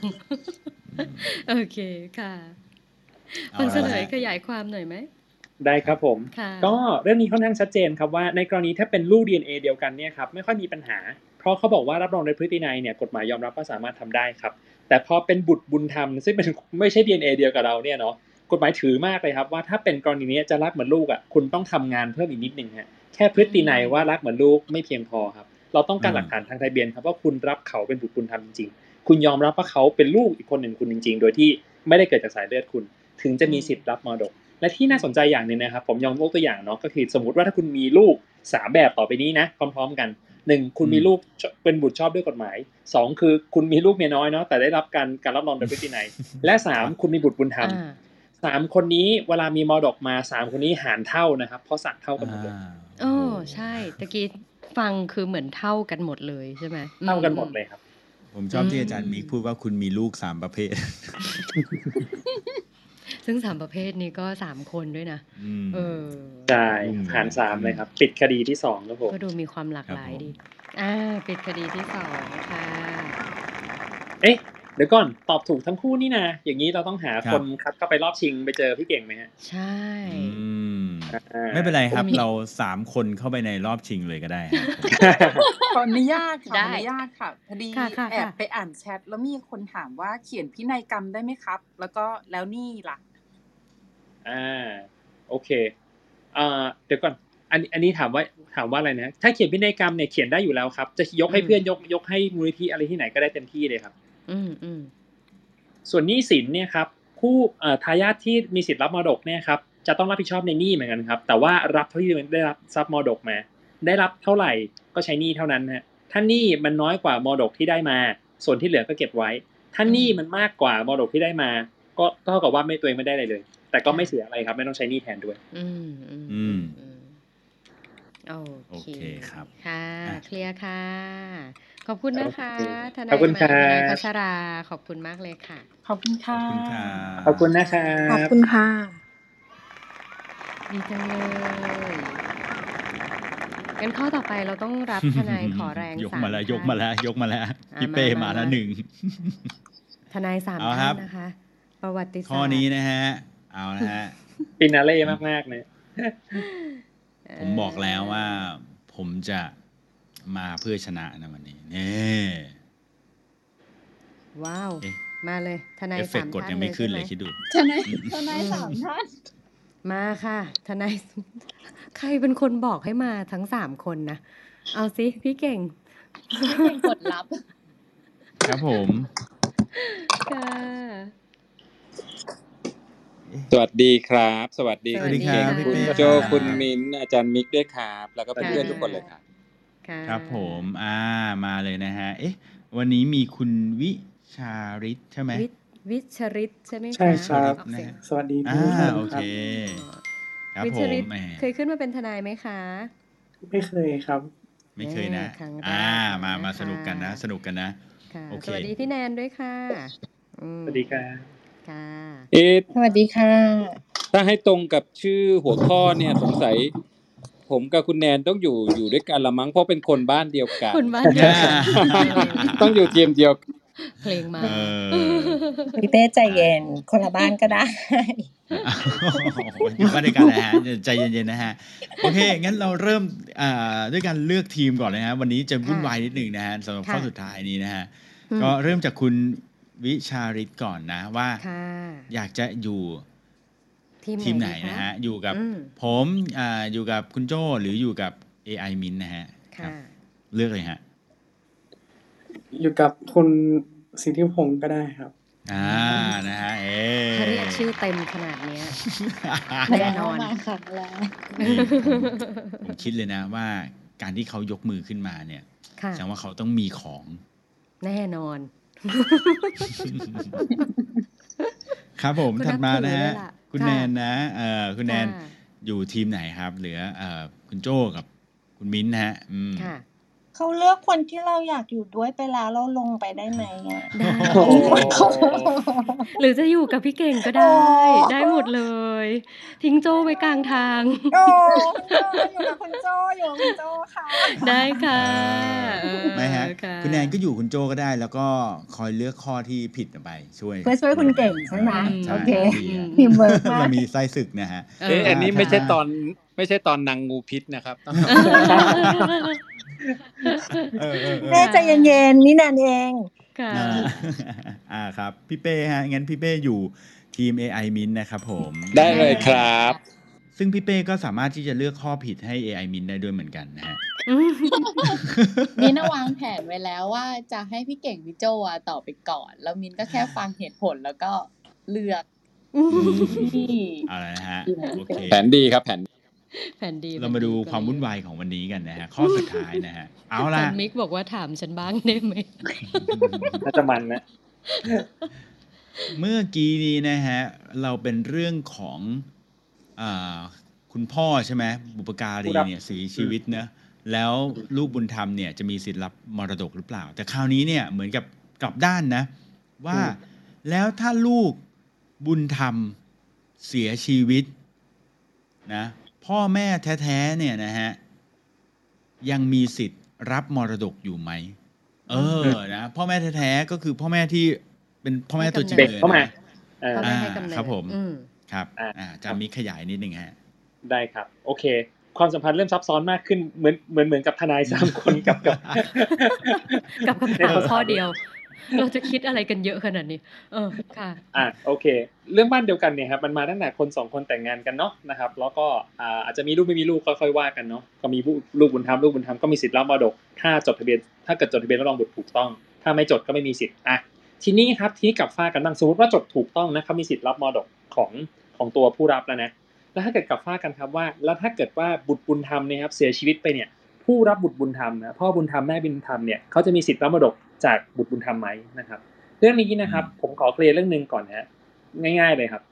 โอเคค่ะเอาฟังละเฉลยฮะขยายความหน่อยไหมได้ครับผมค่ะก็เรื่องนี้ค่อนข้างชัดเจนครับว่าในกรณีถ้าเป็นลูก DNA เดียวกันเนี่ยครับไม่ค่อยมีปัญหา เพราะเขาบอกว่ารับรองโดยพฤตินัยเนี่ยกฎหมายยอมรับว่าสามารถทำได้ครับ แต่พอเป็นบุตรบุญธรรมซึ่งเป็นไม่ใช่ DNA เดียวกับเราเนี่ยเนาะกฎหมายถือมากเลยครับว่าถ้าเป็นกรณีนี้จะรักเหมือนลูกอะคุณต้องทำงานเพิ่มอีกนิดนึงฮะแค่พฤตินัยว่ารักเหมือนลูกไม่เพียงพอครับ เราต้องการหลักฐานทางทะเบียนครับว่าคุณรับเขาเป็นบุตรบุญธรรมจริงๆคุณยอมรับว่าเขาเป็นลูกอีกคนหนึ่งคุณจริง ๆ โดยที่ไม่ได้เกิดจากสายเลือดคุณ ถึงจะมีสิทธิ์รับมรดก และที่น่าสนใจอย่างหนึ่งนะครับผมยอมยกตัวอย่างเนาะก็คือสมมติว่าถ้าคุณมีลูกสามแบบต่อไปนี้นะพร้อม ๆ กัน หนึ่งคุณมีลูกเป็นบุตรชอบด้วยกฎหมายสองคือคุณมีลูกเมียน้อยเนาะแต่ได้รับการการรับรองโดยพฤตินัยและสามคุณมีบุตรบุญธรรมอ่าสามคนนี้เวลามีมรดกมาสามคนนี้หารเท่านะครับเพราะสักเท่ากันหมดเลยอ่าเออใช่ตะกี้ฟังคือเหมือนเท่ากันหมดเลยใช่ไหมเท่ากันหมดเลยครับ ผมชอบที่อาจารย์มิกพูดว่าคุณมีลูกสามประเภท ซึ่งสามประเภทนี้ก็สามคนด้วยนะอืมเออใช่อืมหารสามเลยครับ ปิดคดีที่สองครับผมก็ดูมีความหลากหลายครับผมดี อ่า ปิดคดีที่สองค่ะ เอ๊ะ เดี๋ยวก่อนตอบถูกทั้งคู่นี่นะอย่างนี้เราต้องหาครัคบนคัดเข้าไปรอบชิงไปเจอพี่เก่งไหมฮะใช่อืมอ่าไม่เป็นไรครับเราสามคนเข้าไปในรอบชิงเลยก็ได้ฮะขออนุญาตค่ะได้ขออนุญาตค่ะพอดีค่ะค่ะแอบค่ะไปอ่านแชทแล้วมีคนถามว่าเขียนพินัยกรรมได้ไหมครับ แล้วก็แล้วนี่ล่ะอ่าโอเคอ่าเดี๋ยวก่อนอันอันนี้ถามว่าถามว่าอะไรนะถ้าเขียนพินัยกรรมเนี่ยเขียนได้อยู่แล้วครับ จะยกให้เพื่อนยกยกให้มูลนิธิอะไรที่ไหนก็ได้เต็มที่เลยครับอืมอืม ส่วนหนี้สินเนี่ยครับผู้เอ่อทายาทที่มีสิทธิ์รับมรดกเนี่ยครับจะต้องรับผิดชอบในหนี้เหมือนกันครับ แต่ว่ารับเท่าที่ได้รับทรัพย์มรดกมา ได้รับเท่าไหร่ก็ใช้หนี้เท่านั้นฮะถ้าหนี้มันน้อยกว่ามรดกที่ได้มา ส่วนที่เหลือก็เก็บไว้ ถ้าหนี้มันมากกว่ามรดกที่ได้มา ก็เท่ากับว่าไม่ตัวเองไม่ได้อะไรเลย แต่ก็ไม่เสียอะไรครับ ไม่ต้องใช้หนี้แทนด้วย อืมอืมอืมอืมโอโอเคเคครับค่ะอะเคลียร์ค่ะ ขอบคุณนะคะโอเคทนายขอบคุณใหม่ครับทนายพัชรา ขอบคุณมากเลยค่ะ ขอบคุณขอค่ะบคุณครับขอบคุณนะครัขอบบคุณค่ะ ดีจังเลยงั้นข้อต่อไปเราต้องรับทนายขอแรงยกสามมาแล้วท่ยกมาแล้ว ยกมาแล้วอะพี่เป้มามามาแล้วมาหนึ่ง ทนายสามเอาครัท่าบนนะคะ ประวัติศาสตร์ ข้อนี้นะฮะ เอานะฮะฟินาเล่มากๆเลยเผมบอกแล้วว่า ผมจะ มาเพื่อชนะนะวันนี้นี่ว้าว เอ๊ะมาเลยทนายเอฟเฟกสามต์กดท่านยังไม่ขึ้นเลยใช่คิดไหมดู ทนายทนายสามท่านมาค่ะ ทนาย ใครเป็นคนบอกให้มาทั้งสามคนนะ เอาสิพี่เก่งไม่เป็นกดรับ ครับผม ค่ะ สวัสดีครับ สวัสดีสวัสดีณเก่งครับคุณพี่เป้โจครับ คุณมิ้นท์อาจารย์มิกด้วยครับ แล้วก็ค่ะเพื่อนๆทุกคนเลยครับ ค่ะ ครับผมอ่ามาเลยนะฮะ เอ๊ะ วันนี้มีคุณวิชาริตใช่ไหม วิวิชริตใช่ไหมคะใช่ครับ ออกเสียงสวัสดีอ่าทุกท่านโอคเครับครับวิผชมริตแหมเคยขึ้นมาเป็นทนายไหมคะ ไม่เคยครับ ไม่เคยนะ ครั้งแรกอ่า มามานะคะ สนุกกันนะ สนุกกันนะ ค่ะ โอเค สวัสดีพี่แนนด้วยค่ะอืมสวัสดีครับ ค่ะ เอ๊ะสวัสดีค่ะ ถ้าให้ตรงกับชื่อหัวข้อเนี่ยสงสัย ผมกับคุณแนนต้องอยู่อยู่ด้วยกันละมั้งเพราะเป็นคนบ้านเดียวกันคุณบ้านเดียวกันต้องอยู่ทีมเดียวกันเพลงมาเออพี่เป้ใจเย็นคนละบ้านก็ได้อยู่บ้านด้วยกันนะฮะใจเย็นๆนะฮะโอเคงั้นเราเริ่มอ่าด้วยการเลือกทีมก่อนเลยฮะวันนี้จะวุ่นวายนิดหนึ่งนะฮะสำหรับข้อค่ะสุดท้ายนี้นะฮะอืมก็เริ่มจากคุณวิชาริตก่อนนะว่าค่ะอยากจะอยู่ ทีมทีมไหนดีคนะฮะ อยู่กับอืมผมอ่าอยู่กับคุณโจ้หรืออยู่กับ AI Min นะฮะครัค่ะบเลือกเลยฮะ อยู่กับคุณสิทธิพงศ์ก็ได้ครับอ่านะฮะเอ๊ถ้าเรียกชื่อเต็มขนาดเนี้ยแน่แน่นนออนนมาครั้งแล้วนี่ผมผมคิดเลยนะว่าการที่เขายกมือขึ้นมาเนี่ยค่ะแสดงว่าเขาต้องมีของแน่นอน ครับผมคุณถัดมานะนับถือฮะเลยล่ะ คุณค่ะแนนนะเอ่อคุณแนนค่ะอยู่ทีมไหนครับ เหลือเอ่อคุณโจ้กับคุณมิ้นท์นะฮะอืมค่ะ เขาเลือกคนที่เราอยากอยู่ด้วยไปแล้วเราลงไปได้ไหมอะได้โอ้โหหรือจะอยู่กับพี่เก่งก็ได้ ได้หมดเลย ทิ้งโจ้ไว้กลางทางโอ้อยู่กับคุณโจอยู่กับคุณโจค่ะ ได้ค่ะเออเออไม่ฮะค่ะคุณแนนก็อยู่คุณโจ้ก็ได้ แล้วก็คอยเลือกข้อที่ผิดออกไปช่วยเพื่อช่วยคุณเก่งใช่ไหมใช่โอเคดีฮะทีมเวิร์กมากเรามีไส้ศึกนะฮะเอเอ๊ะออันนี้ไม่ใช่ถ้าตอนไม่ใช่ตอนนางงูพิษนะครับ ต้องเออเออเออเป้ใจเย็นๆนี่แนนเองค่ะอ่าอ่าครับ พี่เป้ฮะงั้นพี่เป้อยู่ทีม ไอมิ้นท์ นะครับผม ได้เลยครับ ซึ่งพี่เป้ก็สามารถที่จะเลือกข้อผิดให้ AI Min ได้ด้วยเหมือนกันนะฮะอืมมินน่ะวางแผนไว้แล้วว่าจะให้พี่เก่งพี่โจอะตอบไปก่อน แล้วมินก็แค่ฟังเหตุผลแล้วก็เลือกที่อะไรนะฮะโอเคแผนดีครับแผน แผ่นดีเรามาดูความวุ่นวายของวันนี้กันนะฮะ ข้อสุดท้ายนะฮะ เอาอาล่ะจารย์มิกบอกว่าถามฉันบ้างได้ไหมน่าจะมันนะ เมื่อกี้นี้นะฮะ เราเป็นเรื่องของอาคุณพ่อใช่ไหมบุปการีผู้รับเนี่ยเสียชีวิตนะแล้วลูกบุญธรรมเนี่ยจะมีสิทธิ์รับมรดกหรือเปล่า แต่คราวนี้เนี่ยเหมือนกับกลับด้านนะ ว่าแล้วถ้าลูกบุญธรรมเสียชีวิตนะ พ่อแม่แท้ๆเนี่ยนะฮะยังมีสิทธิ์รับมรดกอยู่ไหม เออนะพ่อแม่แท้ๆก็คือพ่อแม่ที่เป็นพ่อแม่ตัวจริงเด็กเลยเข้ามานะเออพ่อแม่ให้กำเนิดครับผมอืมครับอ่าอ่าอาจารย์มิกขยายนิดนึงฮะ ได้ครับ โอเค ความสัมพันธ์เริ่มซับซ้อนมากขึ้นเหมือนเหมือนเหมือนกับทนายสามคนกับกับกับคำถามข้อเดียว เราจะคิดอะไรกันเยอะขนาดนี้ เออค่ะอะโอเค เรื่องบ้านเดียวกันเนี่ยครับมันมาตั้งแต่คนสองคนแต่งงานกันเนาะนะครับ แล้วก็อ่าอาจจะมีลูกไม่มีลูกค่อยๆว่ากันเนาะก็มีลูกบุญธรรมลูกบุญธรรมก็มีสิทธิ์รับมรดก ถ้าจดทะเบียนถ้าเกิดจดทะเบียนรับรองบุตรถูกต้อง ถ้าไม่จดก็ไม่มีสิทธิ์อะทีนี้ครับทีนี้กลับฟ้ากันบ้างสมมติว่าจดถูกต้องนะเขามีสิทธิ์รับมรดกของของตัวผู้รับแล้วนะแล้วถ้าเกิดกลับฟ้ากันครับว่า แล้วถ้าเกิดว่าบุตรบุญธรรมเนี่ยครับเสียชีวิตไปเนี่ยผู้รับบุตรบุญธรรมนะพ่อบุญธรรมแม่บุญธรรมเนี่ยเขาจะมีสิทธิ์รับมรดก จากบุตรบุญธรรมไหมนะครับ เรื่องนี้นะครับ ผมขอเคลียร์เรื่องหนึ่งก่อนนะฮะง่าย ๆเลยครับ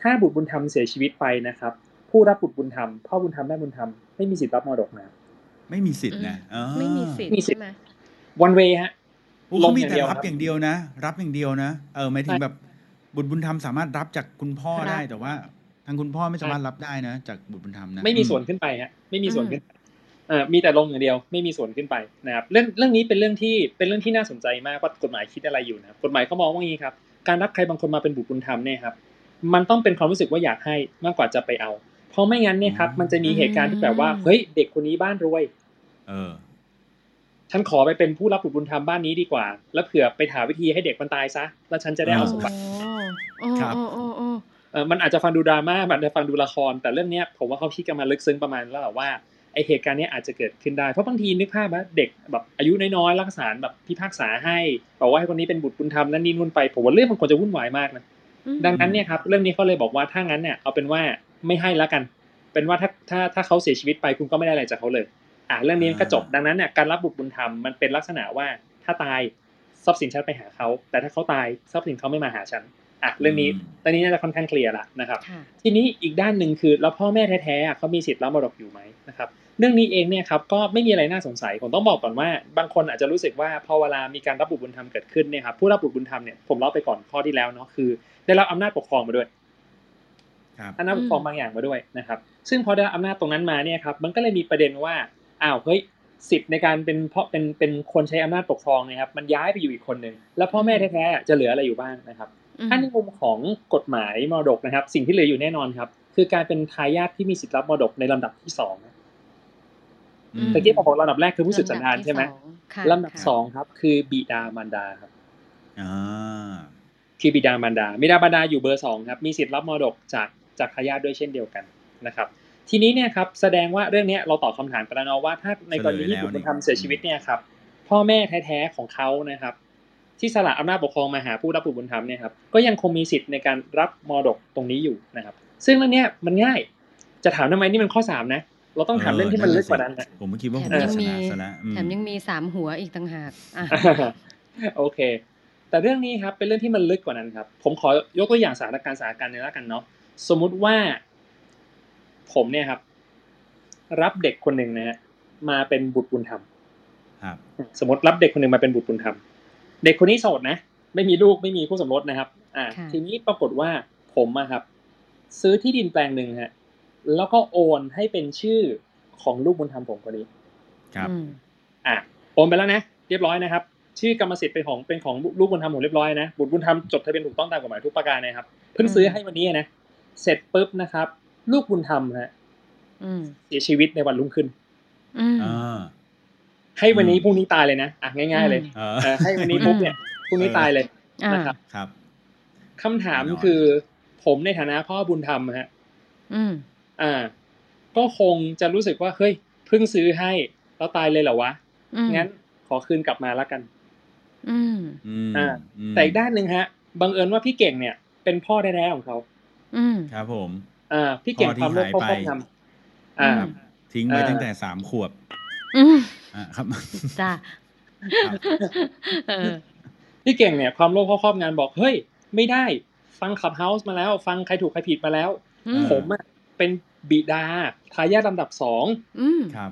ถ้าบุตรบุญธรรมเสียชีวิตไปนะครับ ผู้รับบุตรบุญธรรมพ่อบุญธรรมแม่บุญธรรมไม่มีสิทธิ์รับมรดกนะครับไม่มีสิทธิ์นะอ๋อไม่มีสิทธิ์มีสิทธิ์ใช่ไหม one way ฮะโอ้เขามีลงอย่างแต่เดียวรับครับอย่างเดียวนะ รับอย่างเดียวนะเออหมายถึงใช่แบบบุตรบุญธรรมสามารถรับจากคุณพ่อครับได้แต่ว่า ทางคุณพ่อไม่สามารถรับได้นะ จากบุตรบุญธรรมนะไม่มีอืส่วนขึ้นไปฮะไม่มีส่วนขึ้นไป เอ่อมีแต่ลงอย่างเดียวไม่มีส่วนขึ้นไปนะครับเรื่องเรื่องนี้เป็นเรื่องที่เป็นเรื่องที่น่าสนใจมากว่ากฎหมายคิดอะไรอยู่นะครับกฎหมายเขามองว่าอย่างนี้ครับการรับใครบางคนมาเป็นบุตรบุญธรรมเนี่ยครับมันต้องเป็นความรู้สึกว่าอยากให้มากกว่าจะไปเอา เพราะไม่งั้นเนี่ยครับ มันจะมีเหตุการณ์ที่แบบว่าเฮ้ยเด็กคนนี้บ้านรวย เออฉันขอไปเป็นผู้รับบุตรบุญธรรมบ้านนี้ดีกว่า แล้วเผื่อไปหาวิธีให้เด็กมันตายซะแล้วฉันจะได้เอาสมบัติโอ้ครับโอ้โอ้โอ้เออมันอาจจะฟังดูดราม่ามันอาจจะฟังดูละคร แต่เรื่องเนี้ยผมว่าเขาคิดกันมาลึกซึ้งประมาณแล้วแหละว่าไอ เหตุการณ์นี้อาจจะเกิดขึ้นได้ เพราะบางทีนึกภาพว่าเด็กแบบอายุน้อยๆรักษาแบบพิพากษาให้บอกว่าให้คนนี้เป็นบุตรบุญธรรมนั่นนี่นู่นไปผมว่าเรื่องมันควรจะวุ่นวายมากนะดังนั้นเนี่ยครับเรื่องนี้เขาเลยบอกว่าถ้างั้นเนี่ยเอาเป็นว่าไม่ให้แล้วกัน เป็นว่าถ้าถ้าถ้าเขาเสียชีวิตไปคุณก็ไม่ได้อะไรจากเขาเลย อ่าเรื่องนี้ก็จบดังนั้นเนี่ยการรับบุตรบุญธรรมมันเป็นลักษณะว่าถ้าตายทรัพย์สินฉันไปหาเขาแต่ถ้าเขาตายทรัพย์สินเขาไม่มาหาฉัน อะเรื่องนี้อืมตอนนี้น่าจะค่อนข้างเคลียร์ละนะครับค่ะทีนี้อีกด้านหนึ่งคือแล้วพ่อแม่แท้ๆอะเขามีสิทธิ์รับมรดกอยู่ไหมนะครับเรื่องนี้เองเนี่ยครับก็ไม่มีอะไรน่าสงสัยผมต้องบอกก่อนว่า บางคนอาจจะรู้สึกว่าพอเวลามีการรับบุตรบุญธรรมเกิดขึ้นเนี่ยครับผู้รับบุตรบุญธรรมเนี่ยผมเล่าไปก่อนข้อที่แล้วเนาะคือ ได้รับอำนาจปกครองมาด้วยครับอำนาจปกครองบางอย่างมาด้วยนะครับ ซึ่งพอได้รับอำนาจตรงนั้นมาเนี่ยครับมันก็เลยมีประเด็นว่าอ้าวเฮ้ยสิทธิ์ในการเป็นเพราะเป็นเป็นคนใช้อำนาจปกครองเนะครับมันย้ายไปอยู่อีกคนหนึ่งแล้วพ่อแม่แท้ๆจะเหลืออะไรอยู่บ้างนะครับอืม ถ้าในมุมของกฎหมายมรดกนะครับ สิ่งที่เหลืออยู่แน่นอนครับ คือการเป็นทายาทที่มีสิทธิ์รับมรดกในลำดับที่สองอืมแต่ที่ผมบอกลำดับแรกคือผู้สืบสันดานใช่ไหมลำดับที่สองค่ะลำดับค่ะสองครับ คือบิดามารดาครับอ่าคือบิดามารดาบิดามารดาอยู่เบอร์สองครับ มีสิทธิ์รับมรดกจากจากทายาทด้วยเช่นเดียวกันนะครับ ทีนี้เนี่ยครับแสดงว่าเรื่องเนี้ยเราตอบคำถามไปแล้วเนาะว่าถ้าในกรณีที่บุตรบุญธรรมเสียชีวิตเนี่ยครับพ่อแม่แท้ๆของเขานะครับ ที่สละอำนาจปกครองมาหาผู้รับบุตรบุญธรรมเนี่ยครับก็ยังคงมีสิทธิ์ในการรับมรดกตรงนี้อยู่นะครับ ซึ่งเรื่องเนี้ยมันง่ายจะถามทำไมนี่มันข้อสามนะเราต้องถามเรื่องที่มันลึกกว่านั้นนะผมก็คิดว่าแถผมมยัจะงชมีนะซะแล้วอืมแถมยังมีสามหัวอีกต่างหากอะโอเค แต่เรื่องนี้ครับเป็นเรื่องที่มันลึกกว่านั้นครับ ผมขอยกตัวอย่างสถานการณ์สถานการณ์หนึงแล้วกันเนาะสมมุติว่า ผมเนี่ยครับ รับเด็กคนหนึ่งนะฮะมาเป็นบุตรบุญธรรมครับสมมติรับเด็กคนหนึ่งมาเป็นบุตรบุญธรรม เด็กคนนี้โสดนะ ไม่มีลูกไม่มีคู่สมรสนะครับ อ่าค่ะทีนี้ปรากฏว่าผมอะครับ ซื้อที่ดินแปลงหนึ่งฮะ แล้วก็โอนให้เป็นชื่อของลูกบุญธรรมผมคนนี้ ครับอืมอะโอนไปแล้วนะ เรียบร้อยนะครับ ชื่อกรรมสิทธิ์เป็นของเป็นของลูกบุญธรรมผมเรียบร้อยนะ บุตรบุญธรรมจดทะเบียนถูกต้องตามกฎหมายทุกประการนะครับ เพิ่งซื้อให้วันนี้นะ เสร็จปุ๊บนะครับ ลูกบุญธรรมฮะอืมเสียชีวิตในวันรุ่งขึ้นอืมอ่า ให้วันนี้อืมพรุ่งนี้ตายเลยนะอะง่าย ๆ เลยเออเออให้วันนี้ปุ๊บเนี่ยพรุ่งนี้ตายเลยอ่านะครับครับคำถามแน่นอนคือผมในฐานะพ่อบุญธรรมฮะอืมอ่า ก็คงจะรู้สึกว่าเฮ้ยเพิ่งซื้อให้แล้วตายเลยเหรอวะอืมงั้นขอคืนกลับมาแล้วกันอืมอืมอ่ามแต่อีกด้านหนึ่งฮะบังเอิญว่าพี่เก่งเนี่ย เป็นพ่อแท้ๆของเขาอืมครับผมอ่าพี่เก่งพ่อที่ความโลภหายเขาไปครอบงำอ่าอืมทิ้งไว้เออตั้งแต่สามขวบ อืมอ่าครับจ้าครับเออพี่เก่งเนี่ย ความโลภเขาครอบงำบอกเฮ้ย ไม่ได้ ฟังขับเฮาส์มาแล้ว ฟังใครถูกใครผิดมาแล้วอืมผมอะเป็นบิดาทายาทลำดับสองอืมครับ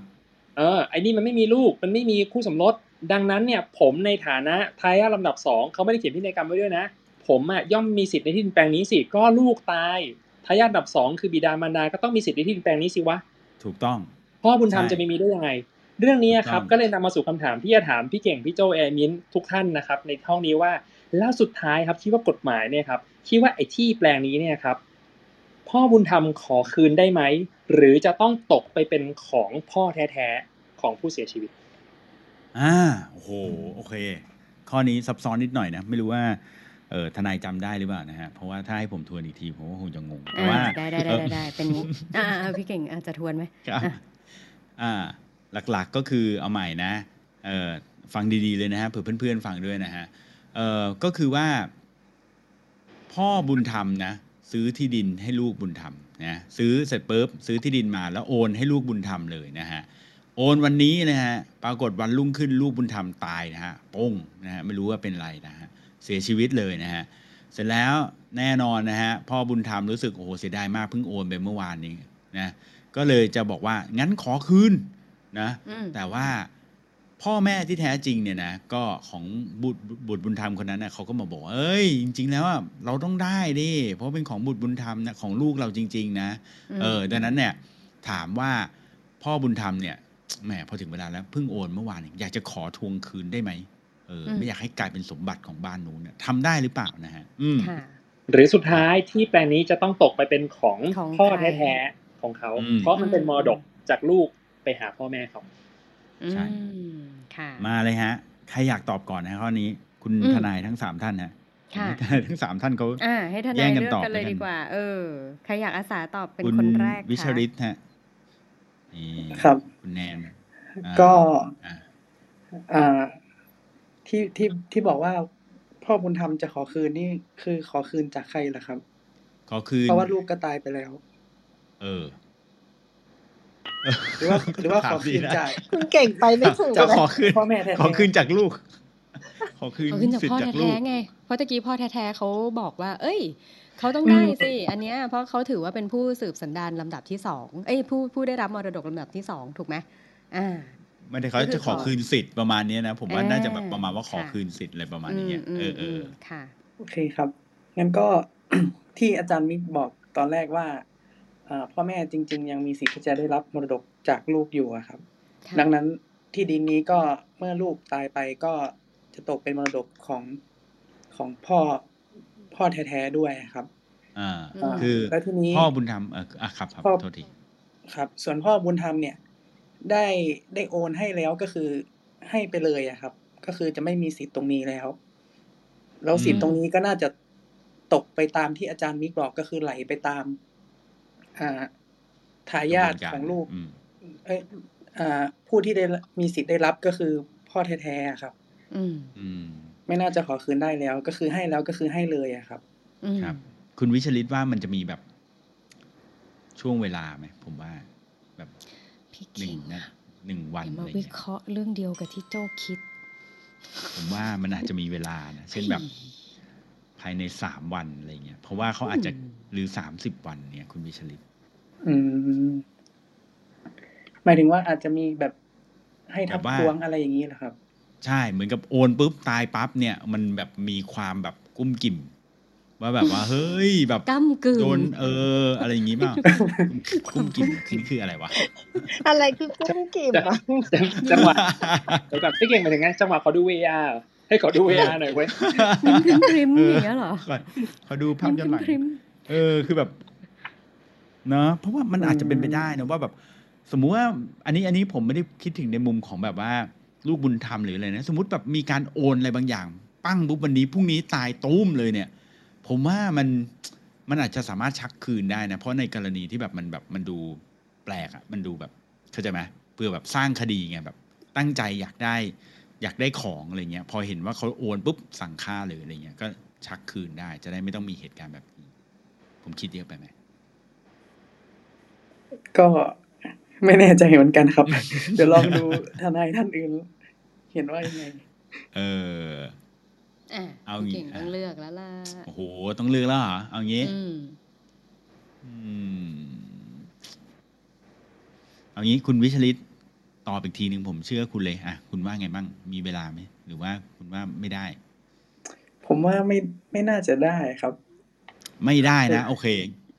เออ ไอ้นี่มันไม่มีลูก มันไม่มีคู่สมรส ดังนั้นเนี่ย ผมในฐานะทายาทลำดับสองเขาไม่ได้เขียนพินัยกรรมไว้ด้วยนะ ผมอะย่อมมีสิทธิ์ในที่ดินแปลงนี้สิ ก็ลูกตายทายาทลำดับสองคือบิดามารดา ก็ต้องมีสิทธิ์ในที่ดินแปลงนี้สิวะ ถูกต้อง พ่อบุญธรรมใช่จะไม่มีได้ยังไง เรื่องนี้ครับถูกต้องก็เลยนำมาสู่คำถามที่จะถามพี่เก่งพี่โจแอร์มินทุกท่านนะครับ ในห้องนี้ว่าแล้วสุดท้ายครับคิดว่ากฎหมายเนี่ยครับคิดว่าไอ้ที่แปลงนี้เนี่ยครับพ่อบุญธรรมขอคืนได้ไหมหรือจะต้องตกไปเป็นของพ่อแท้ๆของผู้เสียชีวิตอ่าโอ้โหโอเค ข้อนี้ซับซ้อนนิดหน่อยนะไม่รู้ว่าเออทนายจำได้หรือเปล่านะฮะเพราะว่าถ้าให้ผมทวนอีกทีผมก็คงจะงงแต่อ่าว่าได้ได้ได้ได้ได้เป็นอ่าอ่าพี่เก่งอาจจะทวนไหมครับอะอ่า หลักๆก็คือเอาใหม่นะเออฟังดีๆเลยนะฮะเผื่อเพื่อนๆฟังด้วยนะฮะเออก็คือว่า พ่อบุญธรรมนะซื้อที่ดินให้ลูกบุญธรรมนะซื้อเสร็จปุ๊บซื้อที่ดินมาแล้วโอนให้ลูกบุญธรรมเลยนะฮะโอนวันนี้นะฮะปรากฏวันรุ่งขึ้นลูกบุญธรรมตายนะฮะป้งนะฮะไม่รู้ว่าเป็นไรนะฮะเสียชีวิตเลยนะฮะเสร็จแล้วแน่นอนนะฮะพ่อบุญธรรมรู้สึกโอ้โหเสียดายมากเพิ่งโอนไปเมื่อวานนี้นะก็เลยจะบอกว่างั้นขอคืน นะอืมแต่ว่าพ่อแม่ที่แท้จริงเนี่ยนะก็ของบุตรบุตรบุญธรรมคนนั้นนะเขาก็มาบอกว่าเอ้ย จริง ๆ แล้วอะเราต้องได้ดิเพราะเป็นของบุตรบุญธรรมนะของลูกเราจริง ๆ นะอืมเออดังนั้นเนี่ยถามว่าพ่อบุญธรรมเนี่ยแหมพอถึงเวลาแล้วเพิ่งโอนเมื่อวานเองอยากจะขอทวงคืนได้ไหมเอออมไม่อยากให้กลายเป็นสมบัติของบ้านนู้นเนี่ยทำได้หรือเปล่านะฮะอืมค่ะหรือสุดท้ายที่แปลงนี้จะต้องตกไปเป็นของของพ่อใครแท้ๆของเขาอืมเพราะมันเป็นมรดกจากลูก ไปหาพ่อแม่เขาอืใช่มค่ะมาเลยฮะ ใครอยากตอบก่อนนะฮะข้อนี้ คุณอืมทนายทั้งสามท่านฮะค่ะทนายทั้งสามท่านเขาอ่าให้ทแย่นายงกันเลือกตอบกันเลยแล้วกันดีกว่า เออ ใครอยากอาสาตอบเป็นคุณคนแรกวิชคะริตฮะนี่ครับ คุณแนนอ่าก็อ่าอ่าที่ที่ที่บอกว่า พ่อบุญธรรมจะขอคืนนี่คือขอคืนจากใครล่ะครับ ขอคืนเพราะว่าลูกก็ตายไปแล้ว เออ หรือว่าหรือว่าขอคืนถมดีะจากคุณเก่งไปไม่ถูกจะเลยขอคืนพ่อแม่แท้ๆขอคืนจากลูก ขอคืนเขาขึ้นจากสิทพ่อธิ์จากลูแท้กๆไง เพราะตะกี้พ่อแท้ๆเขาบอกว่า เอ้ยเขาต้องได้สิ อันเนี้ยเพราะเขาถือว่าเป็นผู้สืบสันดานลำดับที่สองเอ้ยผู้ผู้ได้รับมรดกลำดับที่สองถูกไหมอ่าไม่ได้เขาก็คือจะขอขอคืนสิทธิ์ประมาณเนี้ยนะ ผมว่าอ่าน่าจะแบบประมาณว่าขอค่ะคืนสิทธิ์อะไรประมาณอืนี้มอืเอมอเออือมค่ะ โอเคครับงั้นก็ที่อาจารย์มิกบอกตอนแรกว่าอ่า พ่อแม่จริง ๆ ยังมีสิทธิ์ที่จะได้รับมรดกจากลูกอยู่อะครับค่ะดังนั้นที่ดินนี้ก็เมื่อลูกตายไปก็จะตกเป็นมรดกของของพ่อพ่อแท้ๆด้วยครับอ่าอืมคือแล้วทีนี้พ่อบุญธรรมเอออะครับครับพ่อโทษทีครับ ส่วนพ่อบุญธรรมเนี่ย ได้ได้โอนให้แล้วก็คือให้ไปเลยอะครับ ก็คือจะไม่มีสิทธิ์ตรงนี้แล้ว แล้วสิทธิ์ตรงนี้ก็น่าจะตกไปตามที่อาจารย์มิกบอกก็คือไหลไปตามอ่า ทายาทกระบวนการของลูกอืมเอ้ยอ่าผู้ที่ได้มีสิทธิ์ได้รับก็คือพ่อแท้ๆอะครับอืมอืมไม่น่าจะขอคืนได้แล้ว ก็คือให้แล้วก็คือให้เลยอะครับอืมครับ คุณวิชลิตว่ามันจะมีแบบช่วงเวลาไหมผมว่า แบบพี่หนึ่เก่งงนะอะหนึ่งวันเดี๋ยวอะมาไรวิเงี้ยเคราะห์เรื่องเดียวกับที่โจ้คิด ผมว่ามันอาจจะมีเวลานะเช่นแบบ ภายในสามวันอะไรเงี้ยเพราะว่าเขาอาจจะอืมหรือสามสิบวันเนี่ยคุณวิชลิตอืมหมายถึงว่าอาจจะมีแบบให้ทับแบบว่าทวงอะไรอย่างนี้เหรอครับ ใช่เหมือนกับโอนปุ๊บตายปั๊บเนี่ย มันแบบมีความแบบกุ้มกิ่มว่าแบบว่า เฮ้ยแบบก้ำกึ่งโดนเออ อะไรอย่างงี้เปล่ากุ้มกิ่มคือคืออะไรวะอะไรคือกุ้งกิ่มอะจังจังหวะเดี๋ยวก่อนพี่เก่งหมายถึงไงจังหวะขอดู VR ให้ขอดู VR หน่อยเว้ยพริมพริมเอออย่างเงี้ยเหรอก่อนขอดูภาพย้อนหลังพริมเออคือแบบเนอะเพราะว่ามันอาจจะเป็นไปได้นะว่าแบบ สมมุติว่า อันนี้อันนี้ผมไม่ได้คิดถึงในมุมของแบบว่า ลูกบุญธรรมหรืออะไรนะ สมมติแบบมีการโอนอะไรบางอย่าง ปั้งปุ๊บวันนี้พรุ่งนี้ตายตุ้มเลยเนี่ย ผมว่ามันมันอาจจะสามารถชักคืนได้นะ เพราะในกรณีที่แบบมันแบบมันดูแปลกอะมันดูแบบเข้าใจไหมเพื่อแบบสร้างคดีไงแบบ ตั้งใจอยากได้ อยากได้ของอะไรเงี้ยพอเห็นว่าเขาโอนปุ๊บสั่งค่าเลยอะไรเงี้ยก็ชักคืนได้จะได้ไม่ต้องมีเหตุการณ์แบบนี้ ผมคิดเยอะไปไหมก็ไม่แน่ใจเหมือนกันครับ เดี๋ยวลองดูทนายท่านอื่น เห็นว่ายังไง เอออะเอางี้พี่เก่งต้องเลือกแล้วล่ะโอ้โหต้องเลือกแล้วเหรอเอางี้อืมอืมเอางี้คุณวิชลิต ตอบอีกทีหนึ่งผมเชื่อคุณเลยอะคุณว่าไงบ้างมีเวลาไหมหรือว่าคุณว่าไม่ได้ ผมว่าไม่ไม่น่าจะได้ครับ ไม่ได้นะโอเค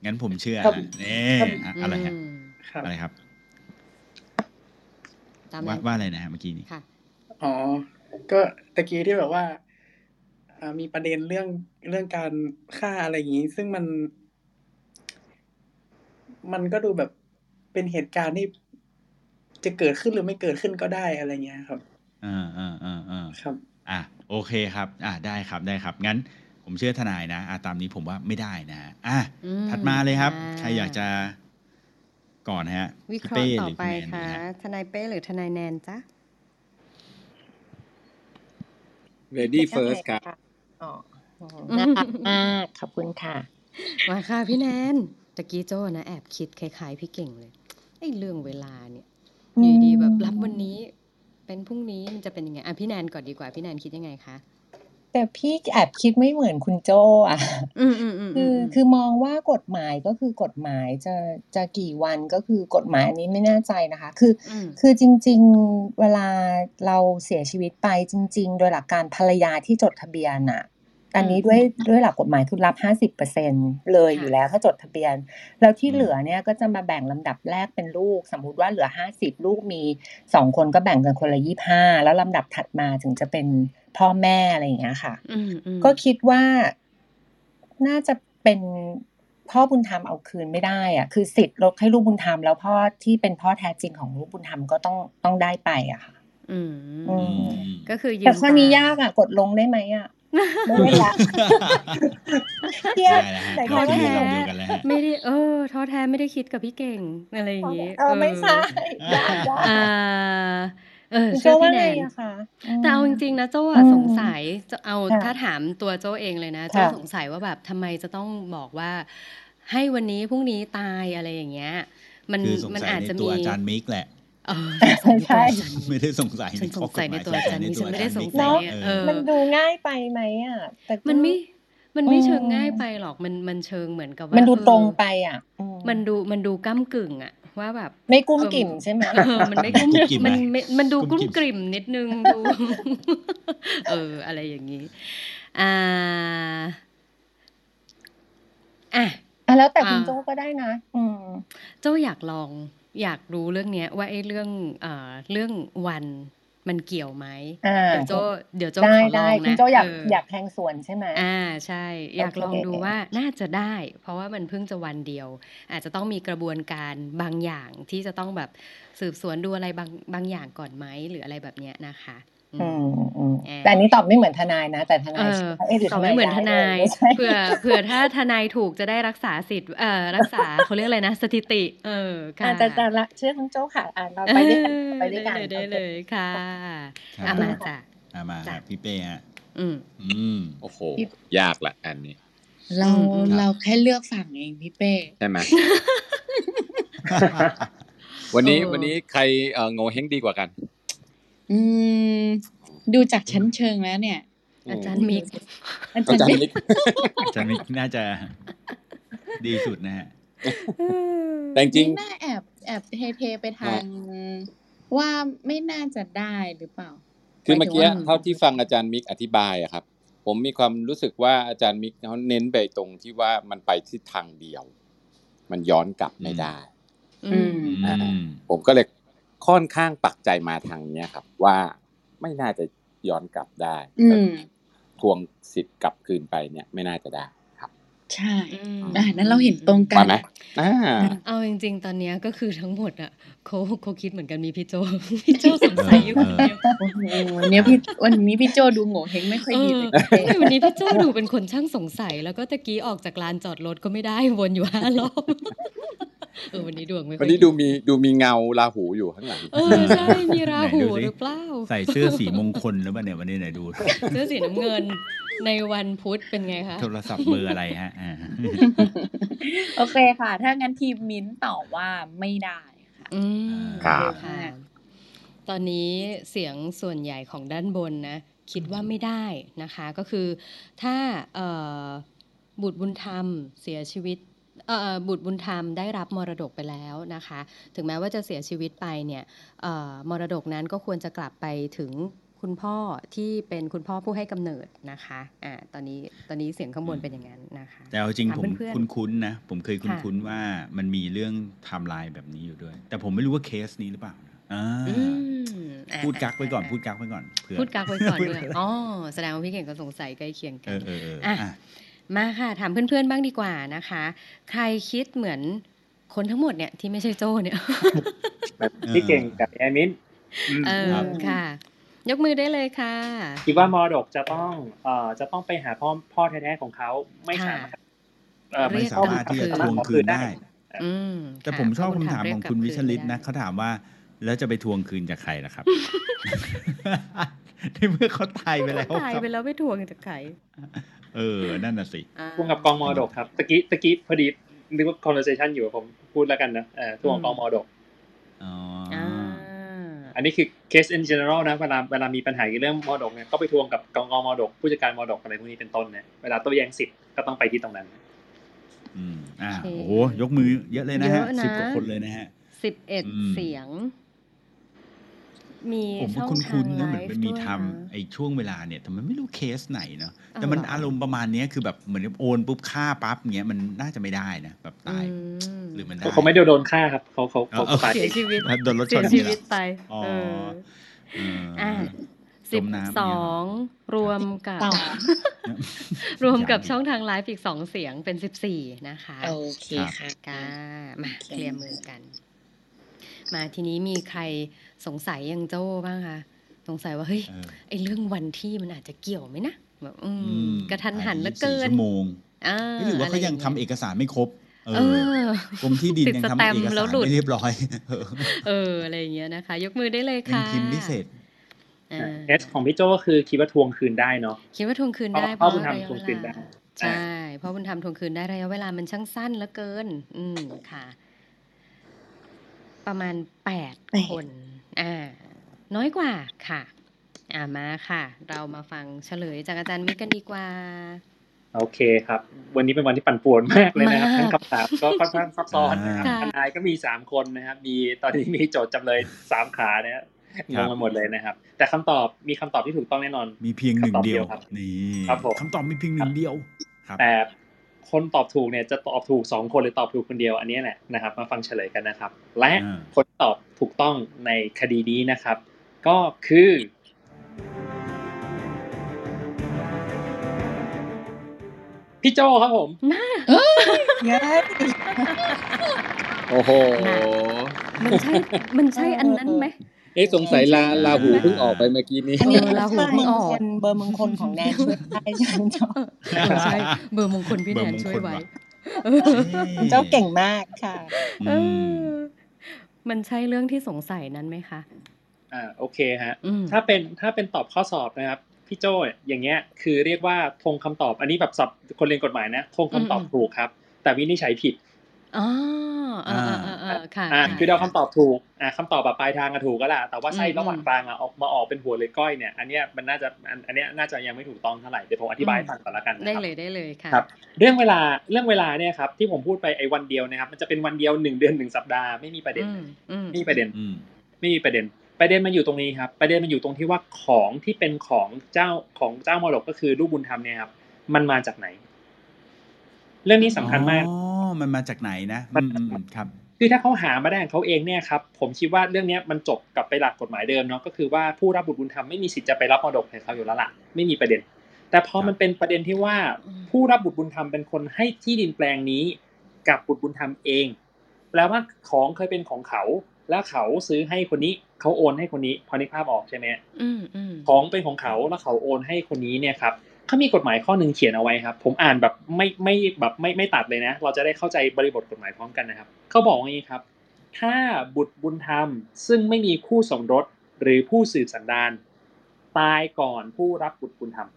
งั้นผมเชื่อครับนะเน่ครับอะอะไรฮะอืมครับอะไรครับตามว่านั้นว่าอะไรนะฮะเมื่อกี้นี้ค่ะอ๋อ ก็ตะกี้ที่แบบว่าอ่ามีประเด็นเรื่องเรื่องการฆ่าอะไรอย่างนี้ ซึ่งมัน มันก็ดูแบบเป็นเหตุการณ์ที่ จะเกิดขึ้นหรือไม่เกิดขึ้นก็ได้อะไรเงี้ยครับอ่าอ่าอ่าอ่าครับ อะโอเคครับ อะได้ครับได้ครับ งั้นผมเชื่อทนายนะอะตามนี้ผมว่าไม่ได้นะอะอืมถัดมาเลยครับอ่าใครอยากจะก่อนฮะวิพี่เคราะเป้ห์ต่อหรือไปคุณแนนดีค่ะฮะทนายเป้หรือทนายแนนจ๊ะ ready first ครับอ๋อน่ารักมากขอบคุณค่ะ มาค่ะพี่แนนตะกี้โจ้นะแอบคิดคล้ายๆพี่เก่งเลยไอ้เรื่องเวลาเนี่ย อยู่ดีๆแบบรับวันนี้ เป็นพรุ่งนี้มันจะเป็นยังไงอะพี่แนนก่อนดีกว่าพี่แนนคิดยังไงคะแต่พี่แอบคิดไม่เหมือนคุณโจ้อะอืมอืมอืมคือมคือมองว่ากฎหมายก็คือกฎหมายจะจะกี่วันก็คือกฎหมายอันนี้ไม่แน่ใจนะคะ คืออมคือจริง ๆ เวลาเราเสียชีวิตไปจริง ๆ โดยหลักการภรรยาที่จดทะเบียนอะ อันนี้ด้วยด้วยหลักกฎหมายคือรับห้าสิบเปอร์เซ็นเลยอยู่แล้วถ้าจดทะเบียน แล้วที่เหลือเนี่ยก็จะมาแบ่งลำดับแรกเป็นลูก สมมุติว่าเหลือห้าสิบลูกมีสองคนก็แบ่งกันคนละยี่ห้าแล้วลำดับถัดมาถึงจะเป็นพ่อแม่อะไรอย่างเงี้ยค่ะอืมอืมก็คิดว่าน่าจะเป็นพ่อบุญธรรมเอาคืนไม่ได้อะคือสิทธิ์ลดให้ลูกบุญธรรมแล้วพ่อที่เป็นพ่อแท้จริงของลูกบุญธรรมก็ต้องต้องได้ไปอะค่ะ อืมอือืมมก็คือยืแต่มข้อนี้ตามยากอะกดลงได้ไหมอะ ไม่ได้ละเครียดได้แล้วฮะแต่เราแค่คิดว่าเรื่องเดียวกันแล้วฮะไม่ได้เออท้อแท้ไม่ได้คิดกับพี่เก่งอะไรอย่างงี้เออไม่ใช่ยากยากอ่าเออคุณเชื่โจ้อว่าพี่แนไงนอะคะแต่เอาจริงๆนะโจ้อือะมสงสัยจะเอาค่ะถ้าถามตัวโจ้เองเลยนะโจ้ค่ะสงสัยว่าแบบทำไมจะต้องบอกว่า ให้วันนี้พรุ่งนี้ตายอะไรอย่างเงี้ย มันคือสงมันสัยอาจในจะตัวมีอาจารย์มิกแหละเออสงสัย ในตัวใช่อาจารย์ไม่ได้สงสัยฉัในนสข้องกสัฎยหในมายตัวสงอาสัจายรย์ในนี่ตัฉัวนอาไม่ได้จารย์สมิงกสัยเนาะเออเออมันดูง่ายไปไหมอะแต่ก็มันไม่มันไม่อืมเชิงง่ายไปหรอกมันมันเชิงเหมือนกับว่ามันดูเออตรงไปอะอืมมันดูมันดูก้ากึ่งอะว่าแบบไม่กุ้มเออกิ่มใช่ไหมเออมันไม่กุ้มกุ้มกิ่มไหมมันไม่มันดูกุ้กุ้มมกิ่มกริ่มนิดนึงดู เออ อะไรอย่างนี้ อ่า อะอะแล้วแต่อ่าคุณโจ้ก็ได้นะอืมเจ้าอยากลอง อยากรู้เรื่องเนี้ยว่าไอ้เรื่องเอ่อเรื่องวันมันเกี่ยวไหมอ่าเดี๋ยวโจเดี๋ยวโจได้ขอลได้องคุณนะโจ้อยากเอยากแทงสวนใช่ไหมอ่าใช่ อยากโอเคลองดูว่าน่าจะได้ เพราะว่ามันเพิ่งจะวันเดียว อาจจะต้องมีกระบวนการบางอย่างที่จะต้องแบบสืบสวนดูอะไรบางบางอย่างก่อนไหมหรืออะไรแบบเนี้ยนะคะอือืมมอืม แอบแต่อันนี้ตอบไม่เหมือนทนายนะ แต่ทเอนายอเชื่อเอ๊ะหรือตอบไม่เหมือนทนายไม่ใช่เผื่อเผื่อถ้าทนายถูกจะได้รักษาสิทธิ์เอ่อรักษาเขาเรียกอะไรนะ สถิติ เอออ่าค่ะแต่แต่ละเชื่อคุณโจ้ค่ะอ่าเราไปด้วยกันไปด้วยกันได้เลยได้โอเคเลยค่ะครับอะมาจ้ะอะมาจ้ะพี่เป้ฮะอืมอืมโอ้โหยากละอันนี้ เราอืมอืมเราแค่เลือกฝั่งเองพี่เป้ใช่ไหมวันนี้เออวันนี้ใครเอ่อโหงวเฮ้งดีกว่ากัน อืม ดูจากชั้นเชิงแล้วเนี่ย อาจารย์มิกอาอาจารจารย์ย์มิมิกกอาจารย์มิกน่าจะดีสุดนะฮะแต่จริงไม่น่าแอบแอบเทเทไปทาง ว่าไม่น่าจะได้หรือเปล่า คือเมื่อกี้หายถึงว่เท่าที่ฟังอาจารย์มิกอธิบายอะครับ ผมมีความรู้สึกว่าอาจารย์มิกเขาเน้นไปตรงที่ว่ามันไปที่ทางเดียว มันย้อนกลับไม่ได้อืมอืมผมก็เลย ค่อนข้างปักใจมาทางเนี้ยครับ ว่าไม่น่าจะย้อนกลับได้อืมทวงสิทธิ์กลับคืนไปเนี่ยไม่น่าจะได้ครับ ใช่อืมอ่านั้นเราเห็นตรงกัมานไหมอ่าเอาจริง ๆ ตอนเนี้ยก็คือทั้งหมดอะเขาเขาคิดเหมือนกันมีพี่โจพี่โจสงสัยอยู่คนเดียวโอ้โหวันนี้พี่วันนี้พี่โจดูโง่เฮงไม่ค่อยดีเลยเออไม่วันนี้พี่โจดูเป็นคนช่างสงสัย แล้วก็ตะกี้ออกจากลานจอดรถก็ไม่ได้วนอยู่ห้ารอบ เออวันนี้ดวงไม่ค่อยวันนี้ดูมีดูมีเงาราหูอยู่ข้างหลังเออใช่มีราหูไหนดูสิหรือเปล่าใส่เสื้อสีมงคลหรือเปล่าเนี่ยวันนี้ไหนดู เสื้อสีน้ำเงินในวันพุธเป็นไงคะ โทรศัพท์เบอร์อะไรฮะอ่าโอเคค่ะ ถ้างั้นทีมมิ้นท์ตอบว่าไม่ได้ค่ะอืมครับค่ะตอนนี้เสียงส่วนใหญ่ของด้านบนนะ คิดว่าไม่ได้นะคะ ก็คือถ้าเอ่อบุตรบุญธรรมเสียชีวิตเอ่อ บุตรบุญธรรมได้รับมรดกไปแล้วนะคะ ถึงแม้ว่าจะเสียชีวิตไปเนี่ยเอ่อมรดกนั้นก็ควรจะกลับไปถึงคุณพ่อที่เป็นคุณพ่อผู้ให้กำเนิดนะคะอ่าตอนนี้ตอนนี้เสียงข้างบนเป็นอย่างนั้นนะคะ แต่เอาจริงถามผมเพื่อนคุ้นๆนะ ผมเคยค่ะคุ้นๆว่ามันมีเรื่องไทม์ไลน์แบบนี้อยู่ด้วย แต่ผมไม่รู้ว่าเคสนี้หรือเปล่านะอ่าอืมอะพูดกักไว้ก่อนอะพูดกักไว้ก่อนเผื่อพูดกักไว้ก่อนด้วยอ๋อแสดงว่าพี่เก่งก็สงสัยใกล้เคียงกัเอนอเออเอออะอะ มาค่ะถามเพื่อนๆบ้างดีกว่านะคะ ใครคิดเหมือนคนทั้งหมดเนี่ยที่ไม่ใช่โจ้เนี่ยแบบพี่เก่งกับแอมินอืมเออค่ะ ยกมือได้เลยค่ะ คิดว่ามรดกจะต้องเอ่อจะต้องไปหาพ่อพ่อแท้ๆของเขาไม่สามารถเอ่อไม่สามารถที่จะทวงคืนได้อืมแต่ค่ะผมชอบเพระคำถามเรียขกองกลับคุณวิชลิตคืไม่นะได้เขาถามว่า แล้วจะไปทวงคืนจากใครล่ะครับในเมื่อเขาตายไปแล้วตายครับไปแล้วไม่ทวงจากใคร เออ นั่นน่ะสิอ่าทวงกับกองมรดกครับตะกี้ตะกี้พอดีนึกว่า conversation อยู่ผมพูดแล้วกันนะเออทวงกับกองมรดกอ๋ออ่าอันนี้คือ case in general นะเวลาเวลามีปัญหาเกี่ยวกับเรื่องมรดกเนี่ยก็ไปทวงกับกองกองมรดกผู้จัดการมรดกอะไรพวกนี้เป็นต้นเนี่ยเวลาโต้แย้งสิทธิ์ก็ต้องไปที่ตรงนั้น อืมอ่าโอเคโอ้โหยกมือเยอะเลยนะฮะเยอะนะสิบกว่าคนเลยนะฮะสิบเอ็ดอืมเสียง มีผมช่ว่าองคุ้ทางนๆไลนะเหมือนฟ์มันมีด้วยทนะำไอ้ช่วงเวลาเนี่ยแต่มันไม่รู้เคสไหนเนาะแต่เอามันเหรอ อารมณ์ประมาณเนี้ยคือแบบเหมือนโอนปุ๊บฆ่าปั๊บเงี้ยมันน่าจะไม่ได้นะแบบตายอืมหรือมันได้เขาไม่ได้โดนฆ่าครับเขาเขาเขาเอาตายเสียชีวิต โดนรถชเสียนชีเนี่ยเหรวิอตไป อ๋อเออ เอออะจสิบมน้ำสเนี่ยองรวมกับสองรวมกับยังช่องทางไลฟ์อีกสองเสียงเป็นสิบสี่นะคะโอเคครับ ค่ะ ก้ามาโอเค เคลียร์มือกัน มาทีนี้มีใคร สงสัยยังโจ้บ้างคะสงสัยว่าเฮ้ยเออไอเรื่องวันที่มันอาจจะเกี่ยวไหมนะแบบอืมอืมกระทันหันเหลือ24เกินชั่วโมงอ่าเฮ้ยหรือว่าเขายังะทำไรเอกสารไม่ครบเอเอออกรมที่ดินติดยังสทำแตเอมกป์แล้วสารหลุดไม่เรียบร้อยเออเอออะไรอย่างเงี้ยนะคะ ยกมือได้เลยยังค่ะพิมพ์ไม่เสร็จอ่าเอสของพี่โจก็คือคิดว่าทวงคืนได้เนาะคิดว่าทวงคืนได้พ่อบุญธรรมระยะทวงเวคืนลาได้ใช่เพราะบุญธรรมทวงคืนได้ระยะเวลามันช่างสั้นเหลือเกิน อืมค่ะ ประมาณแปดแปดคน อ่าน้อยกว่าค่ะ อ่ามาค่ะ เรามาฟังเฉลยจากอาจารย์มิกกันดีกว่า โอเคครับ วันนี้เป็นวันที่ปั่นป่วนมากเลยนะครับมากทั้งคำถามก็ค่อนข้างซับซ้อนนะครับค่ะทนายก็มีสามคนนะครับ มีตอนนี้มีโจทย์จำเลยสามขานะฮะงครังบไปหมดเลยนะครับ แต่คำตอบมีคำตอบที่ถูกต้องแน่นอน มีเพียงหนึ่งคำตอบเดียวครับนี่ครับผมคำตอบมีเพียงหนึ่งเดียวครับแต่คนตอบถูกเนี่ยจะตอบถูกสองคนหรือตอบถูกคนเดียวอันนี้แหละนะครับ มาฟังเฉลยกันนะครับ และอ่าคน ตอบถูกต้องในคดีนี้นะครับ ก็คือ พี่โจครับผมน่าเย้โอ้โห มันใช่ มันใช่อันนั้นไหม เอ๊ะสงสัยลาลาหูเพิ่งออกไปเมื่อกี้นี้ อันนี้เออราหูเบอร์เพิ่มงงออกคลเบอร์มงคลของแนนช่วยได้ใช่ไหมเจ้าเออใช่ เบอร์มงคลพี่แนนช่วยไว้เบอร์มงคลว่ะเออเจ้าเก่งมากค่ะเออื มอมันใช่เรื่องที่สงสัยนั้นไหมคะอ่าโอเคฮะอืมถ้าเป็นถ้าเป็นตอบข้อสอบนะครับพี่โจ้อย่างเงี้ยคือเรียกว่าทงคำตอบอันนี้แบบสับคนเรียนกฎหมายนะทงคำตอบอืมถูกครับ แต่วินิจฉัยผิด อ๋อเออเออเออเออค่ะอ่าค่ะคือเราคำตอบถูกอ่าคำตอบแบบปลายทางอะถูกก็แหละแต่ว่าไส้อืมระหว่างกลางอะออกมาออกเป็นหัวเลยก้อยเนี่ยอันเนี้ยมันน่าจะอันอันเนี้ยน่าจะยังไม่ถูกต้องเท่าไหร่เดี๋ยวผมอธิบายให้ฟังก่อนละกันนะได้ครับเลยได้เลยค่ะครับเรื่องเวลาเรื่องเวลาเนี่ยครับที่ผมพูดไปไอ้วันเดียวนะครับ มันจะเป็นวันเดียวหนึ่งเดือนหนึ่งสัปดาห์ไม่มีประเด็นอืมอืมไม่มีประเด็นอืมไม่มีประเด็น ประเด็นมันอยู่ตรงนี้ครับ ประเด็นมันอยู่ตรงที่ว่าของที่เป็นของเจ้าของเจ้ามรดกก็คือลูกบุญธรรมเนี่ยครับมันมาจากไหน เรื่องนี้สำคัญมากอ๋อ มันมาจากไหนนะมันอืมอืมครับคือถ้าเขาหามาได้ของเขาเองเนี่ยครับผมคิดว่าเรื่องเนี้ยมันจบกับไปหลักกฎหมายเดิมเนาะก็คือว่าผู้รับบุตรบุญธรรมไม่มีสิทธิ์จะไปรับมรดกให้เขาอยู่แล้วล่ะไม่มีประเด็น แต่พอครับมันเป็นประเด็นที่ว่าอืมผู้รับบุตรบุญธรรมเป็นคนให้ที่ดินแปลงนี้กับบุตรบุญธรรมเองแปลว่าของเคยเป็นของเขา แล้วเขาซื้อให้คนนี้เขาโอนให้คนนี้พอนึกภาพออกใช่ไหมอืมอืมของเป็นของเขาแล้วเขาโอนให้คนนี้เนี่ยครับ เขามีกฎหมายข้อหนึ่งเขียนเอาไว้ครับ ผมอ่านแบบไม่ไม่แบบไม่ไม่ตัดเลยนะ เราจะได้เข้าใจบริบทกฎหมายพร้อมกันนะครับเขาบอกว่าอย่างนี้ครับ ถ้าบุตรบุญธรรม ซึ่งไม่มีคู่สมรสหรือผู้สืบสันดานตายก่อนผู้รับบุตรบุญธรรม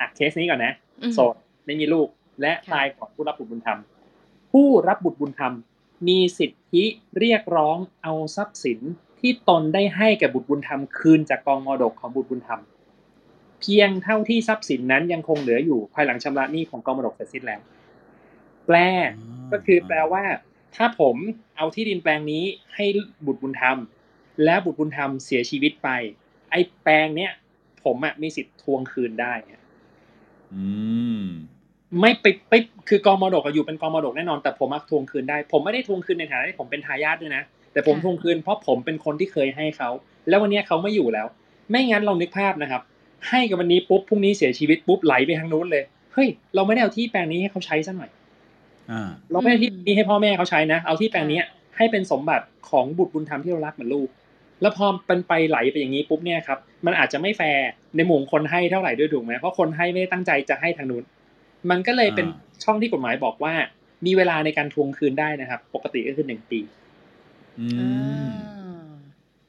อะเคสนี้ก่อนนะอืมโสดไม่มีลูก และค่ะตายก่อนผู้รับบุตรบุญธรรม ผู้รับบุตรบุญธรรม มีสิทธิเรียกร้องเอาทรัพย์สินที่ตนได้ให้แก่บุตรบุญธรรมคืนจากกองมรดกของบุตรบุญธรรม เพียงเท่าที่ทรัพย์สินนั้นยังคงเหลืออยู่ภายหลังชำระหนี้ของกองมรดกเสร็จสิ้นแล้ว แปลก็คือแปลว่า ถ้าผมเอาที่ดินแปลงนี้ให้บุตรบุญธรรม แล้วบุตรบุญธรรมเสียชีวิตไป ไอ้แปลงเนี้ยผมอะมีสิทธิ์ทวงคืนได้อืมไม่ไปไปคือกองมรดกอะอยู่เป็นกองมรดกแน่นอน แต่ผมมาทวงคืนได้ ผมไม่ได้ทวงคืนในฐานะที่ผมเป็นทายาทด้วยนะแต่ผมค่ะทวงคืนเพราะผมเป็นคนที่เคยให้เขา แล้ววันเนี้ยเขาไม่อยู่แล้ว ไม่งั้นลองนึกภาพนะครับ ให้กับวันนี้ปุ๊บพรุ่งนี้เสียชีวิตปุ๊บไหลไปทางนู้นเลยเฮ้ยเราไม่ได้เอาที่แปลงนี้ให้เขาใช้ซะหน่อยอ่าเราไม่ได้ที่นี้ให้พ่อแม่เขาใช้นะ เอาที่แปลงเนี้ยให้เป็นสมบัติของบุตรบุญธรรมที่เรารักเหมือนลูก แล้วพอเป็นไปไหลไปอย่างนี้ปุ๊บเนี่ยครับ มันอาจจะไม่แฟร์ในหมู่ของคนให้เท่าไหร่ด้วยถูกไหมเพราะคนให้ไม่ได้ตั้งใจจะให้ทางนู้น มันก็เลยเป็นอ่าช่องที่กฎหมายบอกว่า มีเวลาในการทวงคืนได้นะครับ ปกติก็คือหนึ่งปี อืม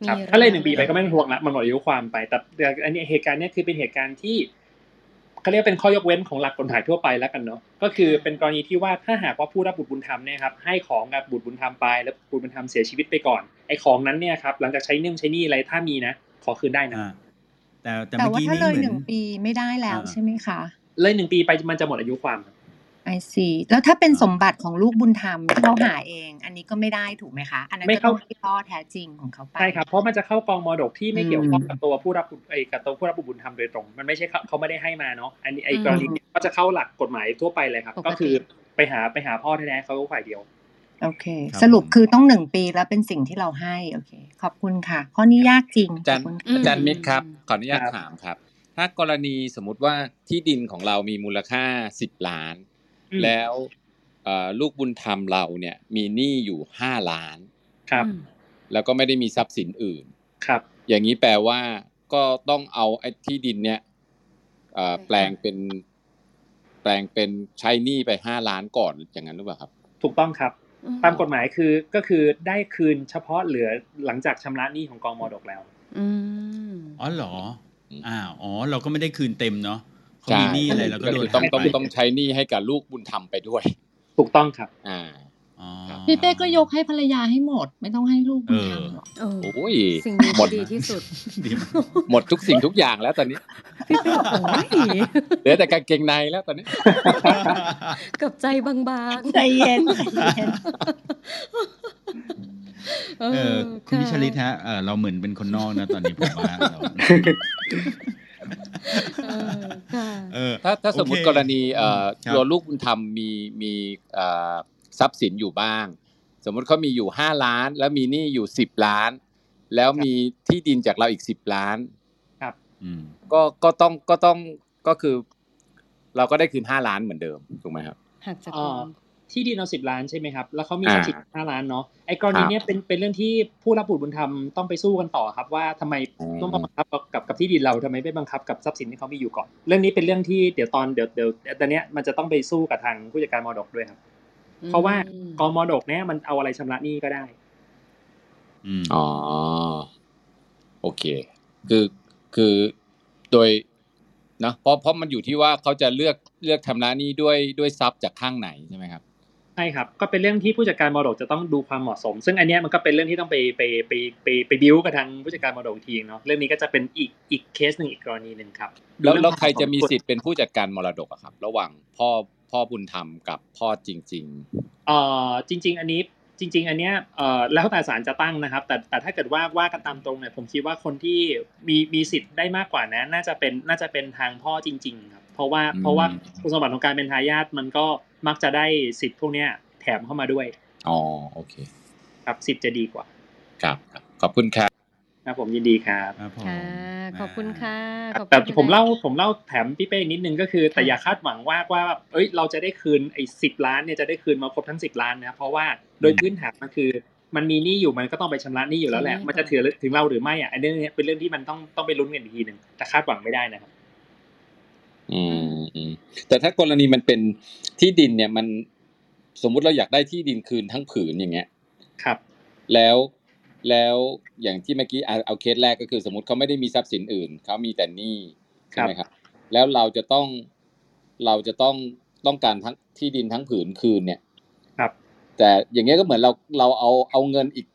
ครับมีถ้าเลยหนึ่งปีระไปยะก็ไม่ต้องทวงละมันหมดอายุความไป แต่แต่อันนี้เหตุการณ์เนี้ยคือเป็นเหตุการณ์ที่เขาเรียกว่าเป็นข้อยกเว้นของหลักกฎหมายทั่วไปแล้วกันเนาะก็คือเป็นกรณีที่ว่าถ้าหากว่าผู้รับบุตรบุญธรรมเนี่ยครับให้ของกับบุตรบุญธรรมไป แล้วบุตรบุญธรรมเสียชีวิตไปก่อนไอ้ของนั้นเนี่ยครับหลังจากใช้เนื่องใช้หนี้อะไรถ้ามีนะขอคืนได้นะอ่าแต่แต่แต่เมื่อว่ากี้ถ้านี้เลยเหมือหนึ่นงปีไม่ได้แล้วอ่าใช่ไหมคะเลยหนึ่งปีไปมันจะหมดอายุความครับ ไอซีแล้วถ้าเป็นสมบัติของลูกบุญธรรมที่เขาหาเอง อันนี้ก็ไม่ได้ถูกไหมคะ อันนั้นไม่ก็ต้เข้าองให้พ่อแท้จริงของเขาไปใช่ครับเพราะมันจะเข้ากองมรดกที่ไม่เกี่ยวข้องอืมกับตัวผู้รับบุตรไอ้กับตัวผู้รับบุตรบุญธรรมโดยตรง มันไม่ใช่เขาเขาไม่ได้ให้มาเนาะอันนี้ไอ้อืมกรณีนี้ก็จะเข้าหลักกฎหมายทั่วไปเลยครับปกติก็คือไปหาไปหาพ่อแท้ๆเขาฝ่ายเดียวโอเคครับสรุปผมคือต้องหนึ่งปีแล้วเป็นสิ่งที่เราให้โอเค ขอบคุณค่ะ ข้อนี้ยากจริงอาจารย์ขอบคุณอืมอาจารย์มิตรครับ ขออนุญาตครับถามครับ ถ้ากรณีสมมุติว่าที่ดินของเรามีมูลค่าสิบล้านอืม แล้วเอ่อลูกบุญธรรมเราเนี่ย มีหนี้อยู่ห้าล้านครับอืมแล้วก็ไม่ได้มีทรัพย์สินอื่นครับ อย่างนี้แปลว่าก็ต้องเอาไอ้ที่ดินเนี่ยเอ่อไปแปลงเป็น แปลงเป็นใช้หนี้ไปห้าล้านก่อนอย่างนั้นหรือเปล่าครับ ถูกต้องครับอืตามกฎหมายคือก็คือได้คืนเฉพาะเหลือหลังจากชำระหนี้ของกองมรดกแล้วอืมอ๋อเหรออืมอ้าวอ๋อ เราก็ไม่ได้คืนเต็มเนาะ เขาใช่มีหนี้อะไรเราก็โดคืนอต้องหักต้องไปต้องใช้หนี้ให้กับลูกบุญธรรมไปด้วย ถูกต้องครับ อ่าอ๋อพี่เป้ก็ยกให้ภรรยาให้หมด ไม่ต้องให้ลูกบุญธรรมหรอกเออโอ้ยสิ่งนี้หมดดีที่สุดดีมากหมดทุกสิ่งทุกอย่างแล้วตอนนี้พี่เป้บอกโอ้ยเหลือแต่กางเกงในแล้วตอนนี้กับใจบางใจเย็นใจเย็นๆเออคุณวิชลิตฮะเออเราเหมือนเป็นคนนอกนะตอนนี้ผมว่า เราเออค่ะเออถ้าถ้าสมมติโอเคกรณีเอ่อครับตัวลูกบุญธรรมมีมีเอ่อทรัพย์สินอยู่บ้าง สมมุติเขามีอยู่ห้าล้าน แล้วมีหนี้อยู่สิบล้าน แล้วมีที่ดินจากเราอีกสิบล้านอืมก็ก็ต้องก็ต้องก็คือ เราก็ได้คืนห้าล้านเหมือนเดิมถูกไหมครับหักจากเอ่กออง ที่ดินเอาสิบล้านใช่ไหมครับ แล้วเขามีอ่าทรัพย์สินห้าล้านเนาะไอ้กรณีเนี้ยเป็นเป็นเรื่องที่ผู้รับบุตรบุญธรรมต้องไปสู้กันต่อครับ ว่าทำไมต้องมาบังคับกับกับกับที่ดินเราทำไมไม่บังคับกับทรัพย์สินที่เขามีอยู่ก่อน เรื่องนี้เป็นเรื่องที่เดี๋ยวตอนเดี๋ยวเดี๋ยวตอนเนี้ยมันจะต้องไปสู้กับทางผู้จัดการมรดกด้วยครับ เพราะว่าอืมกองมรดกเนี้ยมันเอาอะไรชำระหนี้ก็ได้อืมอ๋อโอเค คือคือโดยนะเพราะเพราะมันอยู่ที่ว่าเขาจะเลือกเลือกทำร้านนี้ด้วยด้วยทรัพย์จากข้างไหนใช่ไหมครับใช่ครับ ก็เป็นเรื่องที่ผู้จัดการมรดกจะต้องดูความเหมาะสม ซึ่งอันเนี้ยมันก็เป็นเรื่องที่ต้องไปไปไปไปไปบิวกับทางผู้จัดการมรดกอีกทีเนาะเรื่องนี้ก็จะเป็นอีกอีกเคสหนึ่งอีกกรณีหนึ่งครับ แล้วเองแล้วใครจะมีวาเหาสิทธิ์เป็นผู้จัดการมรดกอะครับ ระหว่างพ่อพ่อบุญธรรมกับพ่อจริงเอ่อจริง ๆ อันนี้ จริง ๆ อันเนี้ยเอ่อแล้วแต่ศาลจะตั้งนะครับ แต่แต่ถ้าเกิดว่าว่ากันตามตรงเนี่ยผมคิดว่าคนที่มีมีสิทธิ์ได้มากกว่านะน่าจะเป็นน่าจะเป็นทางพ่อจริงๆครับเพราะว่าอืมเพราะว่าคุณสมบัติของการเป็นทายาทมันก็มักจะได้สิทธิ์พวกเนี้ยแถมเข้ามาด้วยๆอ๋อโอเค ครับสิทธิ์จะดีกว่า ครับครับขอบคุณครับ ครับผมยินดีครับครับผมค่ะขอบคุณค่ะขอบคุณแต่คุณผมเล่าแผมเล่าแถมพี่เป้นิดนึงก็คือ แต่ค่ะอย่าคาดหวังว่าว่าเอ้ยเราจะได้คืนไอ้สิบล้านเนี่ยจะได้คืนมาครบทั้งสิบล้านนะเพราะว่าโดยพื้นฐานมันคือ มันมีหนี้อยู่มันก็ต้องไปชำระหนี้อยู่แล้วแหละใช่มันจะถือถึงเราหรือไม่อะอันนี้เนี่ยเป็นเรื่องที่มันต้องต้องไปลุ้นกันอีกทีหนึ่งแต่คาดหวังไม่ได้นะครับอืมอืมแต่ถ้ากรณีมันเป็นที่ดินเนี่ยมันสมมุติเราอยากได้ที่ดินคืนทั้งผืนอย่างเงี้ยครับ แล้ว แล้วอย่างที่เมื่อกี้เอาเอาเคสแรกก็คือสมมติเขาไม่ได้มีทรัพย์สินอื่นเขามีแต่หนี้ใช่ไหมครับ แล้วเราจะต้องเราจะต้องต้องการทั้งที่ดินทั้งผืนคืนเนี่ยครับ แต่อย่างเงี้ยก็เหมือนเราเราเอาเอาเงินอีก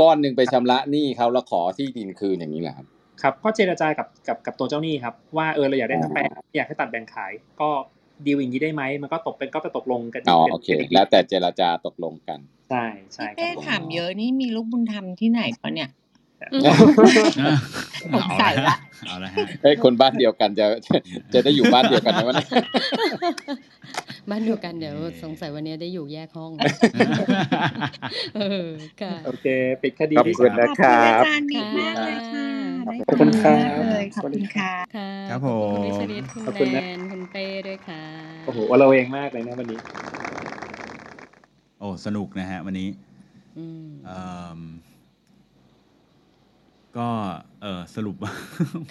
ก้อนหนึ่งไปชำระหนี้เขาแล้วขอที่ดินคืนอย่างนี้แหละครับครับก็เจรจากับกับกับตัวเจ้าหนี้ครับ ว่าเออเราอยากได้ทั้งแปลงอยากให้ตัดแบ่งขายก็ ดีลอย่างนี้ได้ไหมมันก็ตกเป็นก็ไปตกลงกันอ๋อกันโอเคกันอีกทีแล้วแต่เจรจาตกลงกัน ใช่ใช่พี่ครับผมเป้ถามเยอะนี่มีลูกบุญธรรมที่ไหนปะเนี่ยสงเอาสัละยฮะละเอาละฮะเอ้ยคนบ้านเดียวกันจะจะจะได้อยู่บ้านเดียวกันนะวันนี้ บ้านเดียวกันเดี๋ยวสงสัยวันนี้ได้อยู่แยกห้องเออค่ะโอเคปิดคดีขอบที่คุณสามนะขอบคุณอาจารย์มิกค่ะมากเลยค่ะได้ขอบคุณครัมากบเลยขอบคุณค่ะค่ะครับขอบคุณผมวิชริตคุณขอบคุณแนนะนคุณเป้ด้วยค่ะโอ้โหว่าเราเองมากเลยนะวันนี้ โอ้สนุกนะฮะ วันนี้อืมเอิ่ม ก็เออสรุปว่า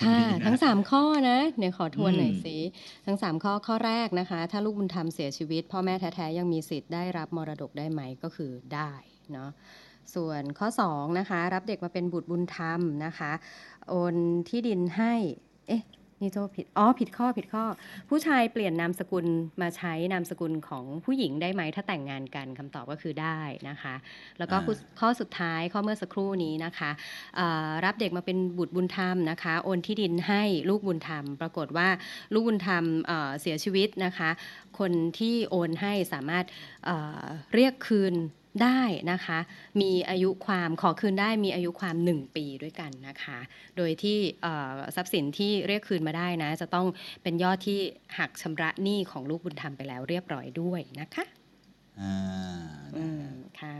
ค่ะวันนี้นะทั้งสามข้อนะเดี๋ยวขอทวนหน่อยอืมสิทั้งสามข้อข้อแรกนะคะ ถ้าลูกบุญธรรมเสียชีวิต พ่อแม่แท้ๆยังมีสิทธิ์ได้รับมรดกได้ไหมก็คือได้เนาะส่วนข้อสองนะคะรับเด็กมาเป็นบุตรบุญธรรมนะคะ โอนที่ดินให้เอ๊ะ นี่โทษผิด อ๋อ ผิดข้อผิดข้อ ผู้ชายเปลี่ยนนามสกุลมาใช้นามสกุลของผู้หญิงได้ไหม ถ้าแต่งงานกันคำตอบก็คือได้นะคะ แล้วก็อ่าข้อข้อสุดท้ายข้อเมื่อสักครู่นี้นะคะเอ่อรับเด็กมาเป็นบุตรบุญธรรมนะคะ โอนที่ดินให้ลูกบุญธรรม ปรากฏว่าลูกบุญธรรมเอ่อเสียชีวิตนะคะ คนที่โอนให้สามารถเอ่อเรียกคืน ได้นะคะ มีอายุความขอคืนได้มีอายุความ 1 ปีด้วยกันนะคะ โดยที่เอ่อทรัพย์สินที่เรียกคืนมาได้นะ จะต้องเป็นยอดที่หักชำระหนี้ของลูกบุญธรรมไปแล้วเรียบร้อยด้วยนะคะอ่าอืนะมฮะค่ะ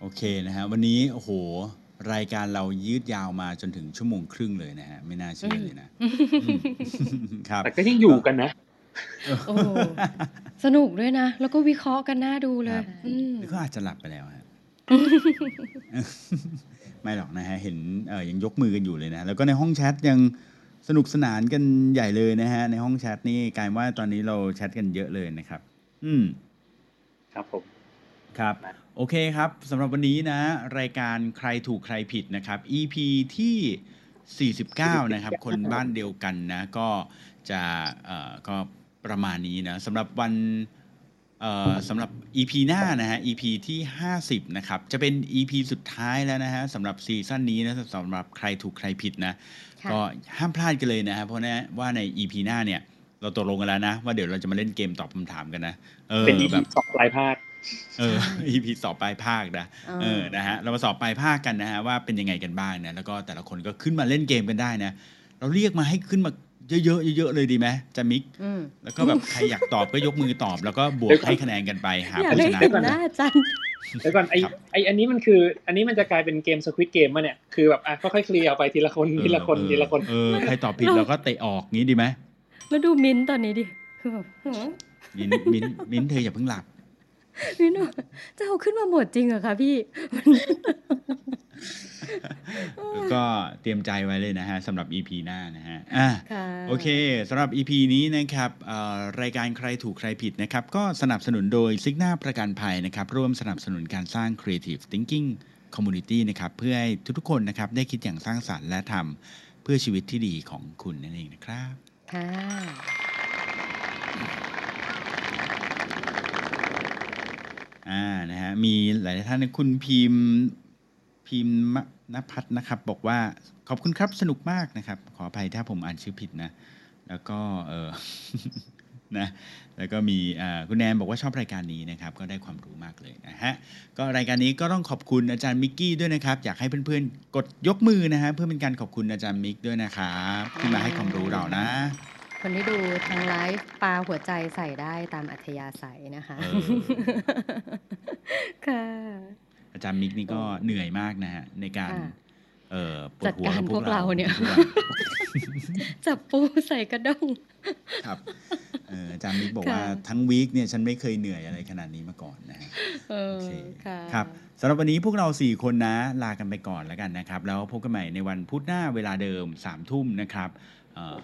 โอเคนะฮะวันนี้โอ้โหรายการเรายืดยาวมาจนถึงชั่วโมงครึ่งเลยนะฮะไม่น่าเชื่อเลยนะอืมครับแต่ก็ยังอยู่กันนะ โอ้โหสนุกด้วยนะ แล้วก็วิเคราะห์กันน่าดูเลครัยบอืมหรือก็อาจจะหลับไปแล้วฮะ ไม่หรอกนะฮะ เห็นเอ่อยังยกมือกันอยู่เลยนะ แล้วก็ในห้องแชทยังสนุกสนานกันใหญ่เลยนะฮะ ในห้องแชทนี่กลายว่าตอนนี้เราแชทกันเยอะเลยนะครับ อืม ครับผม ครับ โอเคครับสำหรับวันนี้นะ รายการใครถูกใครผิดนะครับ EP ที่ 49 นะครับ คนบ้านเดียวกันนะ ก็จะเอ่อก็ ประมาณนี้นะสำหรับวันเอ่อสำหรับ EP หน้านะฮะ EP ที่ 50 นะครับ จะเป็น EP สุดท้ายแล้วนะฮะสำหรับซีซั่นนี้นะสำหรับใครถูกใครผิดนะค่ะก็ห้ามพลาดกันเลยนะครับเพราะนะว่าใน EP หน้าเนี่ย เราตกลงกันแล้วนะ ว่าเดี๋ยวเราจะมาเล่นเกมตอบคำถามกันนะเออเป็น EP แบบสองปลายภาคเออ EP สอบปลายภาคนะอ่าเออนะฮะเรามาสอบปลายภาคกันนะฮะว่าเป็นยังไงกันบ้างนะแล้วก็แต่ละคนก็ขึ้นมาเล่นเกมกันได้นะ เราเรียกมาให้ขึ้นมา เยอะๆเยอะๆเลยดีไหมจะมิกอืมแล้วก็แบบใครอยากตอบก็ยกมือตอบ แล้วก็บวเดี๋กยวก่อนให้คะแนนกันไปหาอยากผู้ได้ชนะเห็นหน้าอาจันเดี๋ยวก่อนไอครับไออันนี้มันคือ อันนี้มันจะกลายเป็นเกมสควิตเกมมาเนี่ยคือแบบอะค่อยๆเคลียร์ไปทีละคนทีละคนเออทีละคนเออใครตอบผิดเราก็เตะออกงี้ดีไหมแล้วดูมิ้นท์ตอนนี้ดิคือแบบหือมินมินมินเธออย่าเพิ่งหลับ มิ้นท์บอกจะเอาขึ้นมาหมดจริงเหรอคะพี่แล้วก็เตรียมใจไว้เลยนะฮะสำหรับ EP หน้านะฮะอะค่ะโอเคสำหรับ EP นี้นะครับเอ่อรายการใครถูกใครผิดนะครับ ก็สนับสนุนโดยซิกนาประกันภัยนะครับ ร่วมสนับสนุนการสร้าง Creative Thinking Community นะครับเพื่อให้ทุกๆคนนะครับได้คิดอย่างสร้างสรรค์และทำเพื่อชีวิตที่ดีของคุณนั่นเองนะครับค่ะ อ่านะฮะมีหลายท่านนคุณพิมพ์พิมพ์นภัทรนะครับ บอกว่าขอบคุณครับสนุกมากนะครับ ขออภัยถ้าผมอ่านชื่อผิดนะ แล้วก็เออนะแล้วก็มีคุณแนนบอกว่าชอบรายการนี้นะครับ ก็ได้ความรู้มากเลยนะฮะก็รายการนี้ก็ต้องขอบคุณอาจารย์มิกกี้ด้วยนะครับ อยากให้เพื่อนๆ กดยกมือนะฮะเพื่อเป็นการขอบคุณอาจารย์มิกด้วยนะครับที่มาให้ความรู้เรานะ คนที่ดูทางไลฟ์ปาหัวใจใส่ได้ตามอัธยาศัยนะคะเออค่ะ อาจารย์มิกนี่ก็เหนื่อยมากนะฮะ ในการค่ะเอ่อปวจัดหัวการบพวกเราเนี่ยทุกวัจับปูใส่กระด้งครับเอออาจารย์มิกบอกค่ะว่าทั้งวีคเนี่ยฉันไม่เคยเหนื่อยอะไรขนาดนี้มาก่อนนะฮะเออโอเคค่ะครับสำหรับวันนี้พวกเราสี่คนนะ ลากันไปก่อนแล้วกันนะครับ แล้วพบกันใหม่ในวันพุธหน้าเวลาเดิมสามทุ่มนะครับเอ่อ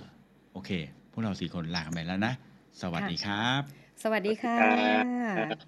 โอเค พวกเราสี่คนลากันไปแล้วนะ สวัสดีครับ สวัสดีค่ะครับ